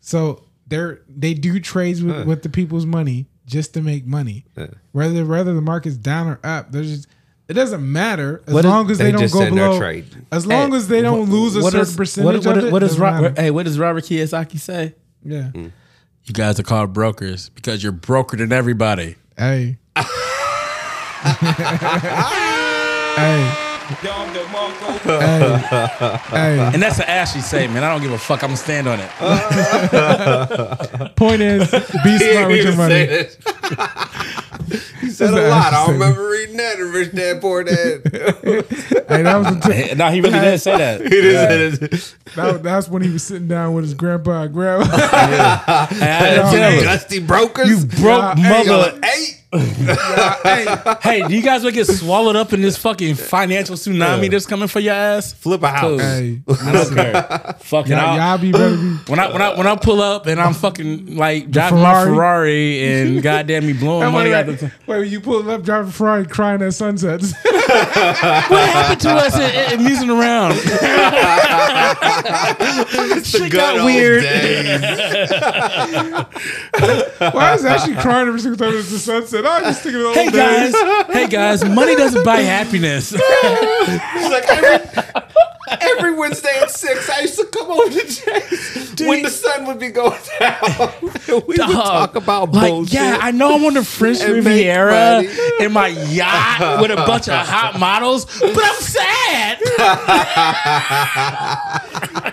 So they're they do trades with, with the people's money just to make money. Whether whether the market's down or up, there's just it doesn't matter as What is- long as they, they don't just go send their below. trade. As long Hey, as they don't lose a what certain is- percentage what, of it. what is doesn't hey, what does Robert Kiyosaki say? yeah. You guys are called brokers because you're broker than everybody. Hey. hey. Hey. Hey. And that's an Ashley statement. I don't give a fuck. I'm gonna stand on it. Point is, be smart with your money. Say that. he said a lot. I don't remember reading that in Rich Dad Poor Dad. Hey, that was the no, he really didn't say that. He didn't say that. that, that's when he was sitting down with his grandpa and grandma. I had to tell him. Dusty brokers. You broke Hey, mother. Eight. Hey, Hey, do you guys want to get swallowed up in this fucking financial tsunami that's coming for your ass? Flip a house. Hey. I don't care. Fucking Y'all, y'all be better be when I when I when I pull up and I'm fucking like driving my Ferrari? Ferrari and goddamn me blowing Wait, money out wait, the wait, when you pull up driving Ferrari crying at sunsets. What happened to us at, at amusing around? Shit Good got old weird. days. Why is actually crying every single time it's the sunset? I'm just thinking of the old Hey days. guys, hey guys, money doesn't buy happiness. It's like every, every Wednesday at six, I used to come over to Jay's when the sun would be going down. we would talk about like, bullshit. yeah, I know I'm on the French And Riviera in my yacht with a bunch of hot models, but I'm sad.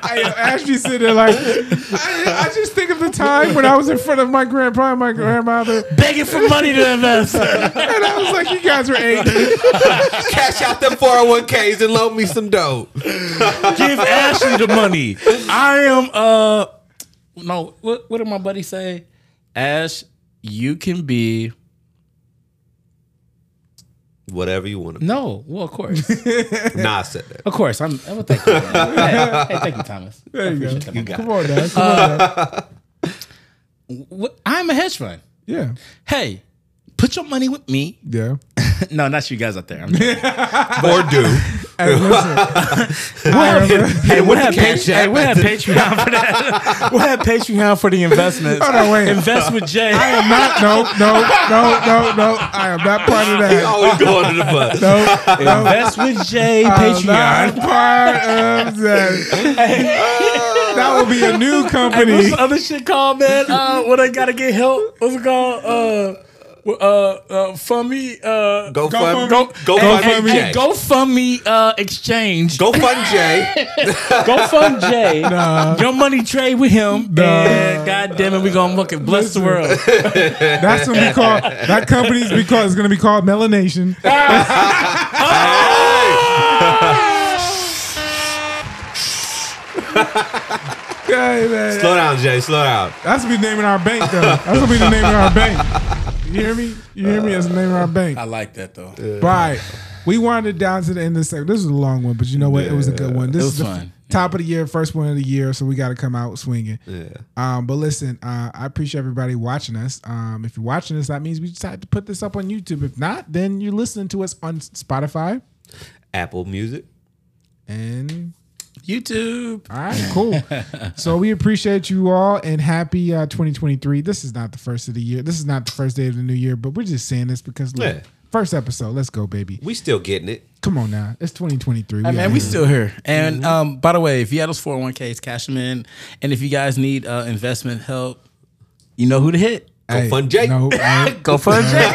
I, actually sit there like, I, I just think of the time when I was in front of my grandpa and my grandmother, Begging for money to invest. and I was like, you guys were eight. cash out them 401ks and loan me some dough. Give Ashley the money. I am uh no, what what did my buddy say? Ash, you can be Whatever you want to. Be. No. Well, of course, Nah, I said that. of course. I'm. Well, thank you. Hey, hey, thank you, Thomas. There you go. Appreciate that, my. Come on, Dad. Come on, Dad. What- I'm a hedge fund. Yeah. Hey, put your money with me. Yeah. no, not you guys out there. I'm Or do. Hey, listen. I Hey, we'll have, Cash Patreon, hey, we'll have at Patreon for that. we'll have Patreon for the investments. Hold on, wait. Invest with Jay. I am not. No, no, no, no, no. I am not part of that. always going to the bus. No, no. Invest with Jay. I am not Patreon. part of that. That will be a new company. What's company. the other shit called, man? Uh, when I gotta get help. What's it called? Uh, uh, uh, fund me. Uh, Go, Go fund, fund- go, go, Go fund fund me. Jay. Go fund me. Uh, exchange. Go fund Jay. Go fund Jay. Nah. Your money trade with him. Nah. And God damn it, we gonna fucking bless the world. That's gonna be called. That company's be called. It's gonna be called Melanation. Hey man, Slow down, Jay. Slow down. that's gonna be naming our bank though. That's gonna be the name of our bank. You hear me? You hear me? That's the name of our bank. I like that though. Right. We wanted down to the end of the segment. This is a long one, but you know what? It was a good one. This It was is the fun. top of the year, first one of the year, so we got to come out swinging. Yeah. Um, but listen, uh, I appreciate everybody watching us. Um, if you're watching us, that means we decided to put this up on YouTube. If not, then you're listening to us on Spotify. Apple Music. And YouTube. all right, cool. so we appreciate you all and happy uh, 2023. This is not the first of the year. This is not the first day of the new year, but we're just saying this because look, Yeah. first episode. Let's go, baby. We still getting it. Come on now. It's 2023. Hey, man, we here. still here. And um, by the way, if you have those 401ks, cash them in. And if you guys need uh, investment help, you know who to hit. Go fund Jay. No, no. Go fund Jay.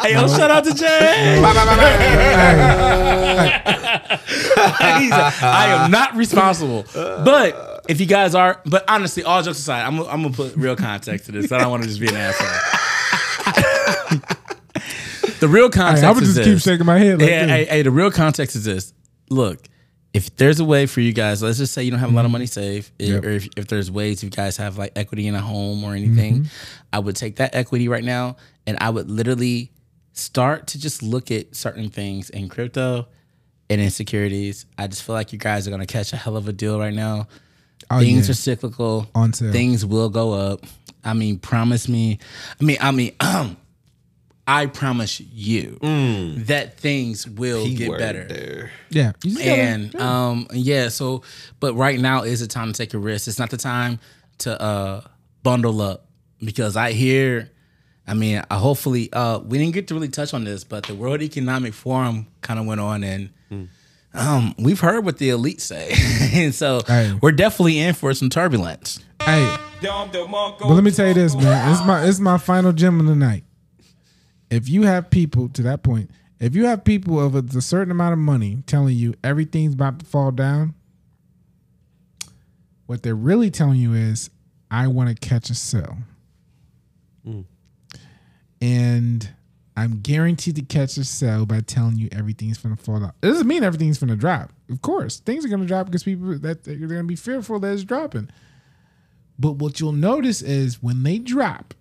hey, yo, shout out to Jay. I am not responsible. But if you guys are, but honestly, all jokes aside, I'm, I'm gonna put real context to this. I don't want to just be an asshole. the real context Hey, I would just keep shaking my head like Yeah, hey, hey, the real context is this. Look, if there's a way for you guys, let's just say you don't have a lot of mm-hmm. money saved, Yep. or if, if there's ways if you guys have like equity in a home or anything, mm-hmm. I would take that equity right now and I would literally start to just look at certain things in crypto and in securities. I just feel like you guys are gonna catch a hell of a deal right now. Oh, things yeah. are cyclical. On sale. Things will go up. I mean, promise me. I mean, I mean, I promise you that things will get better. There. Yeah. You just gotta- And um, yeah. So, but right now is the time to take a risk. It's not the time to uh bundle up because I hear. I mean, uh, hopefully, uh, we didn't get to really touch on this, but the World Economic Forum kind of went on, and um, we've heard what the elite say, and so Hey. we're definitely in for some turbulence. hey, but let me tell you this, man. It's my it's my final gem of the night. If you have people to that point, if you have people of a, a certain amount of money telling you everything's about to fall down, what they're really telling you is, I want to catch a sell. Mm. And I'm guaranteed to catch a sell by telling you everything's gonna fall down. It doesn't mean everything's gonna drop. Of course, things are gonna drop because people that they're gonna be fearful that it's dropping. But what you'll notice is when they drop,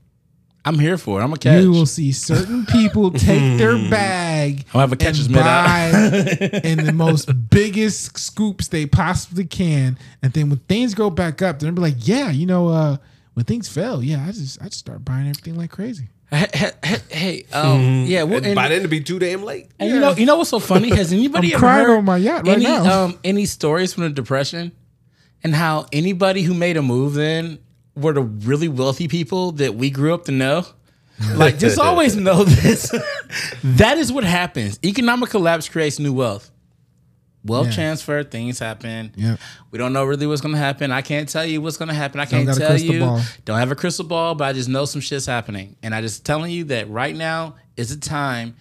I'm here for it. I'm a catch. you will see certain people take their bag I'll have a catcher's and mitt out. in the most biggest scoops they possibly can. And then when things go back up, they'll be like, yeah, you know, uh, when things fell, yeah, I just I just start buying everything like crazy. hey, hey, hey, hey, um, yeah. Well, And and, by then, it'd be too damn late. and you know, you know what's so funny? Has anybody I'm ever crying heard on my yacht right any now. um any stories from the depression and how anybody who made a move then were the really wealthy people that we grew up to know? Like, just always know this. that is what happens. Economic collapse creates new wealth. Wealth Yeah. transfer, things happen. Yep. We don't know really what's gonna happen. I can't tell you what's gonna happen. I can't tell you. ball. Don't have a crystal ball, but I just know some shit's happening. And I just telling you that right now is a time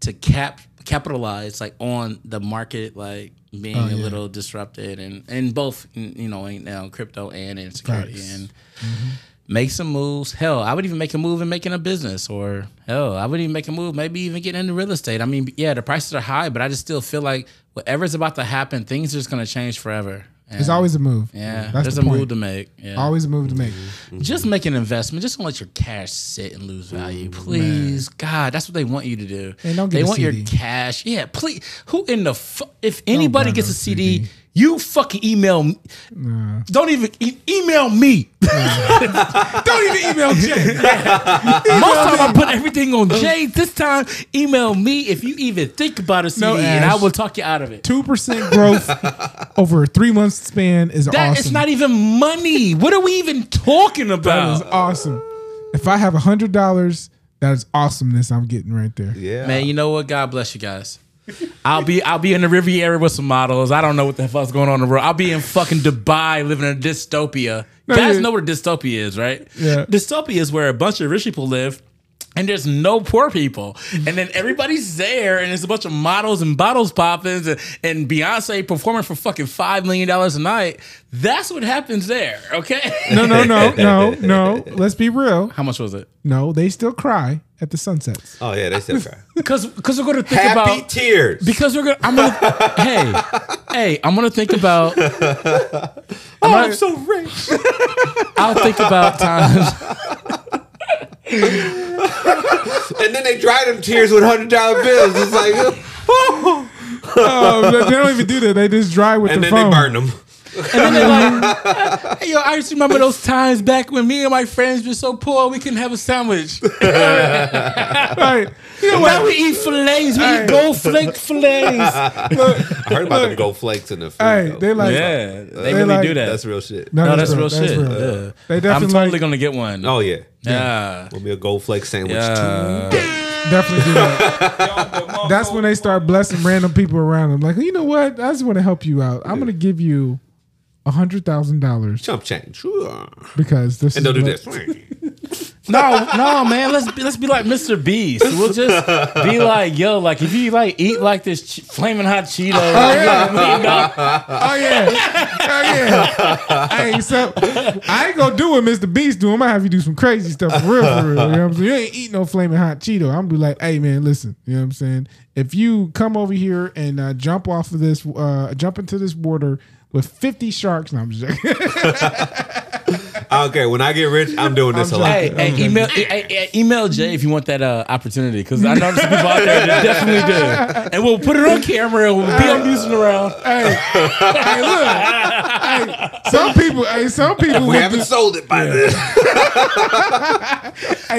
to cap capitalize like on the market like being Oh, a yeah. little disrupted and and both you know in uh, crypto and in security Facts. and make some moves. Hell, I would even make a move in making a business, or hell, I would even make a move, maybe even get into real estate. I mean, yeah, the prices are high, but I just still feel like whatever's about to happen, things are just gonna change forever. And, It's always a move. yeah, that's there's the a point. move to make. Yeah. Always a move to make. Mm-hmm. Just make an investment. Just don't let your cash sit and lose value, mm, please. God, that's what they want you to do. And don't get they a want your cash. Yeah, please. Who in the fu- if anybody buy gets no a CD, CD. You fucking email. me. Don't even e- email me. Don't even email Jay. Most time I put everything on Jay. This time, email me if you even think about a CD, No, and I will talk you out of it. Two percent growth over a three month span is That awesome. it's not even money. What are we even talking about? is awesome. If I have a hundred dollars, that is awesomeness I'm getting right there. Yeah. Man, you know what? God bless you guys. I'll be I'll be in the Riviera with some models. I don't know what the fuck's going on in the world. I'll be in fucking Dubai living in a dystopia. No, guys you- know what a dystopia is, right? Yeah. Dystopia is where a bunch of rich people live and there's no poor people. And then everybody's there and there's a bunch of models and bottles popping and, and Beyonce performing for fucking five million dollars a night. That's what happens there, okay? No, no, no, no, no. Let's be real. How much was it? No, they still cry at the sunsets. Oh yeah, they still cry. Because because we're gonna think Happy about tears. Because we're gonna, I'm gonna, hey, hey, I'm gonna think about. oh, I'm so rich. I'll think about times. and then they dry them tears with hundred dollar bills. It's like, oh. Oh, they don't even do that. They just dry with and the then phone. they burn them. And then they're like, hey, yo, I just remember those times back when me and my friends were so poor we couldn't have a sandwich. Right. You know now we eat fillets, we Hey. eat gold flake fillets. I heard about them gold flakes in the food. Hey, though. they like. Yeah, they They really like- do that. that's real shit. no, that's real shit. real. Yeah. They I'm totally like, gonna get one. Oh yeah. yeah. Will be a gold flake sandwich Yeah. definitely do that. That's when they start blessing random people around them. Like, you know what? I just want to help you out. I'm gonna give you a hundred thousand dollars Chump change. Sure. because this And is they'll do this. No, no, man. Let's be, let's be like Mr. Beast. We'll just be like, yo, like if you like eat like this ch- flaming hot Cheetos, yeah. Oh yeah, oh yeah. hey, so I ain't gonna do what Mr. Beast do. I'm gonna have you do some crazy stuff for real, for real. You know what I'm saying? You ain't eat no flaming hot Cheeto. I'm gonna be like, hey man, listen. You know what I'm saying? If you come over here and uh, jump off of this, uh, jump into this water with 50 sharks, no, I'm just joking. I don't care. When I get rich, I'm doing this a lot. Hey, hey, email, hey, hey, email Jay if you want that uh, opportunity because I know there's people out there that definitely do, and we'll put it on camera and we'll be amusing around. hey, hey, look. hey, some people, hey, some people, We haven't do- sold it by then. hey,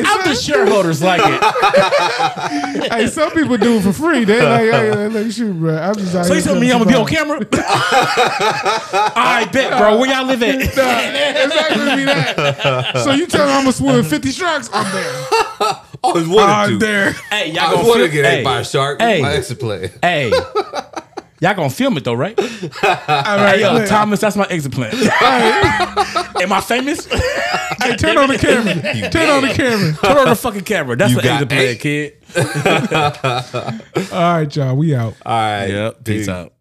I'm the some, shareholders like it. hey, some people do it for free. They like, hey, like, shoot, bro. I'm just out So you telling me I'm gonna be on camera? I bet, bro. Where y'all live at? Nah, it's not that. So you tell me I'm gonna swim 50 sharks? I'm there. Always wanted I'm to. there. Hey, y'all I gonna always wanted to film- get ate by a shark. Hey. My exit play. Hey, y'all gonna film it though, right? All right, Hey, yo, look. Thomas, that's my exit plan. Am I famous? Hey, turn on the camera. You Turn on the camera. Turn on the fucking camera. That's You the got exit plan, kid. All right, y'all. We out. All right. Yep. Peace out.